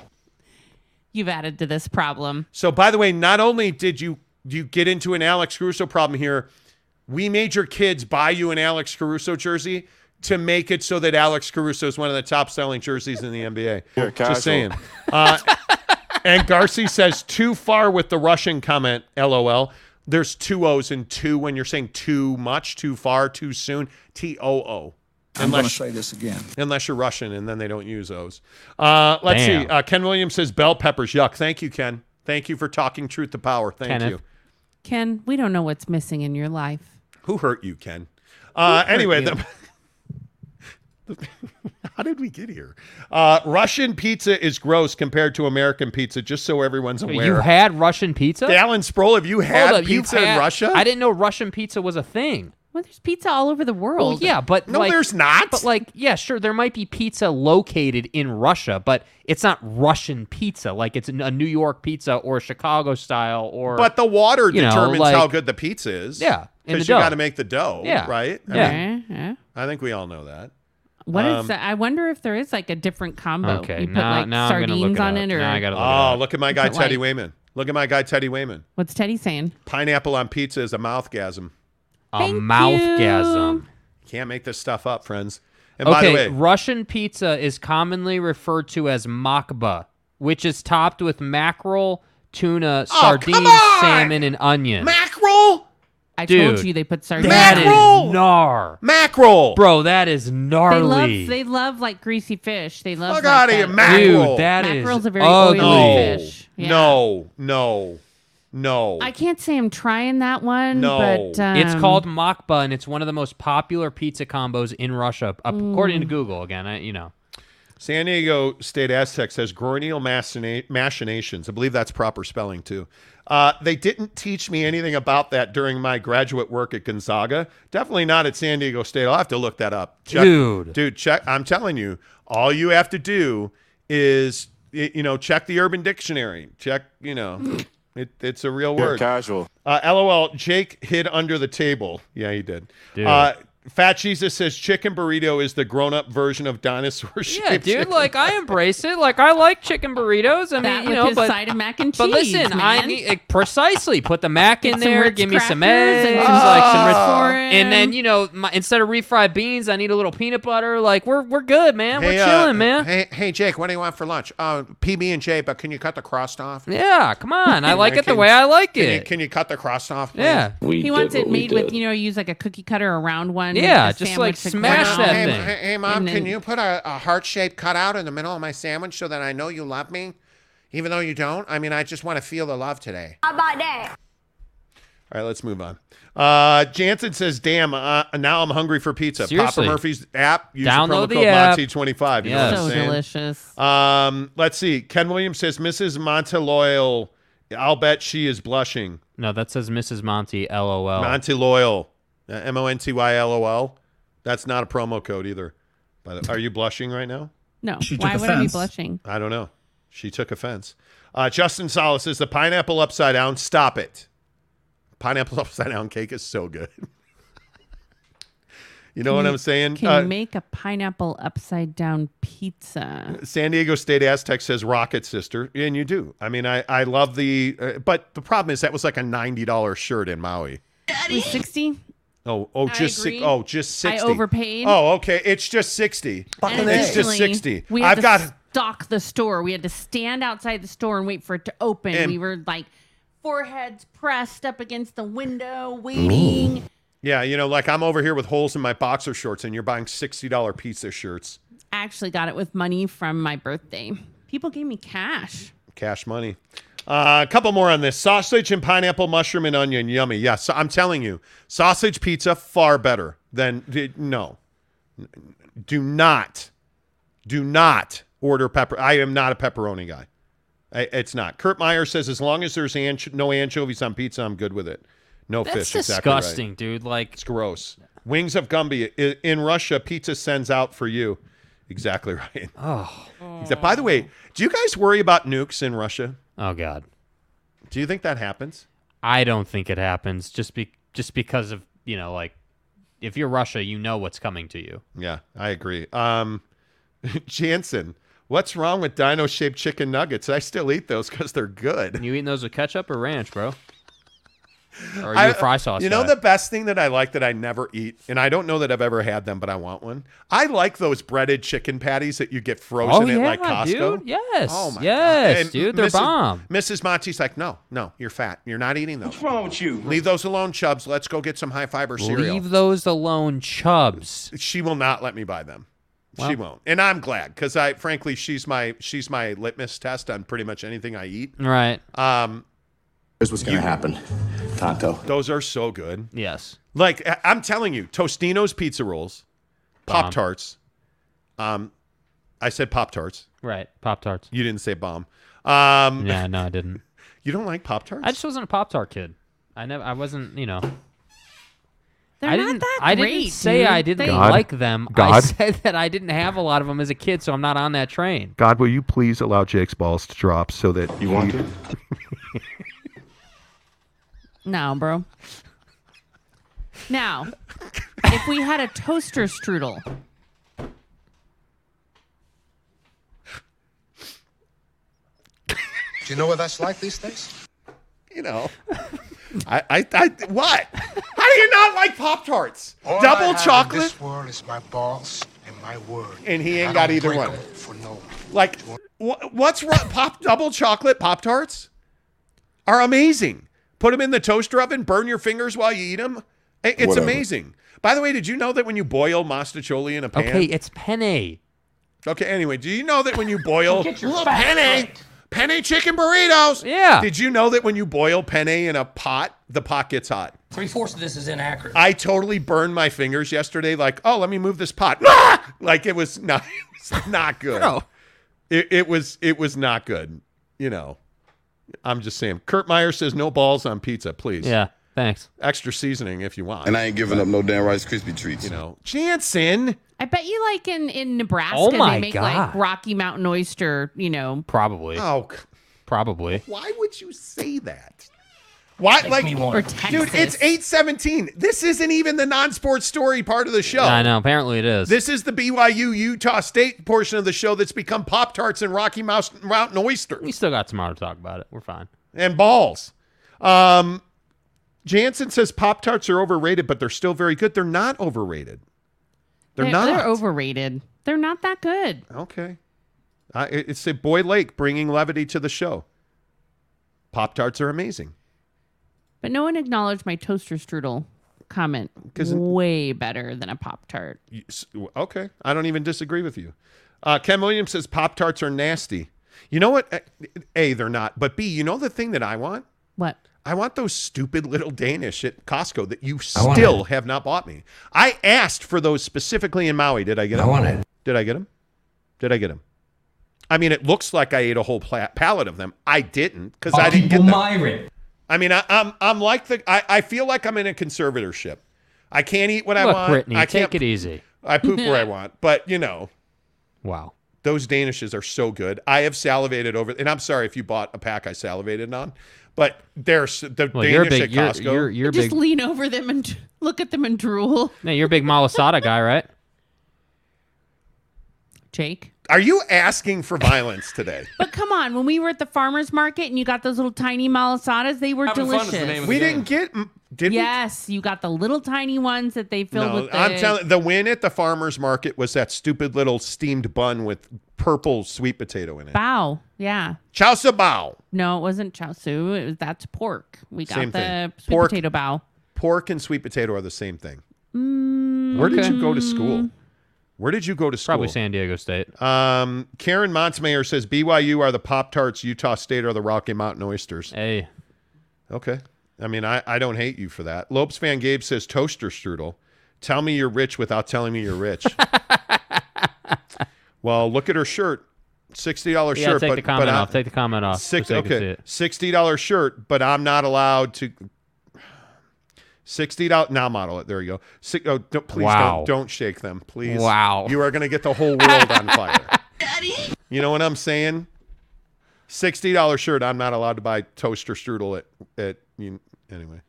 You've added to this problem. So, by the way, not only did you you get into an Alex Caruso problem here, we made your kids buy you an Alex Caruso jersey to make it so that Alex Caruso is one of the top selling jerseys in the NBA. You're casual. Just saying. Uh, and Garcia says too far with the Russian comment. LOL. There's two O's and two when you're saying too much, too far, too soon. T O O. I'm going to say this again. Unless you're Russian and then they don't use O's. Uh, let's see. Uh, Ken Williams says bell peppers. Yuck. Thank you, Ken. Thank you for talking truth to power. Thank Kenneth. you. Ken, we don't know what's missing in your life. Who hurt you, Ken? Uh, hurt anyway, you? the- how did we get here? Uh, Russian pizza is gross compared to American pizza, just so everyone's aware. You had Russian pizza? Alan Sproul, have you had Hold up, you've pizza in Russia? I didn't know Russian pizza was a thing. Well, there's pizza all over the Well, world. yeah, but No, like- there's not. But like, yeah, sure, there might be pizza located in Russia, but it's not Russian pizza. Like it's a New York pizza or Chicago style or. But the water you know, determines like- how good the pizza is. Yeah, because you got to make the dough. Yeah. right. I, Yeah. mean, eh. I think we all know that. What is Um, that? I wonder if there is like a different combo. Okay, you put now- like now I'm gonna look sardines it on up. it, or Now I gotta look it Oh, up. look at my guy Put, Teddy like- Wayman. Look at my guy Teddy Wayman. what's Teddy saying? Pineapple on pizza is a mouthgasm. a Thank mouthgasm. Can't make this stuff up, friends. And by the Okay, way, Russian pizza is commonly referred to as makba, which is topped with mackerel, tuna, Oh, sardines, salmon, and onion. mackerel, I Dude, told you they put sardines. That is Mackerel! gnar, mackerel, bro. That is They gnarly. love they love like greasy fish. They love Fuck like outta here, that. mackerel. Dude, that is Mackerel's a very ugly. oily no, fish. Yeah. no, no, no. I can't say I'm trying that one, No. but um, It's called makba, and it's one of the most popular pizza combos in Russia, according to Google. Again, I, you know. San Diego State Aztec says groinial machinations. I believe that's proper spelling too. Uh, they didn't teach me anything about that during my graduate work at Gonzaga. Definitely not at San Diego State. I'll have to look that up. Check- Dude. dude, check. I'm telling you, all you have to do is you know check the Urban Dictionary. Check, you know, it, it's a real You're word. casual. Uh, LOL. Jake hid under the table. Yeah, he did. Dude. Uh, Fat Jesus says chicken burrito is the grown-up version of dinosaur Yeah, dude. Like I embrace it. Like I like chicken burritos. I mean, you with know, but side of mac and cheese. But listen, I need like, precisely put the mac in some there. Ritz Give me some eggs, and like some Ritz, and then you know, my, instead of refried beans, I need a little peanut butter. Like we're we're good, man. we're Hey, uh, chilling, man. Hey, hey, Jake, what do you want for lunch? Uh, PB and J, but can you cut the crust off? Yeah, come on. I like it the way I like Can you, it. can you cut the crust off? please? Yeah. he wants it made with you know use like a cookie cutter around one. Make Yeah, a just, like, smash that hey, thing. Hey, hey, mom, And can you put a, a heart-shaped cutout in the middle of my sandwich so that I know you love me, even though you don't? I mean, I just want to feel the love today. How about that? All right, let's move on. Uh, Jansen says, "Damn, uh, now I'm hungry for pizza." Seriously. Papa Murphy's app. Use Download the the promo code app. Monty25. You know Yes. what I'm So saying? delicious. Um, let's see. Ken Williams says, "Mrs. Monteloyal, I'll bet she is blushing." No, that says Mrs. Monty. LOL. Monty Loyal, uh, M O N T Y L O L. That's not a promo code either. By the, are you blushing right now? No, She why took would I be blushing? I don't know. She took offense. Uh, Justin Salas says the pineapple upside down. Stop it. Pineapple upside down cake is so good. you know what I'm saying? Can Uh, you make a pineapple upside down pizza? San Diego State Aztec says Rocket Sister, and you do. I mean, I I love the, uh, but the problem is that was like a ninety dollars shirt in Maui. It was sixty. Oh, oh, I just six, agree. oh, just sixty. I overpaid. Oh, okay. It's just sixty. And It's just additionally, sixty. We had I've to got stock the store. We had to stand outside the store and wait for it to open. And- we were like foreheads pressed up against the window, waiting. Yeah, you know, like I'm over here with holes in my boxer shorts, and you're buying sixty dollar pizza shirts, I actually got it with money from my birthday. People gave me cash. cash money. Uh, a couple more on this sausage and pineapple, mushroom and onion, yummy. Yes, I'm telling you, sausage pizza far better than no. Do not, do not order pepper. I am not a pepperoni guy. I, it's not. Kurt Meyer says as long as there's ancho- no anchovies on pizza, I'm good with it. No That's fish. exactly right. disgusting, dude. Like It's gross. Wings of Gumby in Russia. Pizza sends out for you. Exactly right. Oh. He said, by the way, do you guys worry about nukes in Russia? Oh God. Do you think that happens? I don't think it happens just be just because of you know like if you're Russia, you know what's coming to you. Yeah, I agree. Um, Jansen, what's wrong with dino-shaped chicken nuggets? I still eat those because they're good. You eating those with ketchup or ranch, bro? Or are you fry sauce? You know guy? the best thing that I like that I never eat, and I don't know that I've ever had them, but I want one. I like those breaded chicken patties that you get frozen Oh, at like Costco. dude. Yes. Oh my Yes, God. And dude, they're Mrs. bomb. Mrs. Monty's like, no, no, you're fat. You're not eating those. What's wrong with you? Leave those alone, Chubs. Let's go get some high fiber cereal. Leave those alone, Chubs. She will not let me buy them. she won't, and I'm glad because I, frankly, she's my she's my litmus test on pretty much anything I eat. Right. Um, Here's what's gonna happen, Tonto. those are so good. Yes. Like I- I'm telling you, Tostino's pizza rolls, Bomb. Pop Tarts. Um, I said Pop Tarts. Right. Pop tarts. You didn't say bomb. Um, Yeah, no, I didn't. You don't like Pop Tarts? I just wasn't a Pop Tart kid. I never. I wasn't. You know. They're I not didn't. that I didn't great, say dude. I didn't They- God. like them. I God. said that I didn't have a lot of them as a kid, so I'm not on that train. God, will you please allow Jake's balls to drop so that you want to? No, bro. Now, if we had a toaster strudel, Do you know what that's like these days? You know, I, I, I, what? How do you not like Pop Tarts? All I Double have in chocolate, this world is my balls and my word. and he ain't I got don't either break one. 'em For no. Like, wh- what's wrong? Pop double chocolate Pop Tarts are amazing. Put them in the toaster oven, burn your fingers while you eat them. It's Whatever. amazing. By the way, did you know that when you boil mostaccioli in a pan? Okay, it's penne. Okay, anyway, do you know that when you boil Get your Little penne, right. penne chicken burritos? Yeah. Did you know that when you boil penne in a pot, the pot gets hot? Three fourths of this is inaccurate. I totally burned my fingers yesterday. Like, oh, let me move this pot. Ah! Like it was not, it was not good. Bro. It, it was, it was not good. You know, I'm just saying. Kurt Meyer says no balls on pizza, please. Yeah. Thanks. Extra seasoning if you want. And I ain't giving up no damn Rice Krispie treats. You know, Jansen. I bet you like in in Nebraska Oh my they make God. like Rocky Mountain oyster, you know. Probably. Oh, Probably. why would you say that? Why, Makes like, me wonder. Or dude? Texas. It's eight seventeen. This isn't even the non-sports story part of the show. I know. Apparently it is. This is the BYU Utah State portion of the show that's become Pop Tarts and Rocky Mouse Mountain Oyster we still got tomorrow to talk about it. We're fine. and balls. Um, Jansen says Pop Tarts are overrated, but they're still very good. They're not overrated. They're, not. They're overrated. They're not that good. okay. Uh, it's a Boy Lake bringing levity to the show. Pop Tarts are amazing. But no one acknowledged my toaster strudel comment. 'Cause- way better than a Pop Tart. You- s- Okay, I don't even disagree with you. Uh, Ken Williams says Pop Tarts are nasty. You know what? Uh, A, they're not. But B, you know the thing that I want? What? I want those stupid little Danish at Costco that you I want still have not bought me. I asked for those specifically in Maui. Did I get I them? want it. Did I get them? Did I get them? I mean, it looks like I ate a whole pla- pallet of them. I didn't because I didn't get People them. Myron. I mean, I, I'm I'm like the I, I feel like I'm in a conservatorship. I can't eat what I want. Brittany, I can't, take it easy. I poop where I want, but you know, Wow. those Danishes are so good. I have salivated over, and I'm sorry if you bought a pack I salivated on, but they're the Well, Danish you're a big. at You're, Costco. you're, you're Just big. lean over them and look at them and drool. No, you're a big malasada guy, right? Jake. Are you asking for violence today? But come on, when we were at the farmers market and you got those little tiny malasadas, they were Having fun is the delicious. name of we the didn't get. Did yes, you got the little tiny ones that they filled No, with the I'm telling. The win at the farmers market was that stupid little steamed bun with purple sweet potato in it. bao. Yeah. Chow sao bao. No, it wasn't chow su. It was that's pork. We got Same the thing. sweet Pork. potato bao. pork and sweet potato are the same thing. Mm, Where did you go to school? Where did you go to school? Probably San Diego State. Um, Karen Montsmayer says BYU are the Pop Tarts, Utah State are the Rocky Mountain Oysters. Hey. Okay. I mean, I, I don't hate you for that. Lopes fan Gabe says toaster strudel. Tell me you're rich without telling me you're rich. well, look at her shirt. Sixty dollars Yeah, shirt. take but, the comment but I- off. Take the comment off. Six, so they can see okay, sixty dollars shirt, but I'm not allowed to. Sixty dollars now model it. There you go. Six, oh, don't, please Wow. don't don't shake them, please. Wow. you are going to get the whole world on fire. Daddy, You know what I'm saying? Sixty dollars shirt. I'm not allowed to buy toaster strudel at at you, anyway.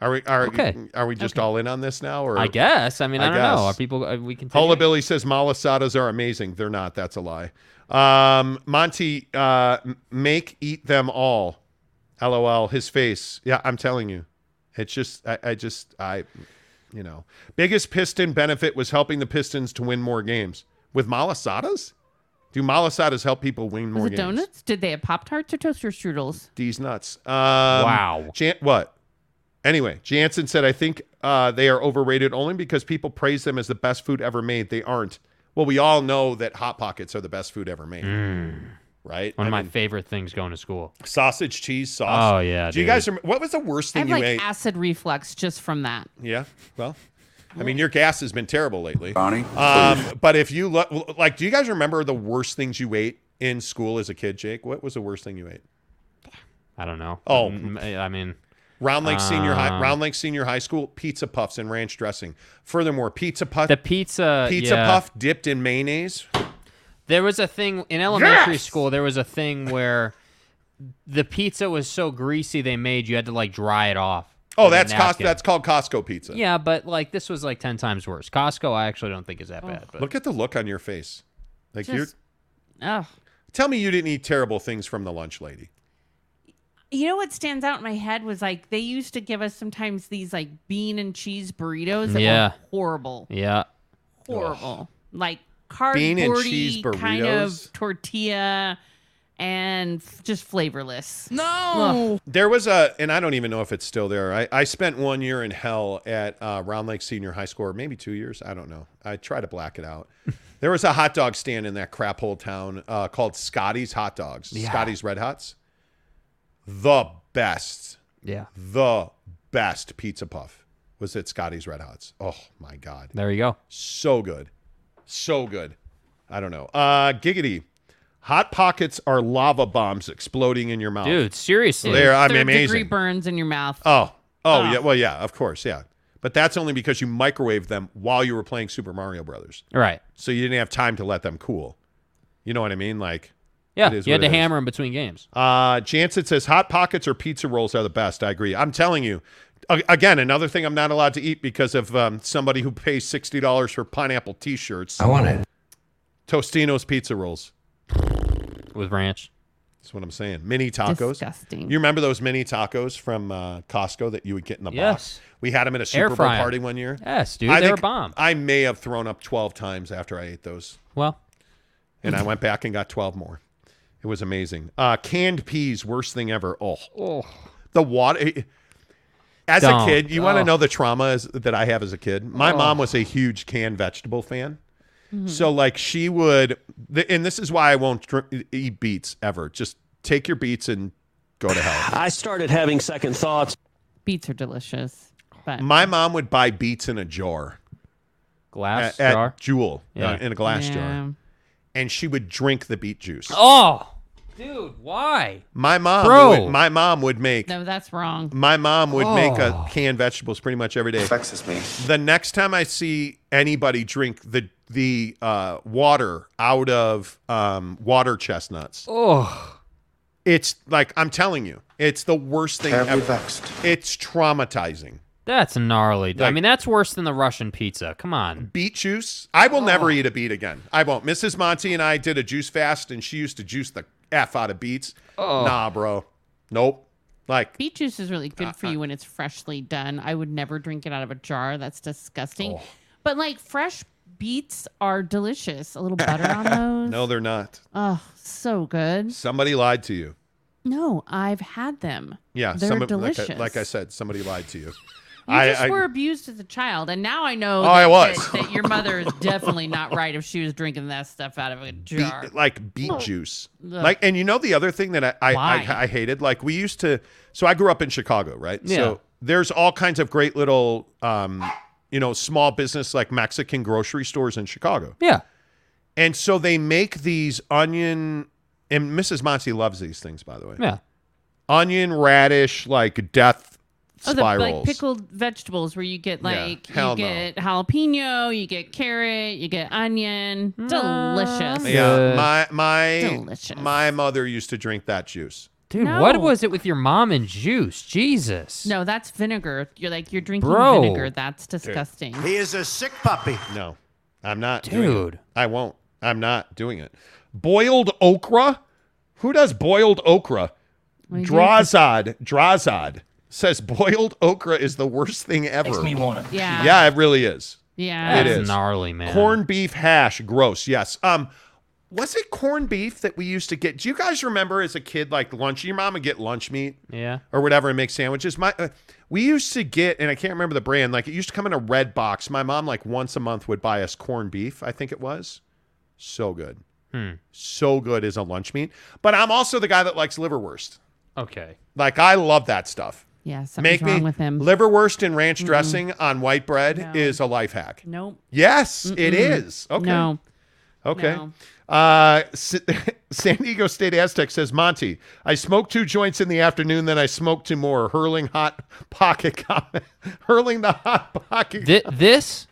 Are we are Okay. are we just all in on this now? Or I guess. I mean, I, don't know. Are people? Are we can. Hola Billy says malasadas are amazing. They're not. That's a lie. Um, Monty, uh, make eat them all. LOL. His face. Yeah, I'm telling you, it's just. I, I just. I. You know, biggest piston benefit was helping the Pistons to win more games with malasadas. Do malasadas help people win more Was it games? donuts? Did they have Pop Tarts or toaster strudels? These nuts. Um, Wow. Jan- what? Anyway, Jansen said, I think uh, they are overrated only because people praise them as the best food ever made. They aren't. Well, we all know that Hot Pockets are the best food ever made. Right? One of I my mean, favorite things going to school. sausage, cheese, sauce. Oh, yeah, Do you guys remember? What was the worst thing I thing have you like ate? acid reflux just from that. Yeah. Well, I mean, your gas has been terrible lately. Ronnie, Um, but if you look, like, do you guys remember the worst things you ate in school as a kid, Jake? What was the worst thing you ate? I don't know. Oh. I mean, Round Lake Senior High, Round Lake Senior High School, pizza puffs and ranch dressing. Furthermore, pizza puff, the pizza. pizza yeah. puff dipped in mayonnaise. There was a thing in elementary Yes! school. There was a thing where the pizza was so greasy they made you had to like dry it off. Oh, that's Costco. That's called Costco pizza. Yeah, but like this was like ten times worse. Costco, I actually don't think is Oh. that bad. But Look at the look on your face. Like you're. Just, oh. Tell me you didn't eat terrible things from the lunch lady. You know what stands out in my head was like they used to give us sometimes these like bean and cheese burritos that Yeah. were horrible. yeah, Horrible. Like Bean and cardboardy cheese kind burritos? of tortilla and f- just flavorless. No. There was a, and I don't even know if it's still there. I, I spent one year in hell at uh, Round Lake Senior High School, or maybe two years. I don't know. I try to black it out. there was a hot dog stand in that crap hole town uh, called Scotty's Hot Dogs, Yeah. Scotty's Red Hots. The best, yeah. the best pizza puff was at Scotty's Red Hots. Oh my God. There you go. So good. So good. I don't know. Uh Giggity. Hot pockets are lava bombs exploding in your mouth. Dude, seriously. They're I mean Third degree burns in your mouth. Oh. Oh, Oh. yeah. Well, yeah, of course, yeah. But that's only because you microwaved them while you were playing Super Mario Brothers. Right. So you didn't have time to let them cool. You know what I mean? Like Yeah, it is you had what to it is. hammer them between games. Uh, Jansen says hot pockets or pizza rolls are the best. I agree. I'm telling you. A- Again, another thing I'm not allowed to eat because of um, somebody who pays sixty dollars for pineapple T-shirts. I want it. Tostino's pizza rolls. with ranch. That's what I'm saying. Mini tacos. Disgusting. You remember those mini tacos from uh, Costco that you would get in the box? Yes. We had them at a Air Super Bowl fry 'em. party one year. Yes, dude, I they were bomb. I may have thrown up 12 times after I ate those. Well, and I went back and got 12 more. It was amazing. Uh, canned peas, worst thing ever. Oh, oh. the water. As Don't. a kid, you want to Oh. know the trauma that I have as a kid. My Oh. mom was a huge canned vegetable fan. Mm-hmm. So like she would, and this is why I won't drink, eat beets ever. Just take your beets and go to hell. I started having second thoughts. Beets are delicious. But My mom would buy beets in a jar glass at, jar. at Jewel uh, in a glass Yeah. jar, and she would drink the beet juice. Oh, dude, why? My mom, Bro. would, my mom would make no, that's wrong. My mom would make Oh. a canned vegetables pretty much every day. It vexes me. The next time I see anybody drink the the uh, water out of um, water chestnuts, Oh, it's like I'm telling you, it's the worst thing Terribly ever. vexed. It's traumatizing. that's gnarly. I Like- mean, that's worse than the Russian pizza. Come on. Beet juice. I will never Oh. eat a beet again. I won't. Mrs. Monty and I did a juice fast, and she used to juice the f out of beets. Oh. Nah, bro. Nope. Like Beet juice is really good Uh, for you when it's freshly done. I would never drink it out of a jar. That's disgusting. Oh. But like fresh beets are delicious. A little butter on those. no, they're not. Oh, so good. Somebody lied to you. No, I've had them. Yeah, they're some, like, delicious. I, like I said, somebody lied to you. You I, just I- were abused as a child, and now I know Oh, that, I was. that, that your mother is definitely not right if she was drinking that stuff out of a jar. beet, like beet juice. Ugh. Like, and you know the other thing that I I, I I hated. Like we used to. So I grew up in Chicago, right? Yeah. So there's all kinds of great little, um, you know, small business like Mexican grocery stores in Chicago. Yeah. And so they make these onion, and Mrs. Monty loves these things, by the way. Yeah. Onion radish, like death Oh, the like pickled vegetables where you get like hell you no. get jalapeno, you get carrot, you get onion. Mm. Delicious. yeah, my my Delicious. my mother used to drink that juice. Dude, No. what was it with your mom and juice? Jesus. No, that's vinegar. You're like you're drinking Bro. vinegar. That's disgusting. He is a sick puppy. No, I'm not. doing it. Dude. I won't. I'm not doing it. Boiled okra. Who does boiled okra? What do? Drazad. Drazad says boiled okra is the worst thing ever. Makes me want it. Yeah. Yeah, it really is. Yeah. It That's is gnarly, man. Corned beef hash. Gross. Yes. Um, was it corned beef that we used to get? Do you guys remember as a kid, like lunch? Your mom would get lunch meat Yeah. or whatever and make sandwiches. My uh, we used to get, and I can't remember the brand. Like it used to come in a red box. My mom, like once a month, would buy us corned beef. I think it was so good, Hmm. so good as a lunch meat. But I'm also the guy that likes liverwurst. Okay. Like I love that stuff. Yeah, something's Make wrong me with him. liverwurst and ranch dressing on white bread No. is a life hack. Nope. Yes, it Mm-mm. is. Okay. No. Okay. No. Uh, S- San Diego State Aztec says Monty. I smoked two joints in the afternoon, then I smoked two more. Hurling hot pocket comment. Hurling the hot pocket. Thi- this?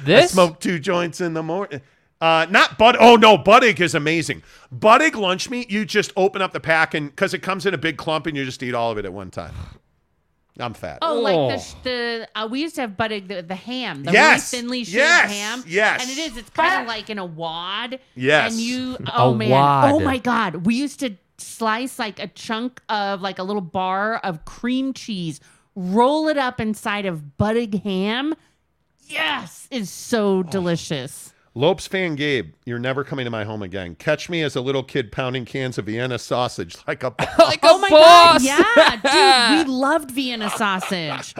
I This? smoked two joints in the morning. Uh, not bud. Oh no, Buddig is amazing. Buddig lunch meat. You just open up the pack and because it comes in a big clump and you just eat all of it at one time. I'm fat. Oh, like the the uh, we used to have Buddig the, the ham, the Yes. really thinly shaved Yes. ham. Yes. and it is. It's kind of like in a wad. Yes. and you. A Oh man. wad. Oh my god. We used to slice like a chunk of like a little bar of cream cheese, roll it up inside of Buddig ham. Yes, it's so delicious. Lopes fan Gabe, you're never coming to my home again. Catch me as a little kid pounding cans of Vienna sausage like a like oh my boss. god, yeah, dude, we loved Vienna sausage.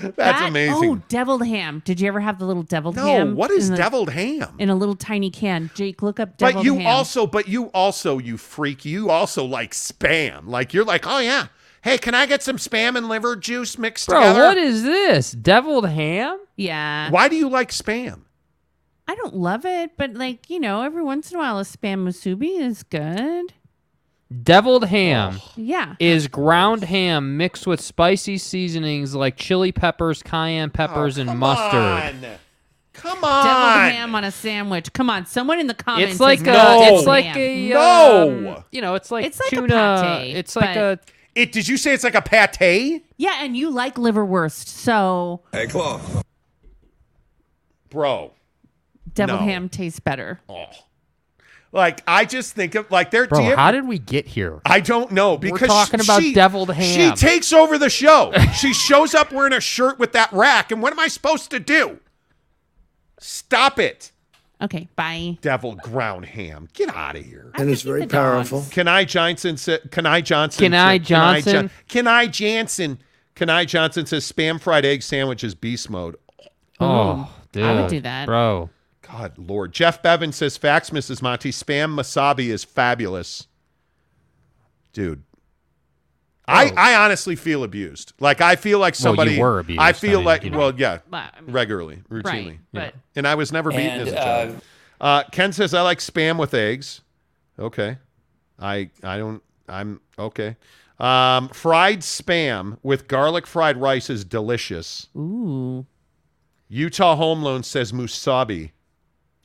That's That- amazing. Oh, deviled ham. Did you ever have the little deviled no, ham? No, what is the- deviled ham? in a little tiny can? Jake, look up But you ham. also, but you also, you freak, you also like spam. Like you're like, oh yeah, hey, can I get some spam and liver juice mixed Bro, together? what is this? Deviled ham? yeah. Why do you like spam? I don't love it, but like you know, every once in a while, a spam musubi is good. Deviled ham Yeah. is ground ham mixed with spicy seasonings like chili peppers, cayenne peppers, and mustard. On. Come on. Deviled ham on a sandwich. Come on, someone in the comments. It's like says a, deviled it's like ham. a, No. um, you know, it's like It's like a tuna. pate, it's like but- a. It did you say it's like a pate? yeah, and you like liverwurst, so Hey, Claw. Bro. Deviled No. ham tastes better. Oh. Like I just think of like there. Bro, do how did we get here? I don't know because we're talking about she- deviled ham. She takes over the show. she shows up wearing a shirt with that rack, and what am I supposed to do? Stop it, Okay, bye. deviled ground ham. Get out of here. And it's very powerful. Can I Johnson? Sa- Can I Johnson? Can I sa- Can I, Johnson? Can I Jansen? Can I Johnson says spam fried egg sandwiches beast mode. Oh, dude. I would do that. Bro. God Lord. Jeff Bevan says facts, Mrs. Monty. Spam masabi is fabulous. Dude. I, I honestly feel abused. Like I feel like Well, you somebody were abused, I I feel mean, like you know. well, yeah. But, I mean, regularly, routinely. Right, but- and I was never beaten And, as a child. Uh, Ken says I like spam with eggs. Okay, I I don't. I'm okay. Um, fried spam with garlic fried rice is delicious. Ooh, Utah Home Loan says musabi.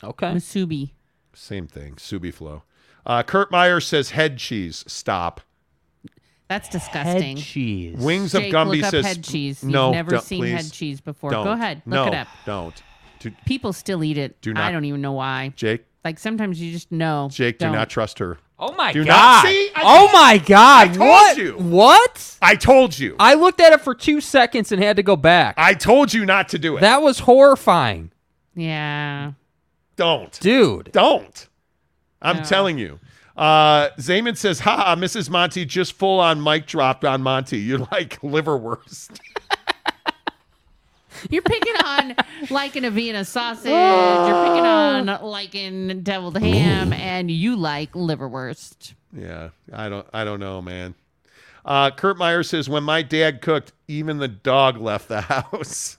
Okay. musubi. Same thing. Subi flow. Uh, Kurt Meyer says head cheese. Stop. That's disgusting. Head cheese. Wings Jake, of Gumby look up says head cheese. You've No, never don't- seen please. head cheese before. Don't. Go ahead, look no, it up. Don't. Do, People still eat it. Do I don't even know why. Jake. Like sometimes you just know. Jake, do Don't. trust her. Oh my God. Do god. not- see? I oh my god. I told what? you. What? I told you. I looked at it for two seconds and had to go back. I told you not to do it. that was horrifying. Yeah. Don't. Dude. Don't. I'm No. telling you. Uh, Zayman says, ha, Mrs. Monty just full on mic dropped on Monty. You're like liverwurst. You're picking on liking a Vienna sausage. You're picking on like liking deviled ham, and you like liverwurst. Yeah, I don't I don't know, man. Uh, Kurt Meyer says when my dad cooked, even the dog left the house.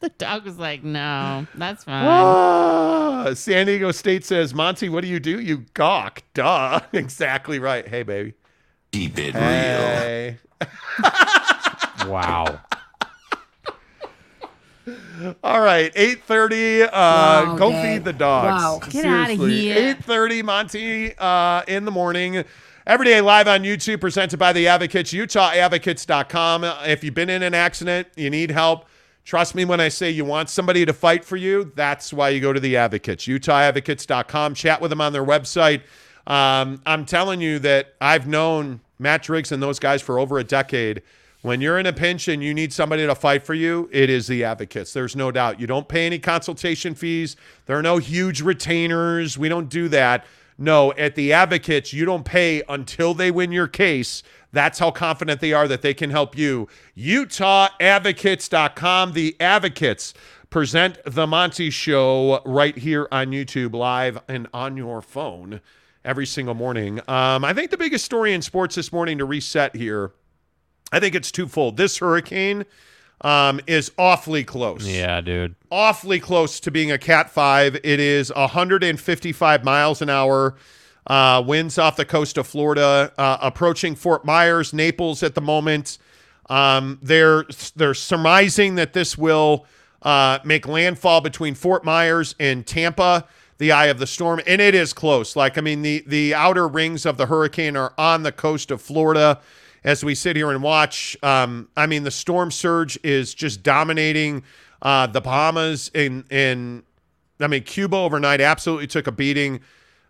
The dog was like, "No, that's fine." Ah, San Diego State says, Monty, what do you do? You gawk. Duh. exactly right. Hey, baby. Keep it Hey. wow. All right, eight thirty. Uh, Wow, go Dad. feed the dogs. Wow. Get outta Seriously. here. Eight thirty, Monty, uh, in the morning. Every day live on YouTube, presented by the Advocates, UtahAdvocates.com. If you've been in an accident, you need help. Trust me when I say you want somebody to fight for you. That's why you go to the Advocates, UtahAdvocates.com. Chat with them on their website. Um, I'm telling you that I've known Matt Driggs and those guys for over a decade. When you're in a pinch and you need somebody to fight for you, it is the advocates. There's no doubt. You don't pay any consultation fees. There are no huge retainers. We don't do that. No, at the advocates, you don't pay until they win your case. That's how confident they are that they can help you. UtahAdvocates.com. The advocates present the Monty Show right here on YouTube, live and on your phone every single morning. Um, I think the biggest story in sports this morning to reset here I think it's twofold. This hurricane um, is awfully close. Yeah, dude. Awfully close to being a Cat 5. It is 155 miles an hour. Uh, winds off the coast of Florida, uh, approaching Fort Myers, Naples at the moment. Um, they're they're surmising that this will uh, make landfall between Fort Myers and Tampa, the eye of the storm, and it is close. Like I mean, the the outer rings of the hurricane are on the coast of Florida as we sit here and watch. Um, I mean, the storm surge is just dominating uh, the Bahamas and and I mean Cuba overnight absolutely took a beating.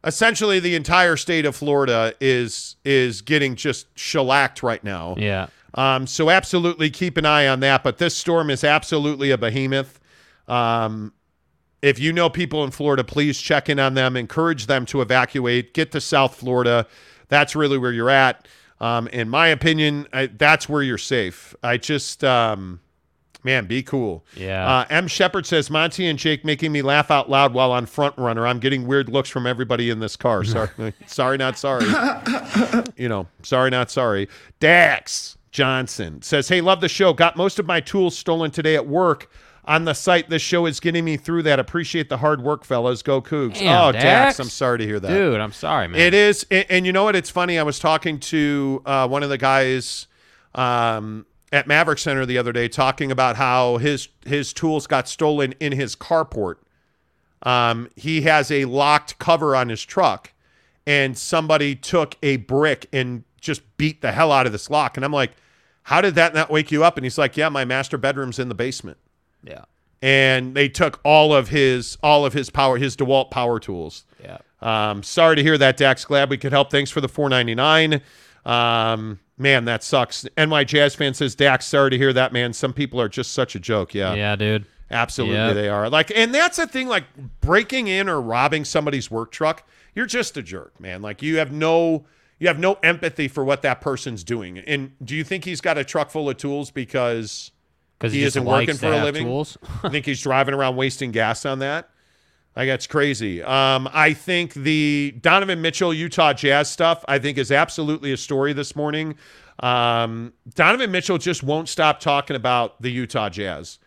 Essentially, the entire state of Florida is is getting just shellacked right now. Yeah. Um, so absolutely keep an eye on that. But this storm is absolutely a behemoth. Um, if you know people in Florida, please check in on them. Encourage them to evacuate. Get to South Florida. That's really where you're at. Um, in my opinion, I, that's where you're safe. I just, um, man, be cool. Yeah. Uh, M. Shepard says Monty and Jake making me laugh out loud while on Front Runner. I'm getting weird looks from everybody in this car. Sorry, sorry, not sorry. you know, sorry, not sorry. Dax Johnson says, Hey, love the show. Got most of my tools stolen today at work. On the site, this show is getting me through that. Appreciate the hard work, fellas. Go Cougs. Damn, oh, Dax. Dax. I'm sorry to hear that. Dude, I'm sorry, man. It is, and, and you know what? It's funny. I was talking to uh, one of the guys um, at Maverik Center the other day, talking about how his his tools got stolen in his carport. Um, he has a locked cover on his truck, and somebody took a brick and just beat the hell out of this lock. And I'm like, "How did that not wake you up?" And he's like, "Yeah, my master bedroom's in the basement." Yeah. and they took all of his all of his power his DeWalt power tools. Yeah. Um, sorry to hear that, Dax. Glad we could help. Thanks for the four ninety nine. Um, man, that sucks. NY Jazz fan says, Dax, sorry to hear that, man. Some people are just such a joke. Yeah. Yeah, dude. Absolutely, Yep. they are. Like, and that's the thing. Like breaking in or robbing somebody's work truck, you're just a jerk, man. Like you have no, you have no empathy for what that person's doing. And do you think he's got a truck full of tools because he, he isn't working for a living? tools? I think he's driving around wasting gas on that. Like that's crazy. Um, I think the Donovan Mitchell Utah Jazz stuff I think is absolutely a story this morning. Um, Donovan Mitchell just won't stop talking about the Utah Jazz.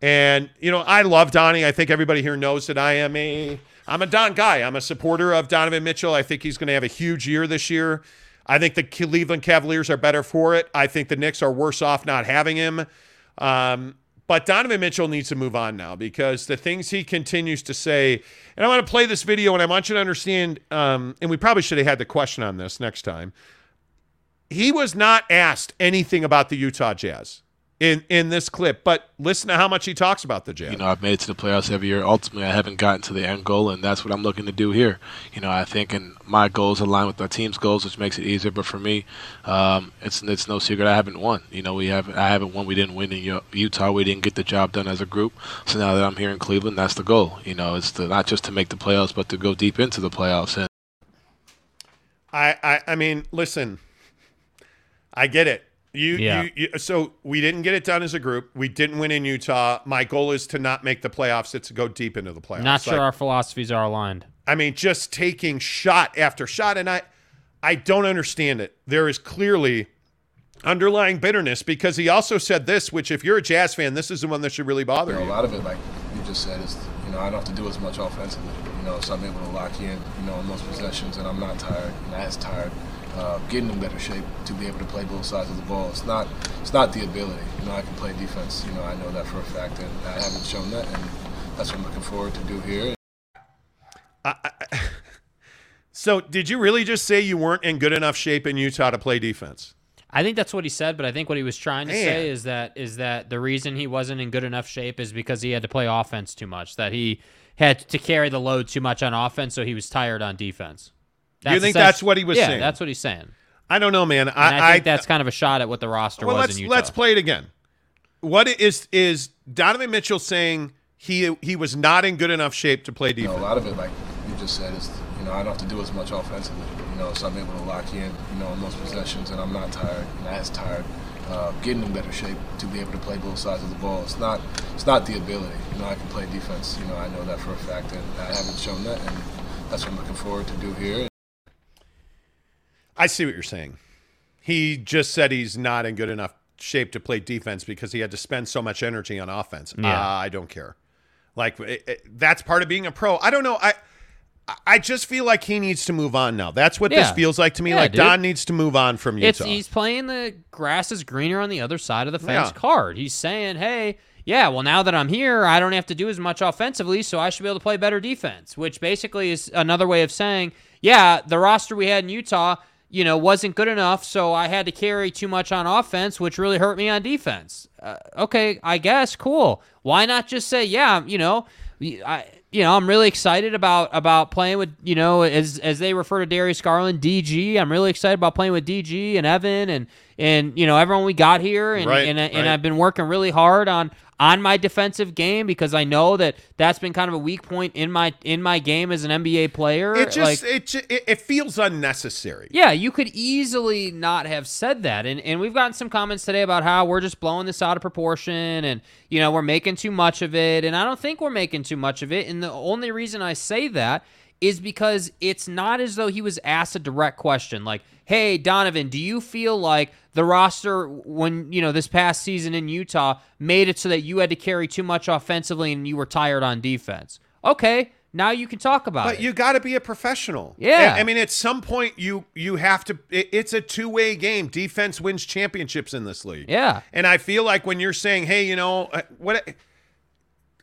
And you know, I love Donnie. I think everybody here knows that I am a I'm a Don guy. I'm a supporter of Donovan Mitchell. I think he's going to have a huge year this year. I think the Cleveland Cavaliers are better for it. I think the Knicks are worse off not having him. Um, but Donovan Mitchell needs to move on now because the things he continues to say, and I want to play this video and I want you to understand, um, and we probably should have had the question on this next time. He was not asked anything about the Utah Jazz in in this clip, but listen to how much he talks about the Jazz. You know, I've made it to the playoffs every year. Ultimately, I haven't gotten to the end goal, and that's what I'm looking to do here. You know, I think and my goals align with our team's goals, which makes it easier. But for me, um, it's it's no secret I haven't won. You know, we have I haven't won. We didn't win in Utah. We didn't get the job done as a group. So now that I'm here in Cleveland, that's the goal. You know, it's to, not just to make the playoffs, but to go deep into the playoffs. And I, I I mean, listen, I get it. You, Yeah. you, you, so we didn't get it done as a group. We didn't win in Utah. My goal is to not make the playoffs. It's to go deep into the playoffs. Not sure Like, our philosophies are aligned. I mean, just taking shot after shot, and I, I don't understand it. There is clearly underlying bitterness because he also said this, which if you're a Jazz fan, this is the one that should really bother You know, you. a lot of it, like you just said, is you know I don't have to do as much offensively. You know, so I'm able to lock in, you know, on those possessions, and I'm not tired, not as tired. Uh, getting in better shape to be able to play both sides of the ball. It's not, it's not the ability. You know, I can play defense. You know, I know that for a fact, and I haven't shown that, and that's what I'm looking forward to do here. I. So, did you really just say you weren't in good enough shape in Utah to play defense? I think that's what he said, but I think what he was trying to Man. say is that is that the reason he wasn't in good enough shape is because he had to play offense too much. That he had to carry the load too much on offense, so he was tired on defense. You think that's what he was yeah, saying? that's what he's saying. I don't know, man. I, I, think that's kind of a shot at what the roster well, was let's in Utah. let's play it again. What is is Donovan Mitchell saying he he was not in good enough shape to play You defense? know, a lot of it, like you just said, is you know I don't have to do as much offensively. You know, so I'm able to lock in, you know, on those possessions, and I'm not tired, not as tired. Uh, getting in better shape to be able to play both sides of the ball. It's not, it's not the ability. You know, I can play defense. You know, I know that for a fact, and I haven't shown that, and that's what I'm looking forward to do here. I see what you're saying. He just said he's not in good enough shape to play defense because he had to spend so much energy on offense. Yeah. Uh, I don't care. Like it, it- that's part of being a pro. I don't know. I I just feel like he needs to move on now. That's what this feels like to me. Yeah, like dude. Don needs to move on from Utah. It's he's playing the grass is greener on the other side of the fence Yeah. card. He's saying, "Hey, yeah, well now that I'm here, I don't have to do as much offensively, so I should be able to play better defense." Which basically is another way of saying, "Yeah, the roster we had in Utah, you know, wasn't good enough, so I had to carry too much on offense, which really hurt me on defense." Uh, okay, I guess cool. Why not just say, "Yeah, you know, I you know, I'm really excited about about playing with, you know, as as they refer to Darius Garland, DG. I'm really excited about playing with DG and Evan and and you know everyone we got here, and Right, and, and right. I've been working really hard on on my defensive game because I know that that's been kind of a weak point in my in my game as an NBA player. it just like, it, it it feels unnecessary. yeah, you could easily not have said that. And and we've gotten some comments today about how we're just blowing this out of proportion and you know, we're making too much of it. And I don't think we're making too much of it. And the only reason I say that is because it's not as though he was asked a direct question like, "Hey, Donovan, do you feel like the roster when, you know, this past season in Utah made it so that you had to carry too much offensively and you were tired on defense?" Okay, now you can talk about But it. But you got to be a professional. Yeah. I I mean, at some point, you you have to. it- it's a two way game. Defense wins championships in this league. Yeah. And I feel like when you're saying, "Hey, you know uh, what,"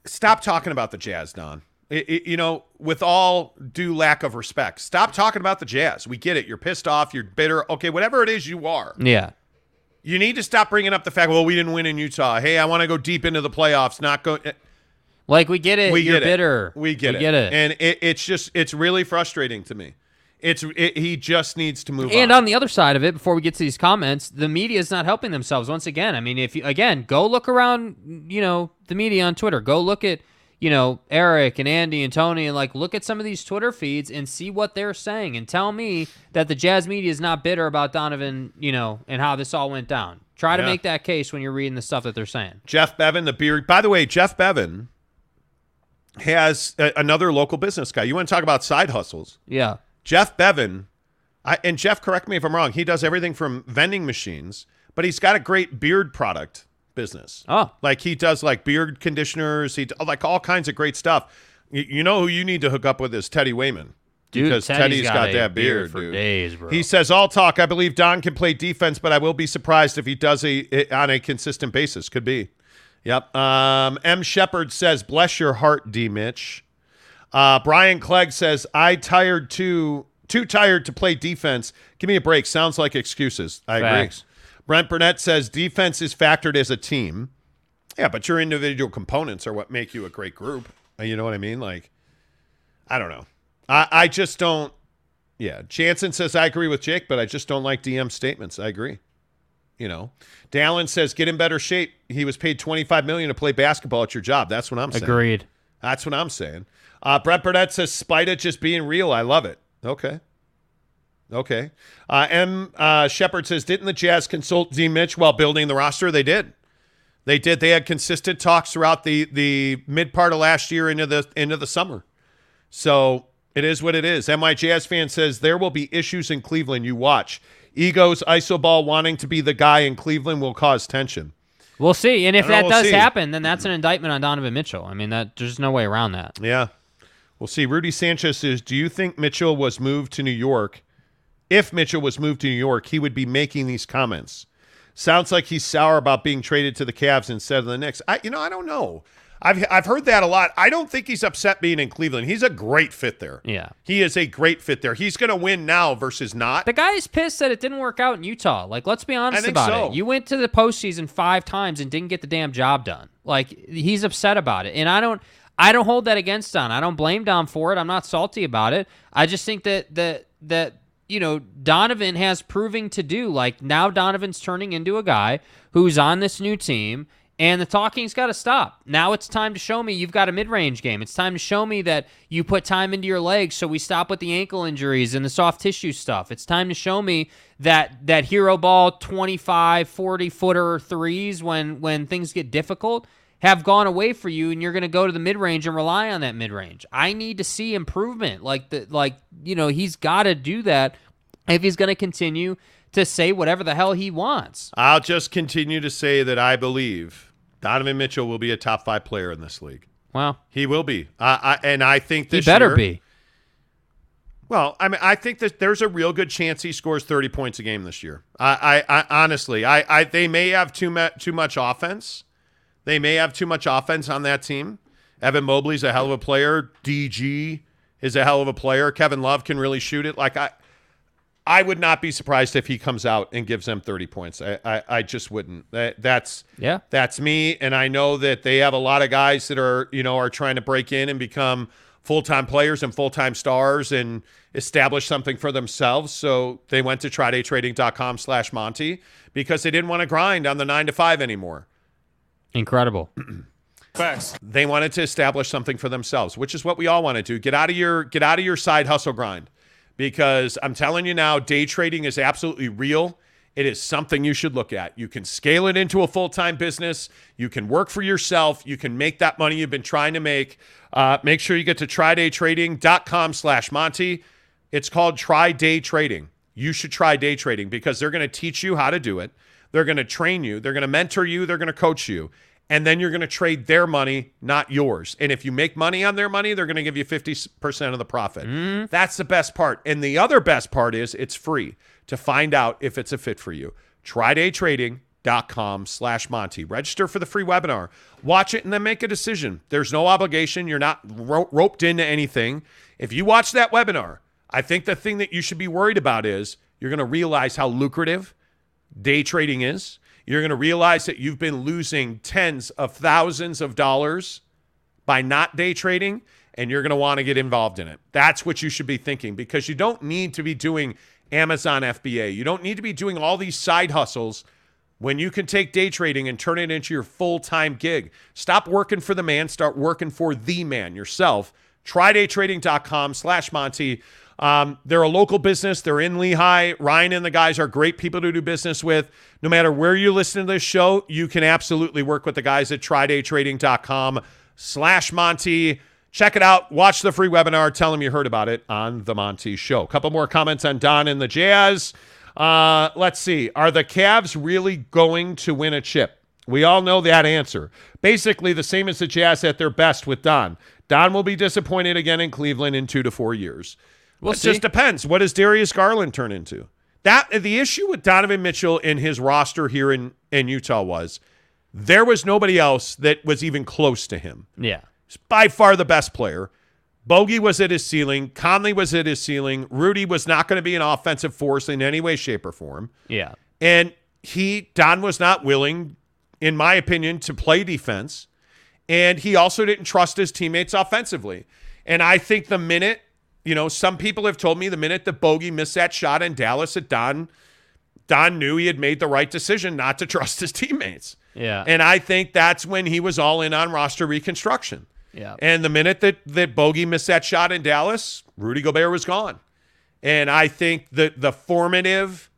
stop talking about the Jazz, Don. It- it- you know, with all due lack of respect, stop talking about the Jazz. We get it. You're pissed off. You're bitter. Okay, whatever it is you are. yeah. You need to stop bringing up the fact, well, we didn't win in Utah. Hey, I want to go deep into the playoffs, not go. Eh. Like we get it. we You're get bitter. It. We get we it. Get it. And it, it's just it's really frustrating to me. It's it, he just needs to move And on. on the other side of it, before we get to these comments, the media is not helping themselves. Once again, I mean, if you again go look around, you know, the media on Twitter, go look at, you know, Eric and Andy and Tony, and like look at some of these Twitter feeds and see what they're saying, and tell me that the Jazz media is not bitter about Donovan, you know, and how this all went down. Try to make that case when you're reading the stuff that they're saying. Jeff Bevan, the beard. By the way, Jeff Bevan has a, another local business guy. You want to talk about side hustles? Yeah. Jeff Bevan, I, and Jeff, correct me if I'm wrong. He does everything from vending machines, but he's got a great beard product business. Oh, like he does like beard conditioners. He like all kinds of great stuff. You, you know who you need to hook up with is Teddy Wayman. Dude, because Teddy's got got, that beard beard, for dude. days, bro. He says, "All talk. I believe Don can play defense, but I will be surprised if he does a, it on a consistent basis. Could be." Yep. Um, M. Shepard says, "Bless your heart, D. Mitch." Uh, Brian Clegg says, "I tired too too tired to play defense. Give me a break. Sounds like excuses." I Facts. agree. Brent Burnett says, "Defense is factored as a team." Yeah, but your individual components are what make you a great group. Uh, You know what I mean? Like, I don't know. I, I just don't. Yeah, Jansen says I agree with Jake, but I just don't like DM statements. I agree. You know, Dallin says get in better shape. He was paid twenty five million to play basketball at your job. That's what I'm saying. Agreed. That's what I'm saying. Uh, Brett Burnett says Spida just being real. I love it. Okay. Okay. Uh, M. Uh, Shepard says, didn't the Jazz consult Z. Mitch while building the roster? They did. They did. They had consistent talks throughout the the mid part of last year into the into the summer. So it is what it is. MI Jazz fan says there will be issues in Cleveland. You watch. Egos, isoball wanting to be the guy in Cleveland will cause tension. We'll see. And if know, that we'll does see. happen, then that's an indictment on Donovan Mitchell. I mean, that there's no way around that. Yeah. We'll see. Rudy Sanchez says, Do you think Mitchell was moved to New York? If Mitchell was moved to New York, he would be making these comments. Sounds like he's sour about being traded to the Cavs instead of the Knicks. I you know, I don't know. I've I've heard that a lot. I don't think he's upset being in Cleveland. He's a great fit there. Yeah. He is a great fit there. He's going to win now versus not. The guy is pissed that it didn't work out in Utah. Like, let's be honest about so. it. You went to the postseason five times and didn't get the damn job done. Like, he's upset about it, and I don't. I don't hold that against Don. I don't blame Don for it. I'm not salty about it. I just think that that that you know Donovan has proving to do. Like now, Donovan's turning into a guy who's on this new team, and the talking's got to stop. Now it's time to show me you've got a mid-range game. It's time to show me that you put time into your legs, so we stop with the ankle injuries and the soft tissue stuff. It's time to show me that that hero ball 25, 40 footer threes when when things get difficult have gone away for you and you're going to go to the mid-range and rely on that mid-range. I need to see improvement. Like the like you know, he's got to do that if he's going to continue to say whatever the hell he wants. I'll just continue to say that I believe Donovan Mitchell will be a top five player in this league. Well, he will be. I, I and I think He this better year- be. Well, I mean, I think that there's a real good chance he scores 30 points a game this year. I, I, I honestly, I, I, they may have too much, too much offense. They may have too much offense on that team. Evan Mobley's a hell of a player. DG is a hell of a player. Kevin Love can really shoot it. Like I, I would not be surprised if he comes out and gives them 30 points. I, I, I just wouldn't. That, that's Yeah. that's me. And I know that they have a lot of guys that are, you know, are trying to break in and become full-time players and full-time stars and establish something for themselves. So they went to trydaytrading.com slash Monty because they didn't want to grind on the nine to five anymore. Incredible. Facts. They wanted to establish something for themselves, which is what we all want to do. Get out of your get out of your side hustle grind. Because I'm telling you now, day trading is absolutely real. It is something you should look at. You can scale it into a full-time business. You can work for yourself. You can make that money you've been trying to make. Uh, make sure you get to trydaytrading.com slash Monty. It's called Try Day Trading. You should try day trading because they're going to teach you how to do it. They're going to train you. They're going to mentor you. They're going to coach you. And then you're going to trade their money, not yours. And if you make money on their money, they're going to give you 50% of the profit. Mm-hmm. That's the best part. And the other best part is it's free to find out if it's a fit for you. TryDayTrading.com slash Monty. Register for the free webinar. Watch it and then make a decision. There's no obligation. You're not ro- roped into anything. If you watch that webinar, I think the thing that you should be worried about is you're going to realize how lucrative day trading is. You're going to realize that you've been losing tens of thousands of dollars by not day trading, and you're going to want to get involved in it. That's what you should be thinking because you don't need to be doing Amazon FBA. You don't need to be doing all these side hustles when you can take day trading and turn it into your full time gig. Stop working for the man, start working for the man yourself. TryDayTrading.com slash Monty. Um, they're a local business. They're in Lehi. Ryan and the guys are great people to do business with. No matter where you listen to this show, you can absolutely work with the guys at TryDayTrading.com slash Monty. Check it out. Watch the free webinar. Tell them you heard about it on the Monty Show. couple more comments on Don and the Jazz. Uh, let's see. Are the Cavs really going to win a chip? We all know that answer. Basically, the same as the Jazz at their best with Don. Don will be disappointed again in Cleveland in two to four years. We'll it see. just depends. What does Darius Garland turn into? That the issue with Donovan Mitchell in his roster here in, in Utah was there was nobody else that was even close to him. Yeah. He's by far the best player. Bogey was at his ceiling. Conley was at his ceiling. Rudy was not going to be an offensive force in any way, shape, or form. Yeah. And he, Don was not willing, in my opinion, to play defense. And he also didn't trust his teammates offensively. And I think the minute, you know, some people have told me the minute that Bogey missed that shot in Dallas that Don, Don knew he had made the right decision not to trust his teammates. Yeah. And I think that's when he was all in on roster reconstruction. Yeah. And the minute that that Bogey missed that shot in Dallas, Rudy Gobert was gone. And I think the the formative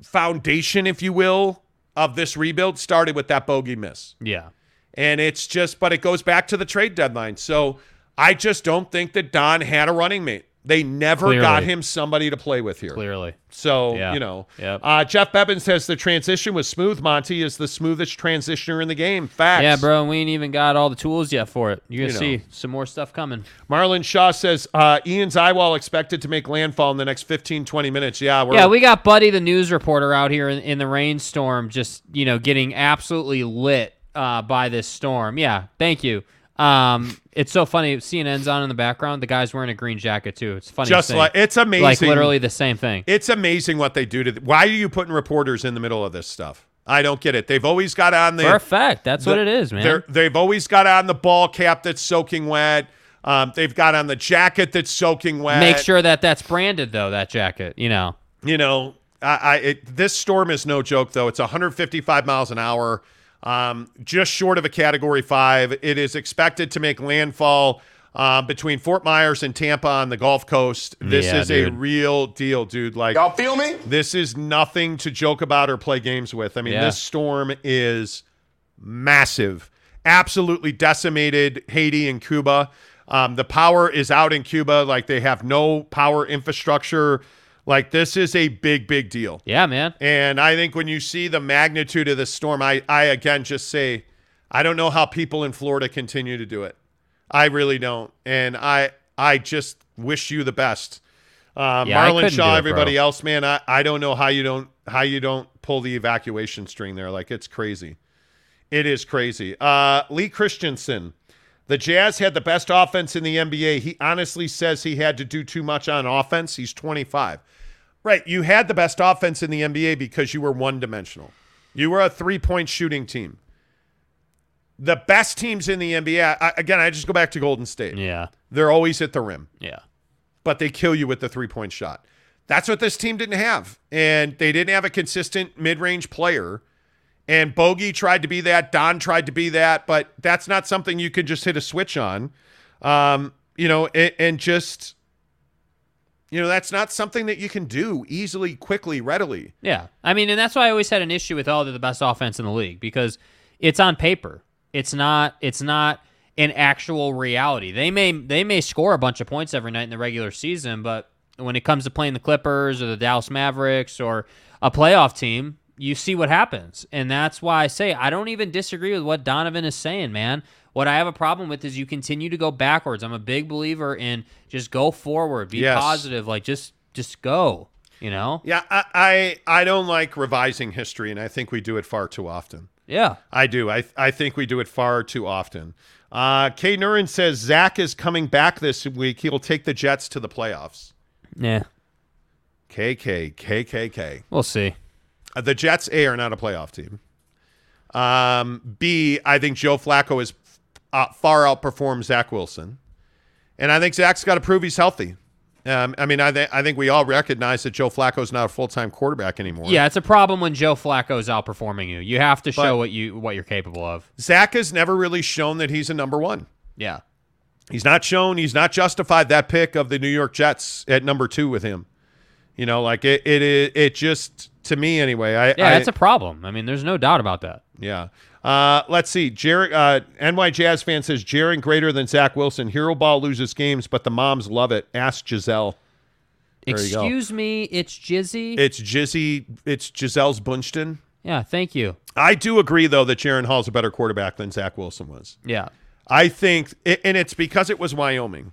foundation, if you will, of this rebuild started with that bogey miss. Yeah. And it's just, but it goes back to the trade deadline. So I just don't think that Don had a running mate. They never Clearly. got him somebody to play with here. Clearly. So, Yeah. you know, Yep. uh, Jeff Bevan says the transition was smooth. Monty is the smoothest transitioner in the game. Facts. Yeah, bro, and we ain't even got all the tools yet for it. You're gonna know. see some more stuff coming. Marlon Shaw says uh, Ian's eyewall expected to make landfall in the next 15, 20 minutes. Yeah, we're, Yeah, we got Buddy, the news reporter, out here in, in the rainstorm, just you know, getting absolutely lit uh, by this storm. Yeah, thank you. Um, it's so funny. CNN's on in the background. The guy's wearing a green jacket too. It's funny. Just like it's amazing. Like literally the same thing. It's amazing what they do to. Why are you putting reporters in the middle of this stuff? I don't get it. They've always got on the fact, that's what it is, man. They've always got on the ball cap that's soaking wet. Um, they've got on the jacket that's soaking wet. Make sure that that's branded though. That jacket, you know. you know, I, I it, this storm is no joke though. It's 155 miles an hour, um, just short of a Category Five. It is expected to make landfall uh, between Fort Myers and Tampa on the Gulf Coast. This Yeah, is a real deal, dude. Like, Y'all feel me? this is nothing to joke about or play games with. I mean, Yeah. this storm is massive, absolutely decimated Haiti and Cuba. Um, the power is out in Cuba. Like they have no power infrastructure. Like this is a big, big deal. Yeah, man. And I think when you see the magnitude of the storm, I, I again just say, I don't know how people in Florida continue to do it. I really don't. And I, I just wish you the best. Um, Yeah, Marlon Shaw, it, everybody bro. else, man, I, I don't know how you don't how you don't pull the evacuation string there. Like it's crazy. It is crazy. Uh, Lee Christensen, the Jazz had the best offense in the NBA. He honestly says he had to do too much on offense. He's 25. Right. You had the best offense in the NBA because you were one dimensional. You were a three point shooting team. The best teams in the NBA, I, again, I just go back to Golden State. Yeah. They're always at the rim Yeah. but they kill you with the three point shot. That's what this team didn't have. And they didn't have a consistent mid range player. And Bogey tried to be that. Don tried to be that, but that's not something you can just hit a switch on. Um, you know, and, and just, you know, that's not something that you can do easily, quickly, readily. Yeah. I mean, and that's why I always had an issue with all the best offense in the league because it's on paper. It's not it's not an actual reality. They may they may score a bunch of points every night in the regular season, but when it comes to playing the Clippers or the Dallas Mavericks or a playoff team, you see what happens. And that's why I say I don't even disagree with what Donovan is saying, man. What I have a problem with is you continue to go backwards. I'm a big believer in just go forward, be Yes. positive, like just just go, you know? Yeah, I, I I don't like revising history, and I think we do it far too often. Yeah. I do. I I think we do it far too often. Uh, Kay Nurin says Zach is coming back this week. He'll take the Jets to the playoffs. Yeah. KK KKK. We'll see. Uh, the Jets A are not a playoff team. Um, B, I think Joe Flacco is uh, far outperformed Zach Wilson, and I think Zach's got to prove he's healthy. Um, I mean, I, th- I think we all recognize that Joe Flacco is not a full time quarterback anymore. Yeah, it's a problem when Joe Flacco is outperforming you. You have to show But- what you what you're capable of. Zach has never really shown that he's a number one. Yeah. He's not shown. He's not justified that pick of the New York Jets at number two with him. You know, like it. It. It, it just to me anyway. I. Yeah, I, that's a problem. I mean, there's no doubt about that. Yeah. Uh, let's see. Jared, uh, NY Jazz fan says Jaren greater than Zach Wilson. Hero ball loses games, but the moms love it. Ask Giselle. There. Excuse me, it's Jizzy. It's Jizzy. It's Giselle's Bündchen. yeah, thank you. I do agree though that Jaren Hall's a better quarterback than Zach Wilson was. Yeah. I think, and it's because it was Wyoming.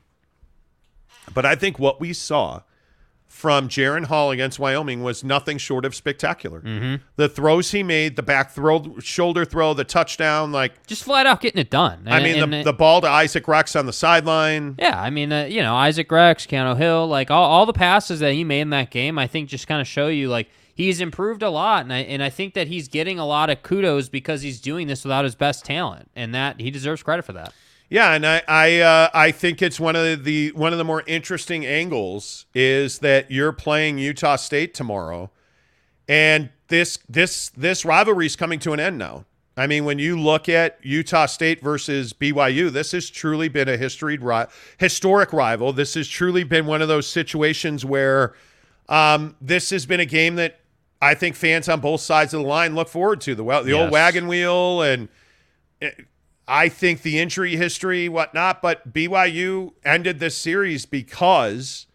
But I think what we saw from Jaren Hall against Wyoming was nothing short of spectacular. Mhm. The throws he made, the back throw, shoulder throw, the touchdown, like Just flat out getting it done. I And- mean, and the, it- the ball to Isaac Rex on the sideline. Yeah, I mean, uh, you know, Isaac Rex, Keanu Hill, like all, all the passes that he made in that game, I think just kind of show you like he's improved a lot, and I and I think that he's getting a lot of kudos because he's doing this without his best talent, and that he deserves credit for that. Yeah, and I I uh, I think it's one of the one of the more interesting angles is that you're playing Utah State tomorrow, and this this this rivalry is coming to an end now. I mean, when you look at Utah State versus BYU, this has truly been a history ri- historic rival. This has truly been one of those situations where um, this has been a game that I think fans on both sides of the line look forward to. The the old wagon wheel, and it- I think the injury history, whatnot. But BYU ended this series because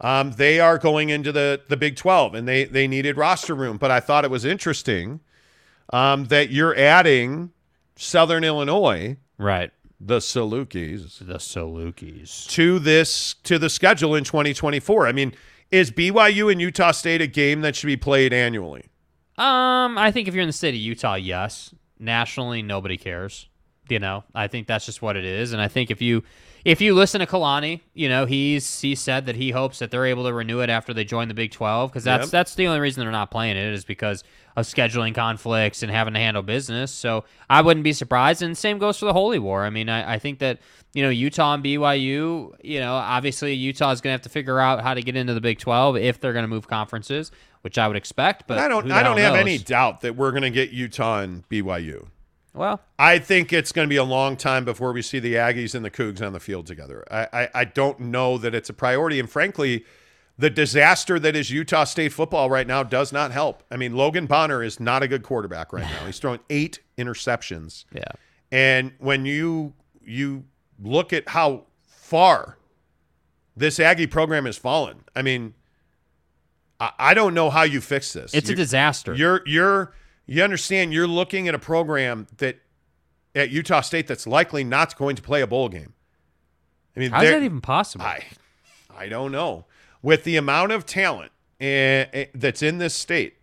um, they are going into the the Big Twelve, and they they needed roster room. But I thought it was interesting um, that you're adding Southern Illinois, right? The Salukis, the Salukis, to this to the schedule in 2024. I mean, is BYU and Utah State a game that should be played annually? Um, I think if you're in the state of Utah, yes. Nationally, nobody cares. You know, I think that's just what it is. And I think if you if you listen to Kalani, you know, he's he said that he hopes that they're able to renew it after they join the Big Twelve because that's Yep. that's the only reason they're not playing it is because of scheduling conflicts and having to handle business. So I wouldn't be surprised. And same goes for the Holy War. I mean, I, I think that you know Utah and BYU. You know, obviously Utah is going to have to figure out how to get into the Big Twelve if they're going to move conferences, which I would expect. But I don't. I don't have any doubt that we're going to get Utah and BYU. Well, I think it's going to be a long time before we see the Aggies and the Cougs on the field together. I, I, I don't know that it's a priority, and frankly, the disaster that is Utah State football right now does not help. I mean, Logan Bonner is not a good quarterback right now. He's throwing eight interceptions. Yeah, and when you you look at how far this Aggie program has fallen, I mean, I, I don't know how you fix this. It's a disaster. You're you're you understand you're looking at a program that at Utah State that's likely not going to play a bowl game. I mean, How's that even possible? I I don't know. With the amount of talent eh, eh, that's in this state,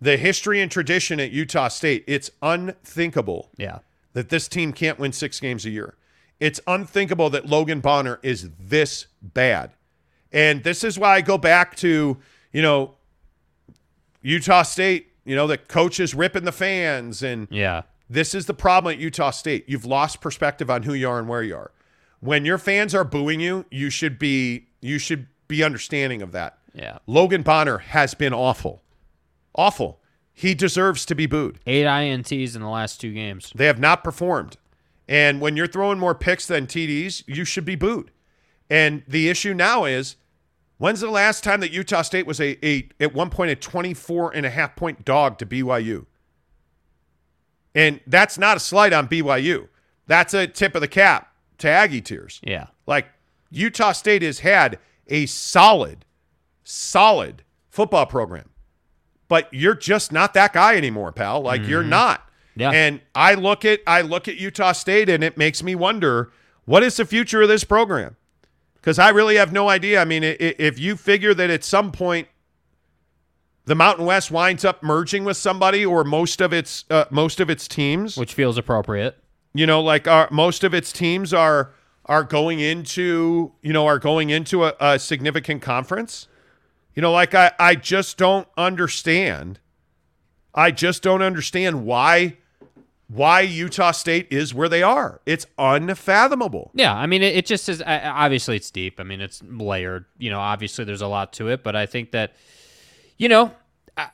the history and tradition at Utah State, it's unthinkable Yeah. that this team can't win six games a year. It's unthinkable that Logan Bonner is this bad. And this is why I go back to, you know, Utah State, you know, the coaches ripping the fans. And Yeah. this is the problem at Utah State. You've lost perspective on who you are and where you are. When your fans are booing you, you should be you should be understanding of that. Yeah. Logan Bonner has been awful. Awful. He deserves to be booed. Eight INTs in the last two games. They have not performed. And when you're throwing more picks than TDs, you should be booed. And the issue now is when's the last time that Utah State was a, a at one point a 24 and a half point dog to BYU? And that's not a slight on BYU. That's a tip of the cap to Aggie tears. Yeah. Like Utah State has had a solid, solid football program. But you're just not that guy anymore, pal. Like you're Mhm. not. Yeah. And I look at I look at Utah State and it makes me wonder what is the future of this program? Because I really have no idea. I mean, if you figure that at some point the Mountain West winds up merging with somebody or most of its uh, most of its teams, which feels appropriate. You know, like our, most of its teams are are going into you know are going into a, a significant conference. You know, like I I just don't understand. I just don't understand why why Utah State is where they are. It's unfathomable. Yeah, I mean, it, it just is. Obviously, it's deep. I mean, it's layered. You know, obviously, there's a lot to it, but I think that, you know, I,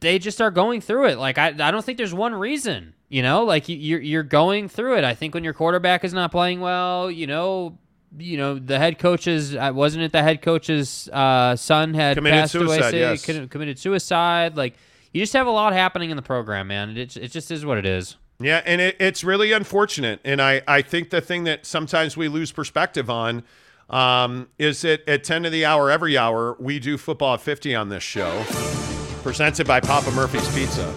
they just are going through it. Like, I, I don't think there's one reason. You know, like you, you're you're going through it. I think when your quarterback is not playing well, you know, you know, the head coach's wasn't it the head coach's uh, son had Committed passed away, suicide, say, yes. committed suicide. Like, you just have a lot happening in the program, man. It it just is what it is. Yeah, and it, it's really unfortunate. And I, I think the thing that sometimes we lose perspective on um, is that at 10 to the hour every hour, we do football at 50 on this show, presented by Papa Murphy's Pizza.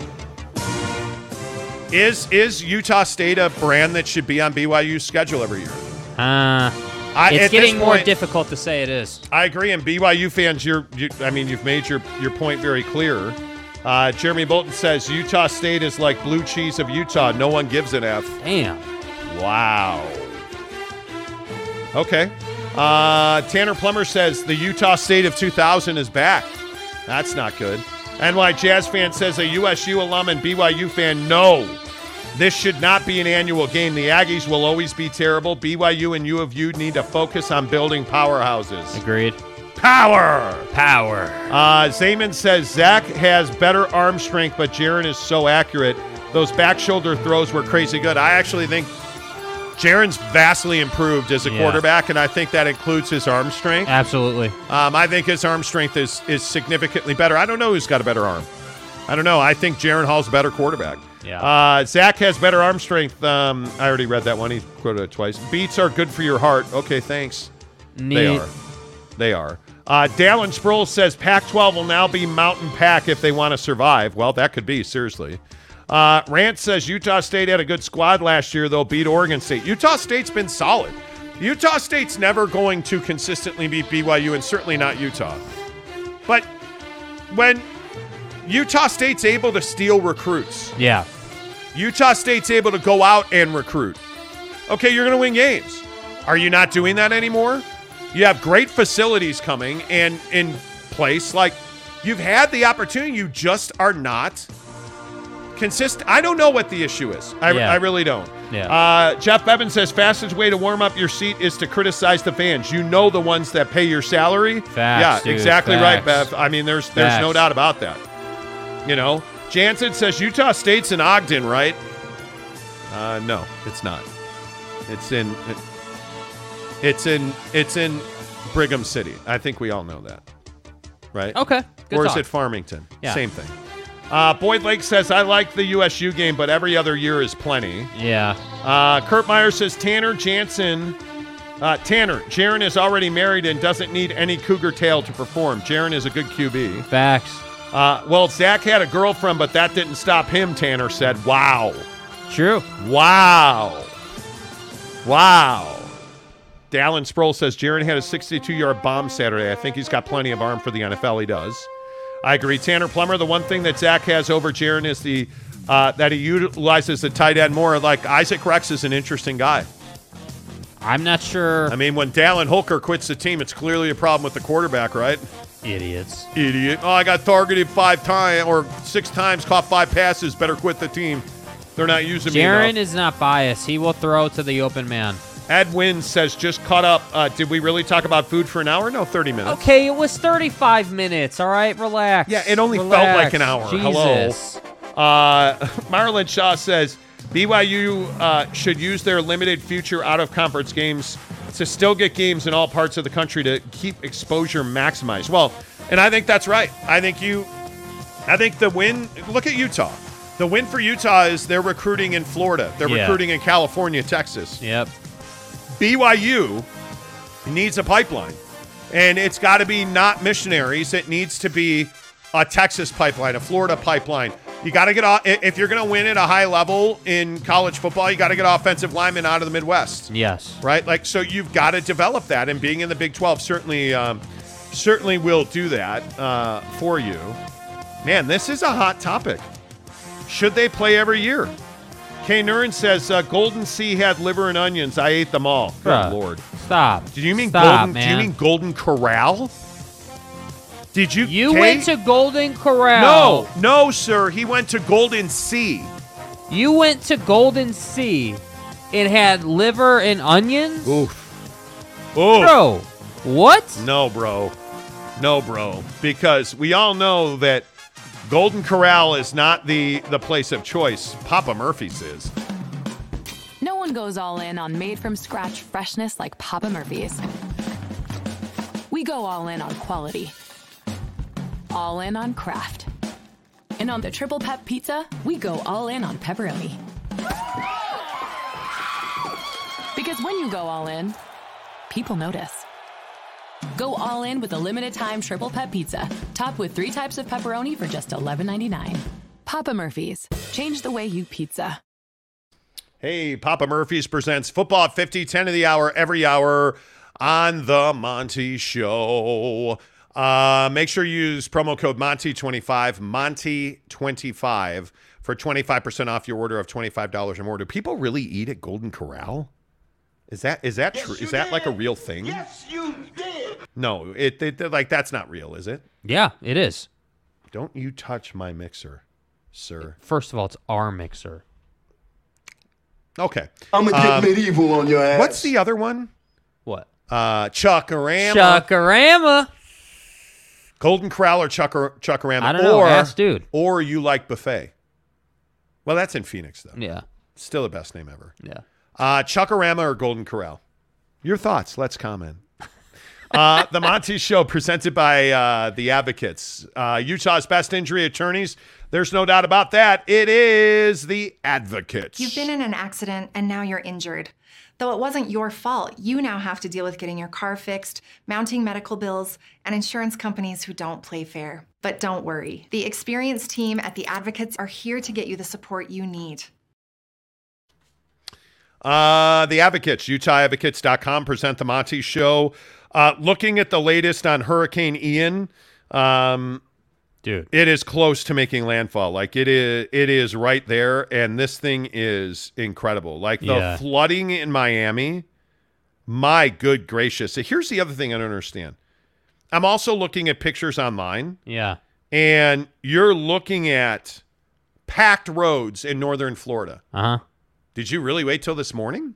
Is is Utah State a brand that should be on BYU's schedule every year? Uh, I- it's getting more difficult to say it is. I agree, and BYU fans, you're, you, I mean, you've made your your point very clear. Uh, Jeremy Bolton says Utah State is like blue cheese of Utah. No one gives an F. Damn. Wow. Okay. Uh, Tanner Plummer says the Utah State of 2000 is back. That's not good. NY Jazz fan says a USU alum and BYU fan, no. This should not be an annual game. The Aggies will always be terrible. BYU and U of U need to focus on building powerhouses. Agreed. Power. Power. Uh, Zayman says Zach has better arm strength, but Jaren is so accurate. those back shoulder throws were crazy good. I actually think Jaren's vastly improved as a Yeah. quarterback, and I think that includes his arm strength. Absolutely. Um, I think his arm strength is is significantly better. I don't know who's got a better arm. I don't know. I think Jaren Hall's a better quarterback. Yeah. Uh, Zach has better arm strength. Um, I already read that one. He quoted it twice. Beats are good for your heart. Okay, thanks. They are. They are. Uh, Dallin Sproul says Pac 12 will now be Mountain Pack if they want to survive. Well, that could be, seriously. Uh, Rant says Utah State had a good squad last year, they'll beat Oregon State. Utah State's been solid. Utah State's never going to consistently beat BYU, and certainly not Utah. But when Utah State's able to steal recruits, Yeah. Utah State's able to go out and recruit. Okay, you're going to win games. Are you not doing that anymore? You have great facilities coming and in place. Like you've had the opportunity, you just are not consistent. I don't know what the issue is. I, Yeah. I really don't. Yeah. Uh, Jeff Bevan says fastest way to warm up your seat is to criticize the fans. You know the ones that pay your salary. Facts, yeah, dude, exactly right, facts. Bev. I mean, there's there's no doubt about that. You know, Jansen says Utah State's in Ogden, right? Uh, no, it's not. It's in. It, it's in. It's in Brigham City. I think we all know that, right? Okay, good or is it Farmington? Yeah. Same thing. Uh, Boyd Lake says I like the USU game, but every other year is plenty. Yeah. Uh, Kurt Meyer says Tanner Jansen. Uh, Tanner, Jaren is already married and doesn't need any cougar tail to perform. Jaren is a good QB. Facts. Uh, well, Zach had a girlfriend, but that didn't stop him, Tanner said. Wow. True. Wow. Wow. Dallin Sproul says Jaren had a 62 yard bomb Saturday. I think he's got plenty of arm for the NFL. He does. I agree. Tanner Plummer, the one thing that Zach has over Jaren is the uh, that he utilizes the tight end more. Like Isaac Rex is an interesting guy. I'm not sure. I mean, when Dallin Holker quits the team, it's clearly a problem with the quarterback, right? Idiots. Idiot. Oh, I got targeted five times or six times, caught five passes. Better quit the team. They're not using me. Jaren is not biased. He will throw to the open man. Ed Wynn says, just caught up. Uh, did we really talk about food for an hour? No, 30 minutes. Okay, it was 35 minutes. All right, relax. Yeah, it only felt like an hour. Jesus. Hello. Uh, Marlon Shaw says, BYU uh, should use their limited future out of conference games to still get games in all parts of the country to keep exposure maximized. Well, and I think that's right. I think you, I think the win, look at Utah. The win for Utah is they're recruiting in Florida, they're Yeah. recruiting in California, Texas. Yep. BYU needs a pipeline. And it's got to be not missionaries. It needs to be a Texas pipeline, a Florida pipeline. You got to get off, if you're going to win at a high level in college football, you got to get offensive linemen out of the Midwest, Yes. right? Like, so you've got to develop that. And being in the Big 12 certainly, um, certainly will do that uh, for you. Man, this is a hot topic. Should they play every year? Kay Nurin says uh, Golden Sea had liver and onions. I ate them all. Good Bruh. lord. Stop. Did you mean Stop, Golden? Do you mean Golden Corral? Did you? You Kay? went to Golden Corral. No, no, sir. He went to Golden Sea. You went to Golden Sea and had liver and onions? Oof. Oh Bro, what? no, bro. No, bro. Because we all know that Golden Corral is not the the place of choice. Papa Murphy's is. No one goes all in on made from scratch freshness like Papa Murphy's. We go all in on quality, all in on craft. And on the triple pep pizza, we go all in on pepperoni. Because when you go all in, people notice. Go all in with a limited time triple pep pizza, topped with three types of pepperoni for just $11.99. Papa Murphy's. Change the way you pizza. Hey, Papa Murphy's presents football at 50, 10 of the hour, every hour on the Monty Show. Uh, make sure you use promo code Monty25, Monty25 for 25% off your order of $25 or more. Do people really eat at Golden Corral? Is that is that true? Is that like a real thing? Yes, you did. No, it, it like that's not real, is it? Yeah, it is. Don't you touch my mixer, sir. First of all, it's our mixer. Okay. I'ma get Um, medieval on your ass. What's the other one? What? Uh, Chuckarama. Chuckarama. Golden Corral or Chucker, Chuckarama? I don't know. Or, Ask dude. Or you like buffet? Well, that's in Phoenix though. Yeah. Still the best name ever. Yeah. Uh, Chuckarama or Golden Corral? Your thoughts. Let's comment. uh, the Monty Show presented by uh, the Advocates, uh, Utah's best injury attorneys. There's no doubt about that. It is the Advocates. You've been in an accident and now you're injured. Though it wasn't your fault, you now have to deal with getting your car fixed, mounting medical bills, and insurance companies who don't play fair. But don't worry, the experienced team at the Advocates are here to get you the support you need. Uh, the Advocates, UtahAdvocates.com present the Monty Show. Uh, looking at the latest on Hurricane Ian, um, dude, it is close to making landfall. Like it is, it is right there, and this thing is incredible. Like the Yeah. flooding in Miami. My good gracious! Here's the other thing I don't understand. I'm also looking at pictures online. Yeah. and you're looking at packed roads in northern Florida. Uh huh. Did you really wait till this morning?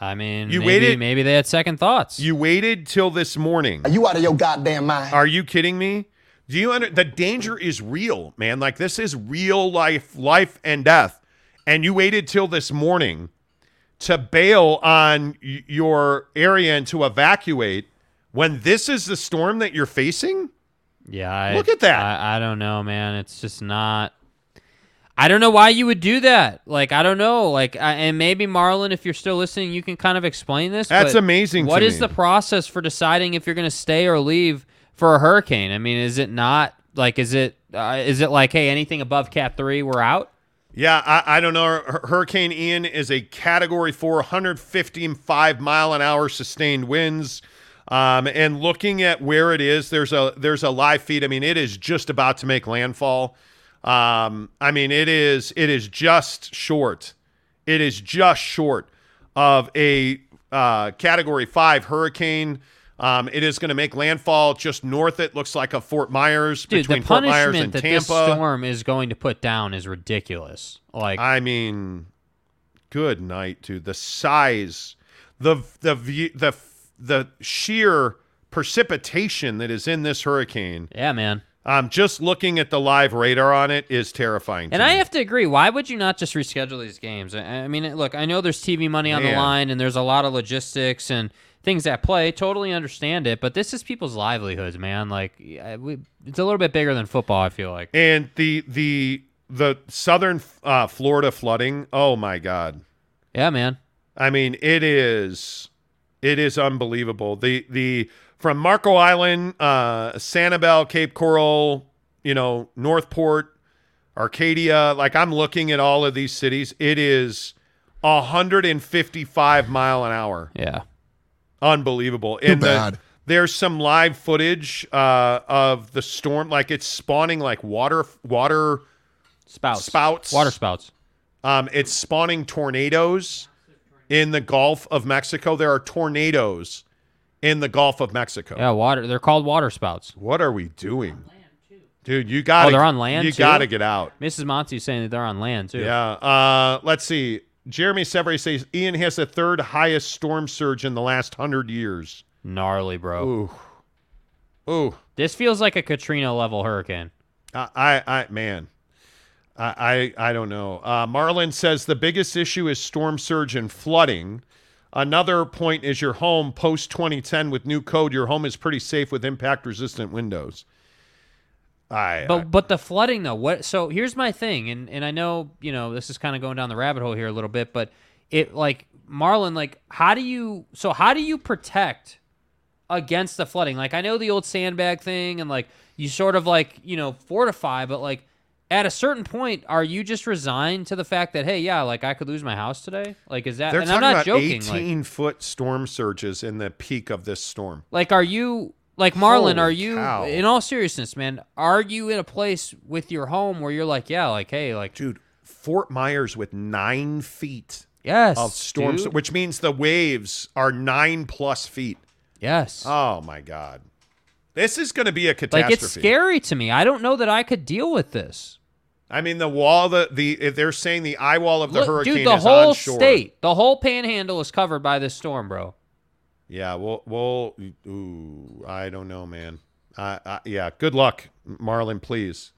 I mean, You maybe, waited- Maybe they had second thoughts. You waited till this morning. Are you out of your goddamn mind? Are you kidding me? Do you under the danger is real, man? Like this is real life, life and death. And you waited till this morning to bail on y- your area and to evacuate when this is the storm that you're facing? Yeah, I, Look at that. I, I don't know, man. It's just not. I don't know why you would do that. Like, I don't know. Like, I, and maybe Marlon, if you're still listening, you can kind of explain this. That's amazing to What is me. the process for deciding if you're going to stay or leave for a hurricane? I mean, is it not like? Is it? Uh, is it like, hey, anything above Cat three, we're out? Yeah, I, I don't know. Hurricane Ian is a Category 4, 155 mile an hour sustained winds. Um, and looking at where it is, there's a there's a live feed. I mean, it is just about to make landfall. Um, I mean, it is it is just short. It is just short of a uh, Category Five hurricane. Um, it is going to make landfall just north. It looks like a Fort Myers Dude, between Fort Myers and that Tampa. this storm is going to put down is ridiculous. Like, I mean, good night, dude. The size, the the view, the the sheer precipitation that is in this hurricane. yeah, man. Um, just looking at the live radar on it is terrifying. And I me. have to agree. Why would you not just reschedule these games? I, I mean, look, I know there's TV money on the line, and there's a lot of logistics and things at play. Totally understand it, but this is people's livelihoods, man. Like, yeah, we, it's a little bit bigger than football. I feel like. and the the the southern uh, Florida flooding. Oh my god. Yeah, man. I mean, it is it is unbelievable. The the from Marco Island, uh, Sanibel, Cape Coral, you know, Northport, Arcadia. Like I'm looking at all of these cities. It is 155 mile an hour. Yeah. Unbelievable. Too And the- there's some live footage uh, of the storm, like it's spawning like water water Spouts. spouts, Water spouts. um, it's spawning tornadoes in the Gulf of Mexico. There are tornadoes in the Gulf of Mexico. Yeah, water. They're called water spouts. What are we doing? Dude, you got oh, they're on land. You got to get out. Mrs. Monty's saying that they're on land too. Yeah. Uh, let's see. Jeremy Severi says Ian has the third highest storm surge in the last hundred years. Gnarly, bro. Ooh. Ooh. This feels like a Katrina level hurricane. I, I, I man, I, I, I don't know. Uh, Marlon says the biggest issue is storm surge and flooding. Another point is your home post 2010 with new code. Your home is pretty safe with impact resistant windows. I, But but the flooding though, what? So here's my thing, and and I know you know this is kind of going down the rabbit hole here a little bit, but it like Marlon, like how do you? So how do you protect against the flooding? Like I know the old sandbag thing, and like you sort of like you know fortify, but like at a certain point, are you just resigned to the fact that hey, yeah, like I could lose my house today? Like is that? they're and talking I'm not about joking. like- 18 foot storm surges in the peak of this storm. Like, are you like Marlon? Holy are you, cow. in all seriousness, man? Are you in a place with your home where you're like, yeah, like, hey, like, dude, Fort Myers with nine feet yes, of storms, which means the waves are nine plus feet. yes, Oh my God. This is going to be a catastrophe. like catastrophe. it's scary to me. I don't know that I could deal with this. I mean, the wall, the the if they're saying the eye wall of the Look, hurricane dude, the is whole onshore. state, the whole panhandle is covered by this storm, bro. Yeah, well, well, ooh, I don't know, man. Uh, uh, yeah, good luck, Marlon. Please.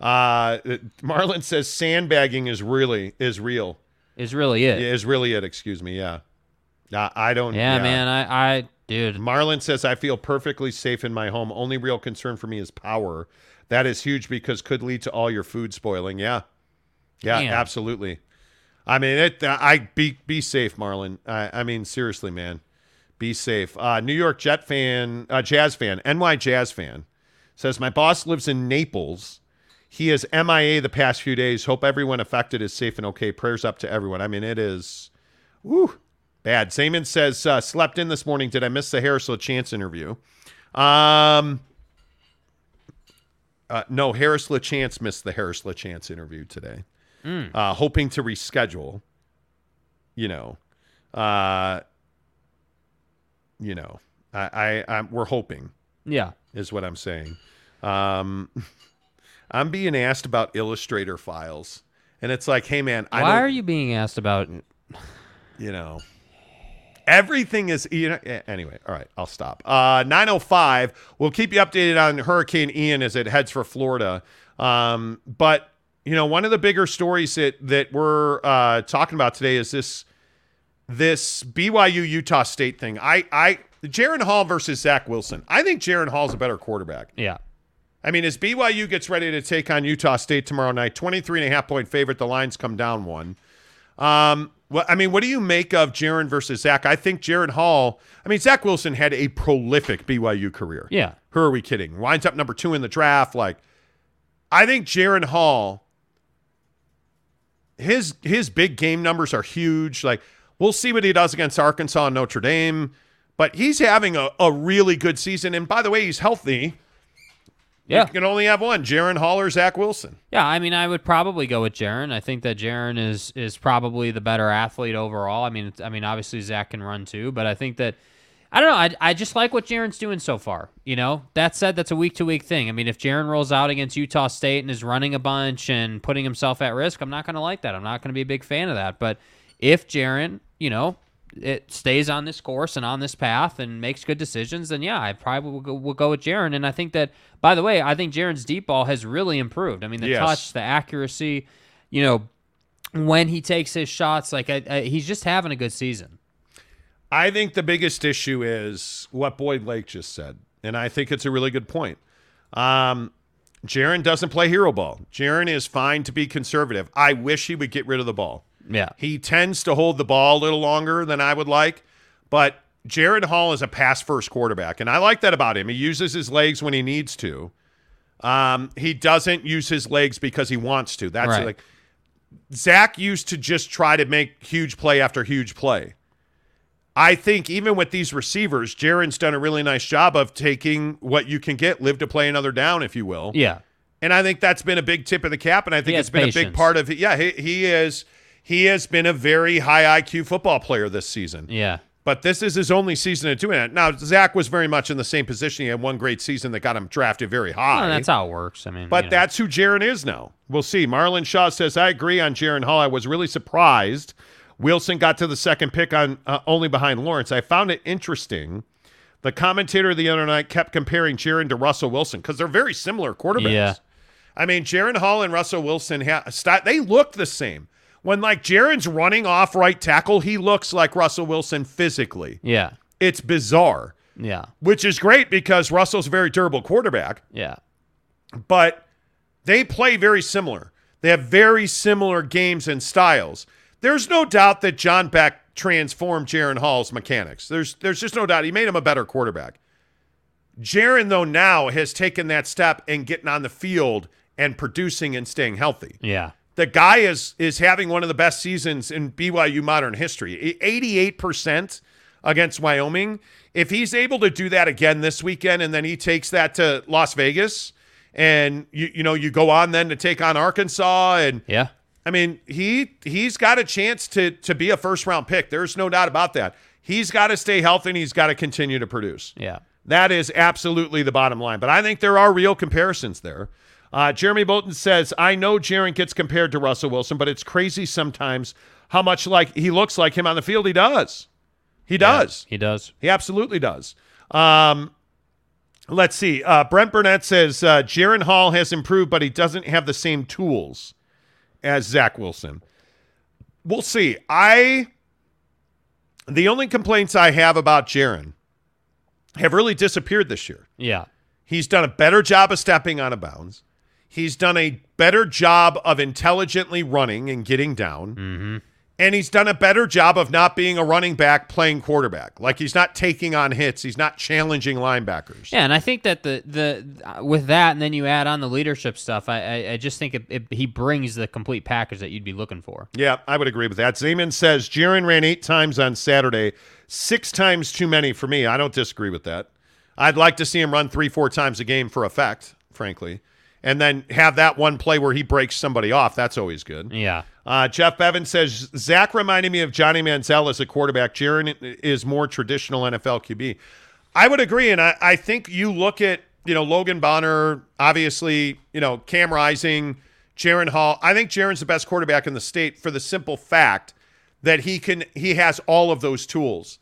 Uh, Marlon says sandbagging is really is real. Is really it. Is really it. Excuse me. Yeah. I, I don't. Yeah, man. I, I, dude. Marlon says I feel perfectly safe in my home. Only real concern for me is power. That is huge because could lead to all your food spoiling. Yeah. Yeah. Absolutely. I mean, it. I be be safe, Marlon. I, I mean, seriously, man, be safe. Uh, New York Jet fan, uh, Jazz fan, NY Jazz fan says my boss lives in Naples. He is MIA the past few days. Hope everyone affected is safe and okay. Prayers up to everyone. I mean, it is, woo, bad. Zaman says uh, slept in this morning. Did I miss the Harris LaChance interview? Um, uh, no, Harris LaChance missed the Harris LaChance interview today Mm. uh, hoping to reschedule. You know, uh, you know, I, I, I'm, we're hoping. Yeah. is what I'm saying. Um, I'm being asked about Illustrator files, and it's like, hey man, I Why are you being asked about? you know, everything is you know. Anyway, all right, I'll stop. Uh, 905. We'll keep you updated on Hurricane Ian as it heads for Florida. Um, but you know, one of the bigger stories that that we're uh, talking about today is this this BYU Utah State thing. I I Jaren Hall versus Zach Wilson. I think Jaren Hall's a better quarterback. Yeah. I mean, as BYU gets ready to take on Utah State tomorrow night, 23 and a half point favorite, the lines come down one. Um, well, I mean, what do you make of Jaren versus Zach? I think Jaren Hall, I mean, Zach Wilson had a prolific BYU career. Yeah. Who are we kidding? Winds up number two in the draft. Like, I think Jaren Hall, his his big game numbers are huge. Like, we'll see what he does against Arkansas and Notre Dame, but he's having a, a really good season. And by the way, he's healthy. Yeah. You can only have one, Jaren Hall or Zach Wilson. Yeah, I mean, I would probably go with Jaren. I think that Jaren is is probably the better athlete overall. I mean, I mean, obviously Zach can run too, but I think that I don't know. I, I just like what Jaren's doing so far. You know, that said, that's a week to week thing. I mean, if Jaren rolls out against Utah State and is running a bunch and putting himself at risk, I'm not going to like that. I'm not going to be a big fan of that. But if Jaren, you know, it stays on this course and on this path and makes good decisions, then yeah, I probably will go, will go with Jaren. And I think that, by the way, I think Jaren's deep ball has really improved. I mean, the Yes. touch, the accuracy, you know, when he takes his shots, like I, I, he's just having a good season. I think the biggest issue is what Boyd Lake just said, and I think it's a really good point. Um, Jaren doesn't play hero ball. Jaren is fine to be conservative. I wish he would get rid of the ball. Yeah. He tends to hold the ball a little longer than I would like, but Jaren Hall is a pass first quarterback, and I like that about him. He uses his legs when he needs to. Um, he doesn't use his legs because he wants to. That's Right. like Zach used to just try to make huge play after huge play. I think even with these receivers, Jaren's done a really nice job of taking what you can get, live to play another down, if you will. Yeah. And I think that's been a big tip of the cap, and I think it's been a big part of it. Yeah, he, he is. He has been a very high IQ football player this season. Yeah. But this is his only season of doing it. Now, Zach was very much in the same position. He had one great season that got him drafted very high. Well, that's how it works. I mean, But you know. that's who Jaren is now. We'll see. Marlon Shaw says, I agree on Jaren Hall. I was really surprised. Wilson got to the second pick on uh, only behind Lawrence. I found it interesting. The commentator the other night kept comparing Jaren to Russell Wilson because they're very similar quarterbacks. Yeah. I mean, Jaren Hall and Russell Wilson, ha- they look the same. When like Jaren's running off right tackle, he looks like Russell Wilson physically. Yeah. It's bizarre, Yeah. which is great because Russell's a very durable quarterback Yeah. but they play very similar. They have very similar games and styles. There's no doubt that John Beck transformed Jaren Hall's mechanics. There's there's just no doubt he made him a better quarterback. Jaren though now has taken that step and getting on the field and producing and staying healthy. Yeah. The guy is is having one of the best seasons in BYU modern history. 88% against Wyoming. If he's able to do that again this weekend and then he takes that to Las Vegas and you you know you go on then to take on Arkansas and Yeah. I mean, he he's got a chance to to be a first round pick. There's no doubt about that. He's got to stay healthy and he's got to continue to produce. Yeah. That is absolutely the bottom line. But I think there are real comparisons there. Uh, Jeremy Bolton says, I know Jaren gets compared to Russell Wilson, but it's crazy sometimes how much like he looks like him on the field. He does. He does. He does. He absolutely does. Um, Let's see. Uh, Brent Burnett says uh, Jaren Hall has improved, but he doesn't have the same tools as Zach Wilson. We'll see. I the only complaints I have about Jaren have really disappeared this year. Yeah. He's done a better job of stepping out of bounds. He's done a better job of intelligently running and getting down. Mm-hmm. And he's done a better job of not being a running back playing quarterback. Like he's not taking on hits. He's not challenging linebackers. Yeah, and I think that the the uh, with that, and then you add on the leadership stuff. I I, I just think it, it, he brings the complete package that you'd be looking for. Yeah, I would agree with that. Zeman says Jaren ran eight times on Saturday, six times too many for me. I don't disagree with that. I'd like to see him run three, four times a game for effect, frankly, and then have that one play where he breaks somebody off. That's always good. Yeah. Uh, Jeff Bevan says Zach reminded me of Johnny Manziel as a quarterback. Jaren is more traditional NFL QB. I would agree, and I, I think you look at you know Logan Bonner, obviously you know Cam Rising, Jaren Hall. I think Jaren's the best quarterback in the state for the simple fact that he can he has all of those tools.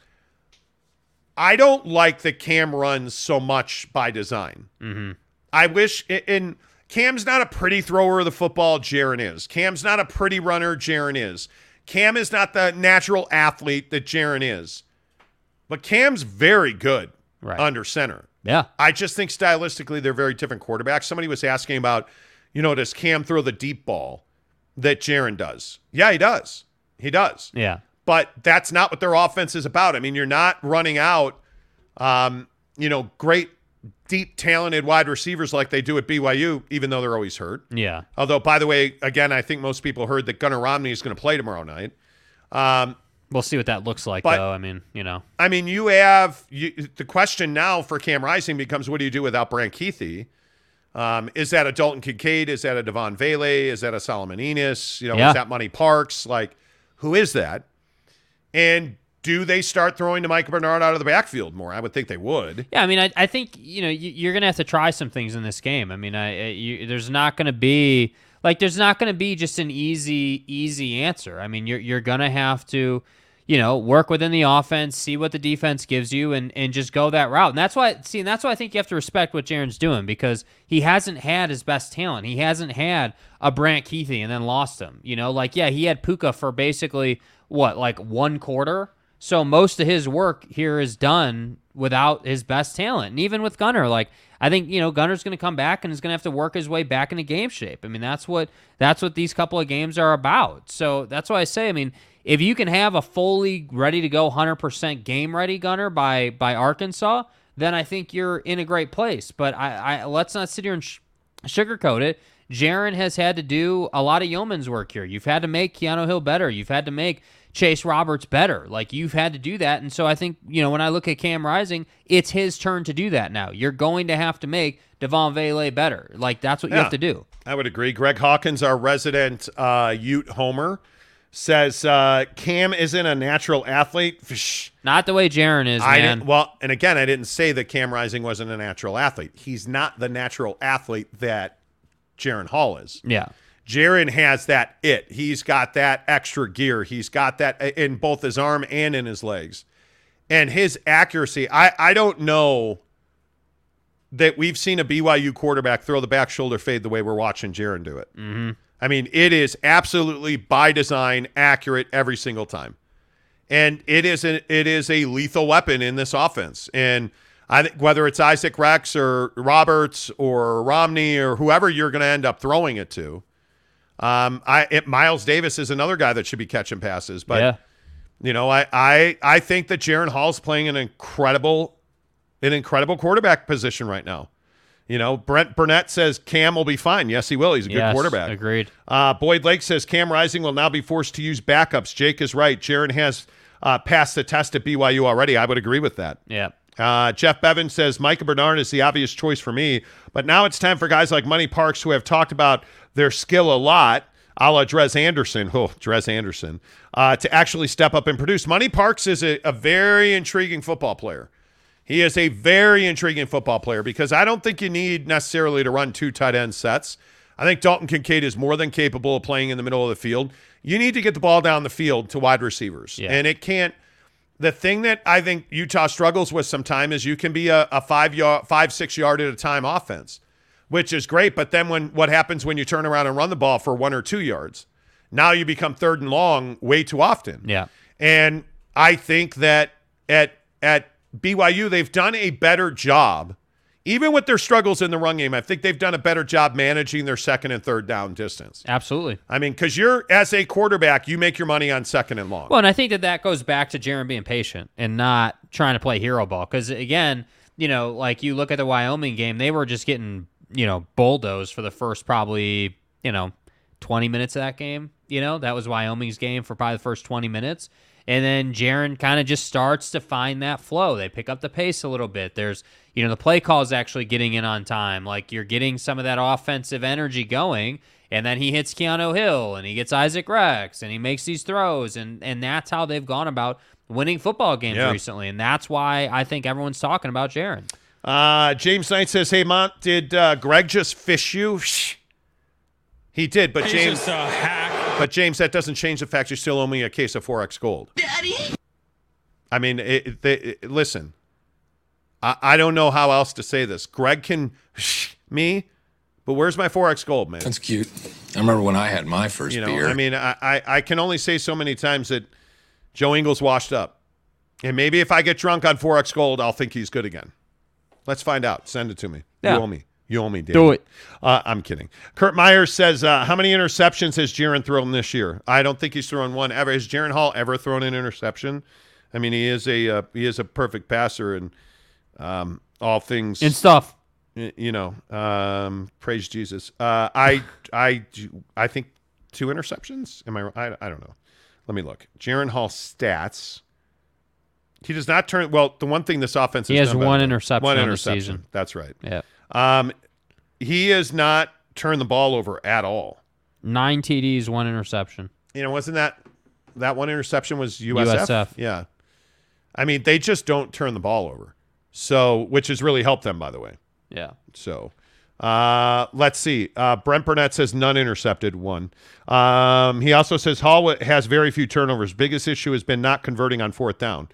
I don't like the Cam runs so much by design. Mm-hmm. I wish in Cam's not a pretty thrower of the football, Jaren is. Cam's not a pretty runner, Jaren is. Cam is not the natural athlete that Jaren is. But Cam's very good right. under center. Yeah. I just think stylistically they're very different quarterbacks. Somebody was asking about, you know, does Cam throw the deep ball that Jaren does? Yeah, he does. He does. Yeah. But that's not what their offense is about. I mean, you're not running out, um, you know, great deep, talented wide receivers like they do at BYU, even though they're always hurt. Yeah. Although, by the way, again, I think most people heard that Gunnar Romney is going to play tomorrow night. Um, we'll see what that looks like, but, though. I mean, you know. I mean, you have you, the question now for Cam Rising becomes what do you do without Brant Kuithe? Um, is that a Dalton Kincaid? Is that a Devaughn Vele? Is that a Solomon Enis? You know, Yeah. is that Money Parks? Like, who is that? And do they start throwing to Mike Bernard out of the backfield more? I would think they would. Yeah, I mean, I, I think you know you, you're gonna have to try some things in this game. I mean, I, I you, there's not gonna be like there's not gonna be just an easy easy answer. I mean, you're you're gonna have to you know work within the offense, see what the defense gives you, and and just go that route. And that's why see, and that's why I think you have to respect what Jaren's doing because he hasn't had his best talent. He hasn't had a Brant Kuithe and then lost him. You know, like yeah, he had Puka for basically what like one quarter. So most of his work here is done without his best talent. And even with Gunnar, like I think, you know, Gunnar's to come back and is to have to work his way back into game shape. I mean, that's what that's what these couple of games are about. So that's why I say, I mean, if you can have a fully ready to go 100% game ready Gunnar by by Arkansas, then I think you're in a great place. But I, I let's not sit here and sh- sugarcoat it. Jaren has had to do a lot of yeoman's work here. You've had to make Keanu Hill better. You've had to make Chase Roberts better. Like you've had to do that. And so I think, you know, when I look at Cam Rising, it's his turn to do that now. You're going to have to make Devaughn Vele better. Like that's what you have to do. I would agree. Greg Hawkins, our resident uh, Ute homer, says uh, Cam isn't a natural athlete. Not the way Jaren is, I man. didn't, well, and again, I didn't say that Cam Rising wasn't a natural athlete. He's not the natural athlete that Jaren Hall is. Yeah. Jaren has that it. He's got that extra gear. He's got that in both his arm and in his legs. And his accuracy, I, I don't know that we've seen a BYU quarterback throw the back shoulder fade the way we're watching Jaren do it. Mm-hmm. I mean, it is absolutely by design accurate every single time. And it is a, it is a lethal weapon in this offense. And I think whether it's Isaac Rex or Roberts or Romney or whoever you're going to end up throwing it to, um, I it, Miles Davis is another guy that should be catching passes. But Yeah. you know, I I I think that Jaren Hall's playing an incredible an incredible quarterback position right now. You know, Brent Burnett says Cam will be fine. Yes, he will. He's a good Yes, quarterback. agreed. Uh, Boyd Lake says Cam Rising will now be forced to use backups. Jake is right. Jaren has uh, passed the test at BYU already. I would agree with that. Yeah. Uh, Jeff Bevan says Micah Bernard is the obvious choice for me, but now it's time for guys like Money Parks who have talked about their skill a lot, a la Drez Anderson, oh, Drez Anderson, uh, to actually step up and produce. Money Parks is a, a very intriguing football player. He is a very intriguing football player because I don't think you need necessarily to run two tight end sets. I think Dalton Kincaid is more than capable of playing in the middle of the field. You need to get the ball down the field to wide receivers. Yeah. And it can't the thing that I think Utah struggles with sometimes is you can be a, a five yard, five six yard at a time offense, which is great. But then when what happens when you turn around and run the ball for one or two yards? Now you become third and long way too often. Yeah. And I think that at at BYU they've done a better job, even with their struggles in the run game. I think they've done a better job managing their second and third down distance. Absolutely. I mean, because you're as a quarterback, you make your money on second and long. Well, and I think that that goes back to Jaren being patient and not trying to play hero ball. Because again, you know, like you look at the Wyoming game, they were just getting you know bulldozed for the first probably you know 20 minutes of that game. You know, that was Wyoming's game for probably the first 20 minutes. And then Jaren kind of just starts to find that flow. They pick up the pace a little bit. There's, you know, the play call is actually getting in on time. Like you're getting some of that offensive energy going. And then he hits Keanu Hill and he gets Isaac Rex and he makes these throws. And, and that's how they've gone about winning football games Yeah. recently. And that's why I think everyone's talking about Jaren. Uh, James Knight says, "Hey, Mont, did uh, Greg just fish you?" He did, but He's James, just a hack. but James, that doesn't change the fact you still owe me a case of XXXX Gold. Daddy. I mean, it, it, they- it- listen, I, I don't know how else to say this. Greg can shh me, but where's my XXXX Gold, man? That's cute. I remember when I had my first you know, beer. I mean, I, I I can only say so many times that Joe Ingles washed up, and maybe if I get drunk on Forex Gold, I'll think he's good again. Let's find out. Send it to me. Yeah. You owe me. You owe me. Damn Do it. Uh, I'm kidding. Kurt Myers says, uh, "How many interceptions has Jaren thrown this year? I don't think he's thrown one ever. Has Jaren Hall ever thrown an interception? I mean, he is a uh, he is a perfect passer and um, all things And stuff. You know, um, praise Jesus. Uh, I I do- I think two interceptions. Am I? wrong? I I don't know. Let me look. Jaren Hall stats. He does not turn well. The one thing this offense He has one interception One interception. season. That's right. Yeah. Um, he has not turned the ball over at all. Nine TDs, one interception. You know, wasn't that that one interception was USF? USF. Yeah. I mean, they just don't turn the ball over. So, which has really helped them, by the way. Yeah. So, uh, let's see. Uh, Brent Burnett says none intercepted, one. Um, he also says Hall has very few turnovers. Biggest issue has been not converting on fourth down.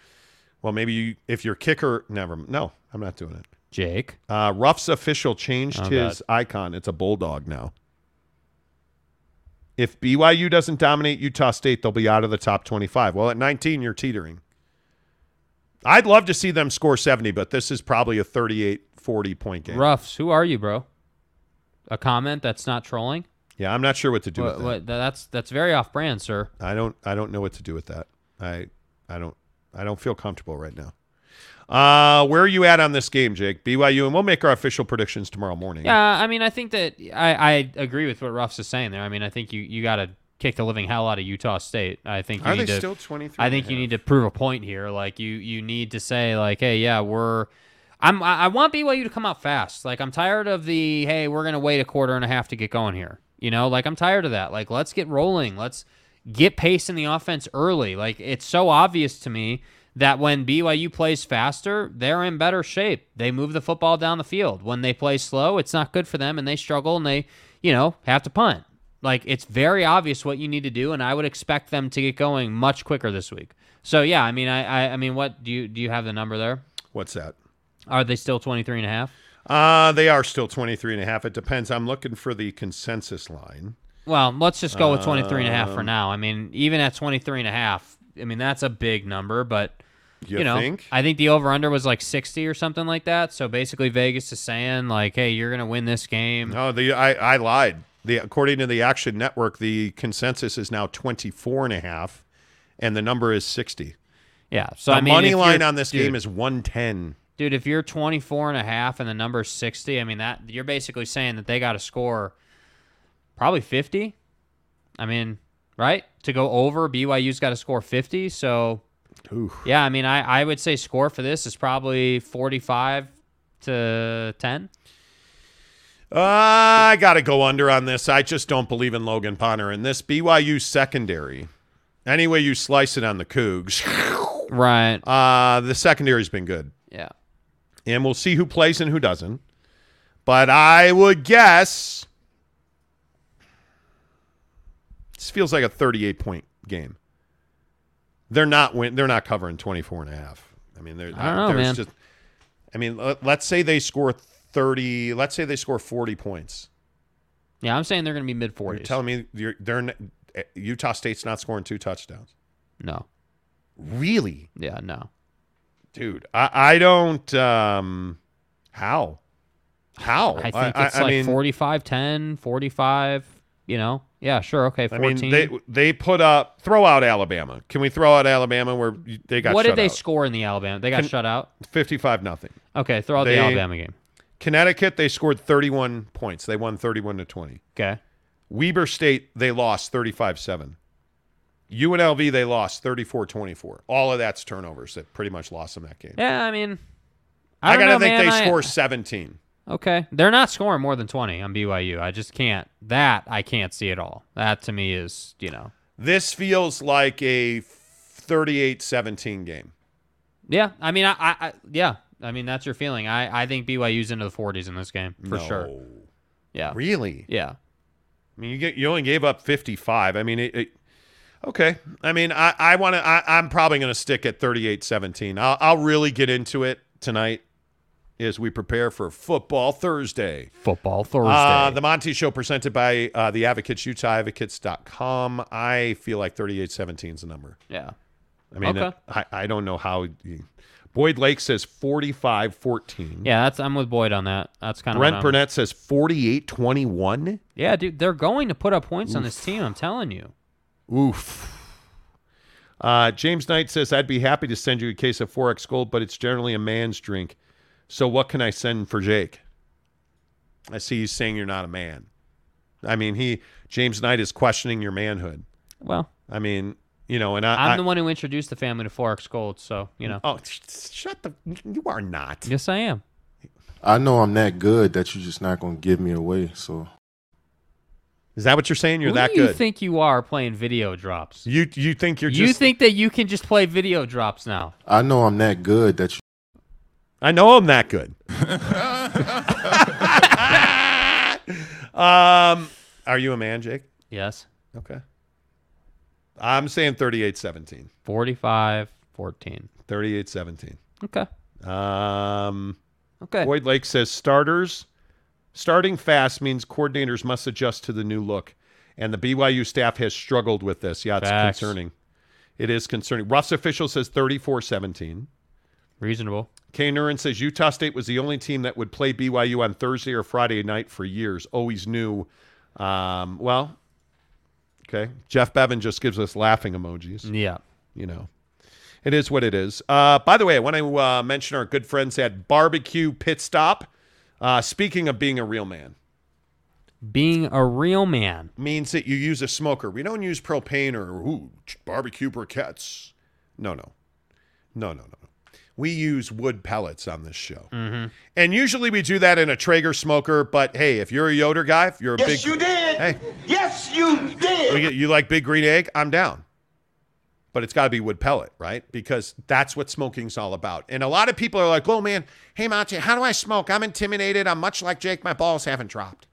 Well, maybe you, if your kicker, never. No, I'm not doing it. Jake. Uh, Ruff's official changed Oh, his icon. It's a bulldog now. If BYU doesn't dominate Utah State, they'll be out of the top 25. Well, at 19, you're teetering. I'd love to see them score 70, but this is probably a 38 40 point game. Ruffs, who are you, bro? A comment that's not trolling? Yeah, I'm not sure what to do What- with that. what- that's that's very off brand, sir. I don't I don't know what to do with that. I I don't I don't feel comfortable right now. Uh, where are you at on this game, Jake? BYU, and we'll make our official predictions tomorrow morning. Yeah, I mean, I think that I, I agree with what Ruffs is saying there. I mean, I think you, you got to kick the living hell out of Utah State. I think you Are need they to, still 23 I think you need to prove a point here. Like you you need to say like, hey, yeah, we're. I'm I I want BYU to come out fast. Like I'm tired of the hey, we're gonna wait a quarter and a half to get going here. You know, like I'm tired of that. Like let's get rolling. Let's get pace in the offense early. Like it's so obvious to me that when BYU plays faster, they're in better shape. They move the football down the field. When they play slow, it's not good for them and they struggle and they, you know, have to punt. Like it's very obvious what you need to do, and I would expect them to get going much quicker this week. So yeah, I mean, I, I, I mean, what do you do? You have the number there? What's that? Are they still 23 and a half? Uh, they are still 23 and a half. It depends. I'm looking for the consensus line. Well, let's just go with 23 and a half for Um, now. I mean, even at 23 and a half, I mean, that's a big number, but You you, know, think? I think the over under was like 60 or something like that. So basically Vegas is saying like, "Hey, you're going to win this game." No, the I, I lied. The according to the Action Network, the consensus is now 24 and a half, and the number is 60. Yeah. So the I mean, money line on this dude, game is 110. Dude, if you're 24 and a half and the number's 60, I mean that you're basically saying that they got to score probably 50. I mean, right? To go over, BYU's got to score 50. So, yeah, I mean, I, I would say score for this is probably 45 to 10. Uh, I got to go under on this. I just don't believe in Logan Bonner. And this BYU secondary, any way you slice it on the Cougs, right? Uh, the secondary's been good. Yeah. And we'll see who plays and who doesn't. But I would guess this feels like a 38 point game. they're not win. They're not covering 24 and a half. I mean, they're, I don't know, there's man. Just, I mean, let, let's say they score 30. Let's say they score 40 points. Yeah, I'm saying they're going to be mid You're 40s. telling me you're, they're Utah State's not scoring two touchdowns. No. Really? Yeah, no. Dude, I, I don't. Um, how? How? I think I, it's I like mean, 45 10, 45, you know? Yeah, sure. Okay, 14. I mean, they they put up throw out Alabama. Can we throw out Alabama where they got? what did they out? score in the Alabama? They got Con- shut out? Fifty-five nothing. Okay, throw out They- the Alabama game. Connecticut, they scored thirty-one points. They won thirty-one to twenty. Okay. Weber State, they lost 35-7. UNLV, they lost 34-24. All of that's turnovers that pretty much lost them that game. Yeah, I mean, I, I, gotta know, think man. they I- score 17. Okay. They're not scoring more than 20 on BYU. I just can't. That I can't see at all. That to me is, you know. This feels like a 38-17 game. Yeah, I mean, I, I, I yeah, I mean that's your feeling. I, I think BYU's into the 40s in this game for sure. Yeah. Really? Yeah. I mean, you get you only gave up 55. I mean, it, it okay. I mean, I I want to. I'm probably going to stick at 38-17. I'll I'll really get into it tonight as we prepare for Football Thursday. Football Thursday. Uh, the Monty Show presented by uh, the Advocates, UtahAdvocates.com. I feel like 38-17 is the number. Yeah. I mean, Okay. I, I don't know how. You, Boyd Lake says 45-14. Yeah, that's I'm with Boyd on that. That's kind of Brent Burnett says 48-21. Yeah, dude, they're going to put up points on this team. I'm telling you. Oof. Uh, James Knight says, I'd be happy to send you a case of 4X Gold, but it's generally a man's drink. So what can I send for Jake? I see you saying you're not a man. I mean, he James Knight is questioning your manhood. Well, I mean, you know, and I, I'm I- the one who introduced the family to XXXX Gold, so you know. Oh, sh- shut the! You are not. Yes, I am. I know I'm that good that you're just not gonna give me away. So Is that what you're saying? You're Who that do you good? think you are playing video drops? You you think you're you just? think that you can just play video drops now? I know I'm that good that you. I know I'm that good. um, are you a man, Jake? Yes. Okay. I'm saying 38-17. 45 14. 38-17. Okay. Um, okay. Boyd Lake says starters starting fast means coordinators must adjust to the new look, and the BYU staff has struggled with this. Yeah, it's Facts. concerning. It is concerning. Russ official says 34-17. Reasonable. Kay Nurin says Utah State was the only team that would play BYU on Thursday or Friday night for years. Always knew. Um, well, okay. Jeff Bevan just gives us laughing emojis. Yeah. You know, it is what it is. Uh, by the way, I want to uh, mention our good friends at Barbecue Pit Stop. Uh, speaking of being a real man, Being a real man. means that you use a smoker. We don't use propane or ooh, barbecue briquettes. No, no, no, no, no. We use wood pellets on this show. Mm-hmm. And usually we do that in a Traeger smoker. But hey, if you're a Yoder guy, if you're a Yes, big, you did. Hey, Yes, you did. you, you like big green egg? I'm down. But it's got to be wood pellet, right? Because that's what smoking's all about. And a lot of people are like, "Oh man, hey Monty, how do I smoke? I'm intimidated. I'm much like Jake. My balls haven't dropped."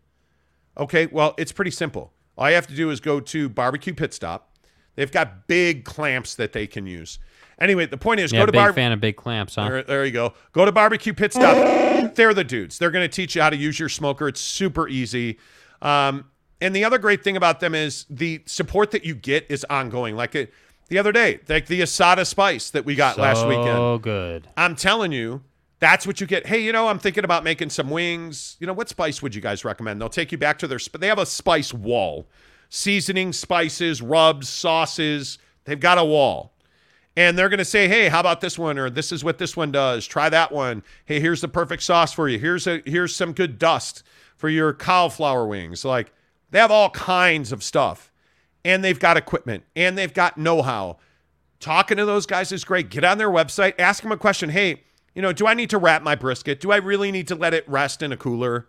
Okay, well, it's pretty simple. All you have to do is go to Barbecue Pit Stop. They've got big clamps that they can use. Anyway, the point is, Yeah, go to big bar- fan of big clamps, huh? there, there you go. Go to Barbecue Pit Stop. They're the dudes. They're going to teach you how to use your smoker. It's super easy. Um, and the other great thing about them is the support that you get is ongoing. Like it, the other day, like the Asada spice that we got last weekend. Oh, good. I'm telling you, that's what you get. Hey, you know, I'm thinking about making some wings. You know, what spice would you guys recommend? They'll take you back to their. They have a spice wall, seasoning, spices, rubs, sauces. They've got a wall, and they're going to say, "Hey, how about this one?" Or "This is what this one does. Try that one." Hey, here's the perfect sauce for you. Here's a here's some good dust for your cauliflower wings. Like they have all kinds of stuff, and they've got equipment, and they've got know-how talking to those guys is great. Get on their website, ask them a question. Hey, you know, do I need to wrap my brisket? Do I really need to let it rest in a cooler?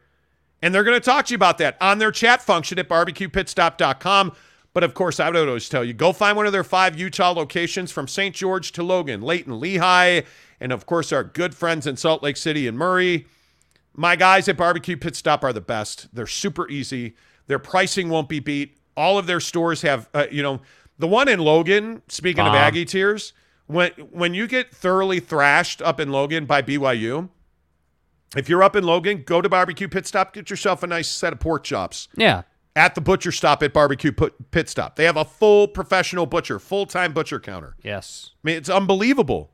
And they're going to talk to you about that on their chat function at barbecuepitstop.com. But of course, I would always tell you go find one of their five Utah locations from St. George to Logan, Layton, Lehi, and of course, our good friends in Salt Lake City and Murray. My guys at Barbecue Pit Stop are the best. They're super easy. Their pricing won't be beat. All of their stores have, uh, you know, The one in Logan, speaking of Aggie tears, when when you get thoroughly thrashed up in Logan by BYU, if you're up in Logan, go to barbecue pit stop, get yourself a nice set of pork chops Yeah. At the butcher stop at barbecue pit stop. They have a full professional butcher, full time butcher counter. Yes. I mean, it's unbelievable.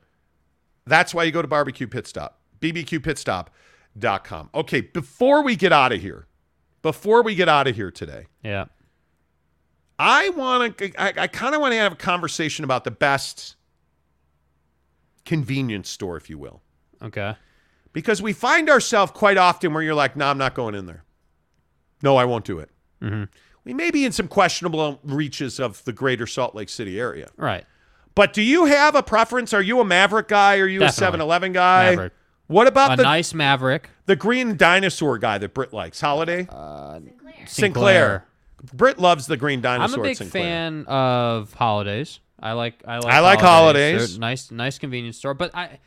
That's why you go to barbecue pit stop, bbqpitstop.com. Okay, before we get out of here, before we get out of here today, Yeah. I want to, I, I kind of want to have a conversation about the best convenience store, if you will, Okay. because we find ourselves quite often where you're like, no, I'm not going in there. No, I won't do it. Mm-hmm. We may be in some questionable reaches of the greater Salt Lake City area. Right. But do you have a preference? Are you a Maverik guy? Are you a Definitely. 7 Eleven guy? Maverik. What about A the nice Maverik. the green dinosaur guy that Britt likes? Holiday? Uh, Sinclair. Britt loves the green dinosaur. I'm a big Sinclair. fan of holidays. I like I like I like holidays. They're nice nice convenience store, but I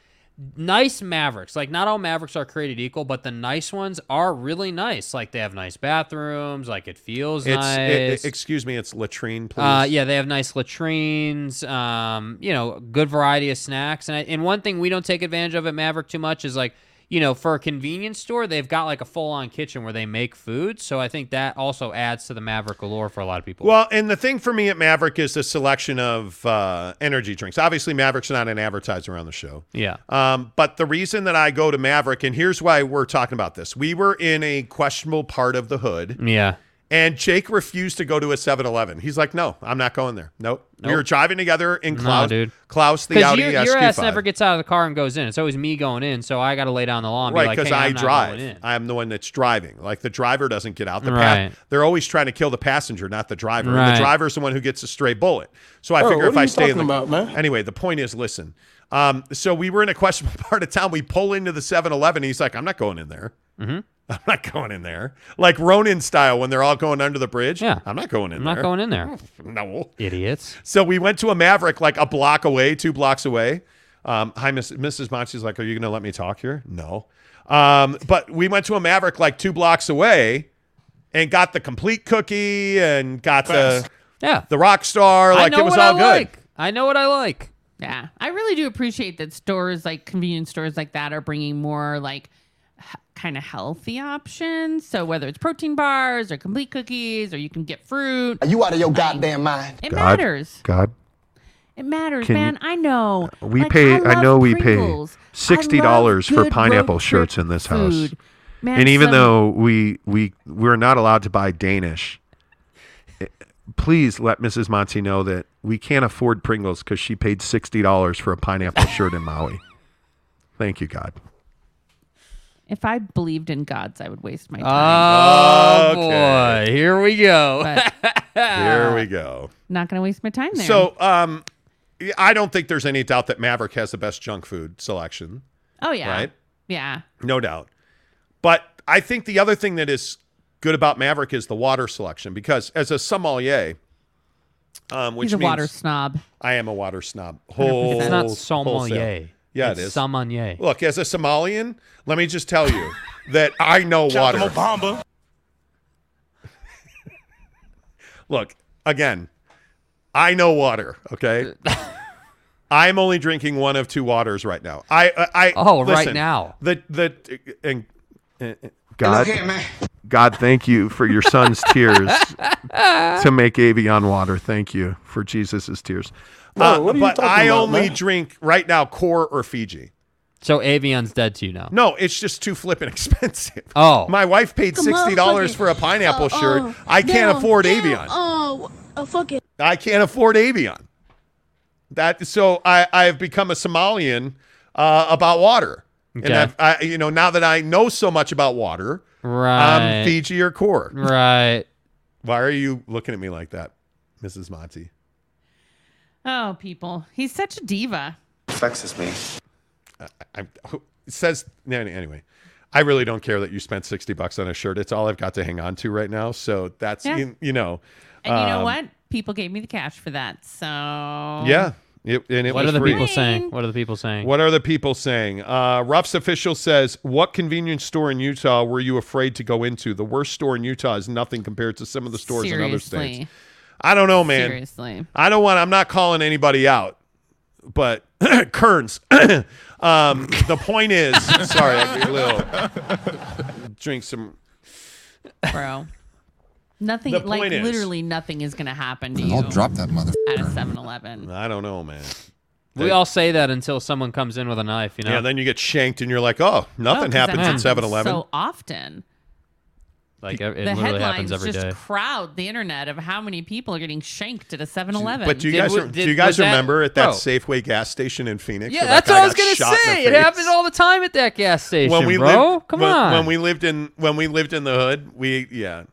nice Maveriks. Like not all Maveriks are created equal, but the nice ones are really nice. Like they have nice bathrooms. Like it feels It's nice. it- it- excuse me, it's latrine, please. Uh, yeah, they have nice latrines. Um, you know, good variety of snacks. And I, and one thing we don't take advantage of at Maverik too much is like, you know, for a convenience store, they've got like a full-on kitchen where they make food. So I think that also adds to the Maverik allure for a lot of people. Well, and the thing for me at Maverik is the selection of uh, energy drinks. Obviously, Maverik's not an advertiser on the show. Yeah. Um, but the reason that I go to Maverik, and here's why we're talking about this. We were in a questionable part of the hood. Yeah. And Jake refused to go to a 7 Eleven. He's like, no, I'm not going there. Nope. We were driving together in No, Klaus, dude. Klaus the Because Audi your, your SQ5. ass never gets out of the car and goes in. It's always me going in, so I got to lay down the law and Right, be like, because hey, I I'm not drive. going in. I'm the one that's driving. Like the driver doesn't get out. The pa- Right. they're always trying to kill the passenger, not the driver. And Right. the driver's the one who gets a stray bullet. So I Bro, figure what if are I stay in the talking about, man? anyway, the point is, listen. Um, so we were in a questionable part of town. We pull into the 7-Eleven. He's like, I'm not going in there. Mm-hmm. I'm not going in there. Like Ronin style when they're all going under the bridge. Yeah. I'm not going in there. I'm there. not going in there. No. Idiots. So we went to a Maverik like a block away, two blocks away. Um, hi, Miss, Mrs. Monty's like, are you going to let me talk here? No. Um, but we went to a Maverik like two blocks away and got the complete cookie and got the Yeah. the rock star. Like I know it was what all I good. like. I know what I like. Yeah, I really do appreciate that stores like convenience stores like that are bringing more like h- kind of healthy options. So whether it's protein bars or complete cookies or you can get fruit. Are you out of your goddamn mind? It matters. God, It matters, Can you- man. I know. we Like, pay. I, I, love know we Pringles. pay sixty dollars for pineapple shirts in this house. Man, and even some- though we we we're not allowed to buy Danish, eh, please let Mrs. Monty know that we can't afford Pringles because she paid sixty dollars for a pineapple shirt in Maui. Thank you, God. If I believed in gods, I would waste my Oh, time. Okay. boy. Here we go. But Here we go. not going to waste my time there. So um, I don't think there's any doubt that Maverik has the best junk food selection. oh yeah, Right? yeah. No doubt. But I think the other thing that is good about Maverik is the water selection because as a sommelier, um, which He's a means water snob. I am a water snob. Whole, It's not wholesale. Sommelier. Yeah, it's it is. sommelier. Look, as a Somalian, let me just tell you that I know water. Look, again, I know water. Okay. I'm only drinking one of two waters right now. I, I, I Oh, right now. The the and, and, God, God, thank you for your son's tears to make Evian water. Thank you for Jesus' tears. Bro, uh, what are you but I about, only man? drink right now Core or Fiji. So Evian's dead to you now. No, it's just too flippin' expensive. Oh. My wife paid The sixty dollars for a pineapple uh, shirt. uh, I can't damn, afford damn, Evian. Oh, uh, fuck it. I can't afford Evian. That so I I have become a Somalian uh, about water, and Okay. I've, I you know now that I know so much about water, Right. I'm Fiji or Core. Right. Why are you looking at me like that, Mrs. Monty? Oh, people. He's such a diva. Sexist me. I, it says anyway. I really don't care that you spent sixty bucks on a shirt. It's all I've got to hang on to right now. So that's Yeah. you, you know. And you know um, what? People gave me the cash for that. So Yeah. It, and it What was are the free. people saying? What are the people saying? What are the people saying? Uh, Ruff's official says, "What convenience store in Utah were you afraid to go into? The worst store in Utah is nothing compared to some of the stores in other states." I don't know, man. Seriously. I don't want. I'm not calling anybody out, but Kearns. um, the point is, sorry, I get a little drink some. Bro. Nothing The like point is- literally nothing is gonna happen to you. I'll drop that mother. at a 7-Eleven. I don't know, man. We all say that until someone comes in with a knife, you know. Yeah, then you get shanked, and you're like, oh, nothing No, 'cause that happens at 7-Eleven. So often. Like it, it the literally headlines happens every just day. crowd the internet of how many people are getting shanked at a 7-Eleven. But do you guys do you guys remember at that Safeway gas station in Phoenix? Yeah, where that that's what guy I was got gonna shot in the say. It face? happens all the time at that gas station, when we bro. lived, Come when, on. when we lived in when we lived in the hood, we yeah,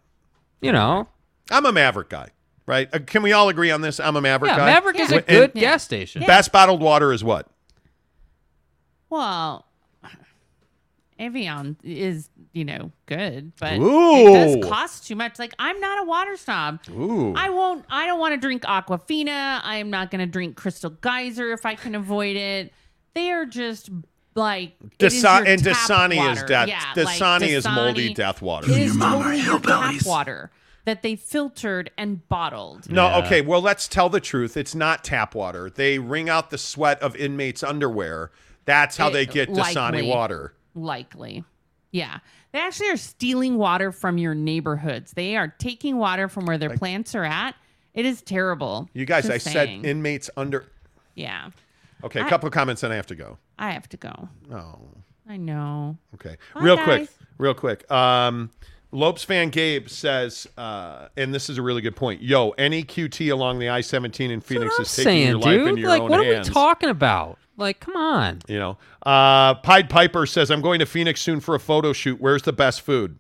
you know, I'm a Maverik guy, right? Uh, can we all agree on this? I'm a Maverik Yeah, guy. Maverik is a And good gas station. Best bottled water is what? Well, Evian is, you know, good, but Ooh. it does cost too much. Like I'm not a water snob. Ooh. I won't. I don't want to drink Aquafina. I am not going to drink Crystal Geyser if I can avoid it. They are just like it is and tap Dasani is death. Yeah, like Dasani is moldy death water. It is totally your tap water that they filtered and bottled. No, okay. Well, let's tell the truth. It's not tap water. They wring out the sweat of inmates' underwear. That's how It- they get Dasani likely. water. Likely. Yeah. They actually are stealing water from your neighborhoods. They are taking water from where their plants are at. It is terrible. You guys, Just I saying. said inmates under. Yeah. Okay, a I- couple of comments, and I have to go. I have to go. Oh. I know. Okay. Bye, real quick. Real quick. Um, Lopes fan Gabe says, uh, and this is a really good point. Yo, any QT along the I 17 in Phoenix is taking saying, your life dude. into your like, own what hands. are we talking about? Like, come on. You know, uh, Pied Piper says, I'm going to Phoenix soon for a photo shoot. Where's the best food?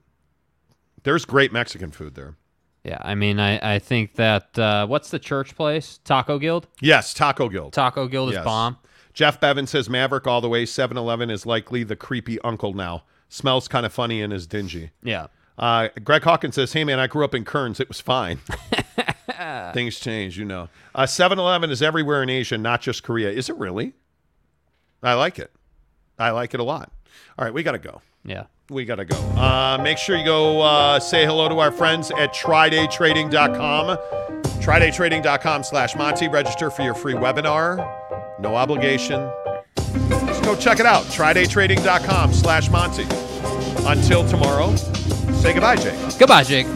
There's great Mexican food there. Yeah, I mean, I, I think that uh, what's the church place? Taco Guild. Yes, Taco Guild. Taco Guild is Yes. bomb. Jeff Bevan says Maverik all the way. 7 Eleven is likely the creepy uncle now. Smells kind of funny and is dingy. Yeah. Uh, Greg Hawkins says, Hey, man, I grew up in Kearns. It was fine. Things change, you know. 7 Eleven is everywhere in Asia, not just Korea. Is it really? I like it. I like it a lot. All right, we got to go. Yeah. We got to go. Uh, make sure you go uh, say hello to our friends at trydaytrading.com. Trydaytrading.com slash Monty. Register for your free webinar. No obligation. Just go check it out. Trydaytrading.com slash Monty. Until tomorrow, say goodbye, Jake. Goodbye, Jake.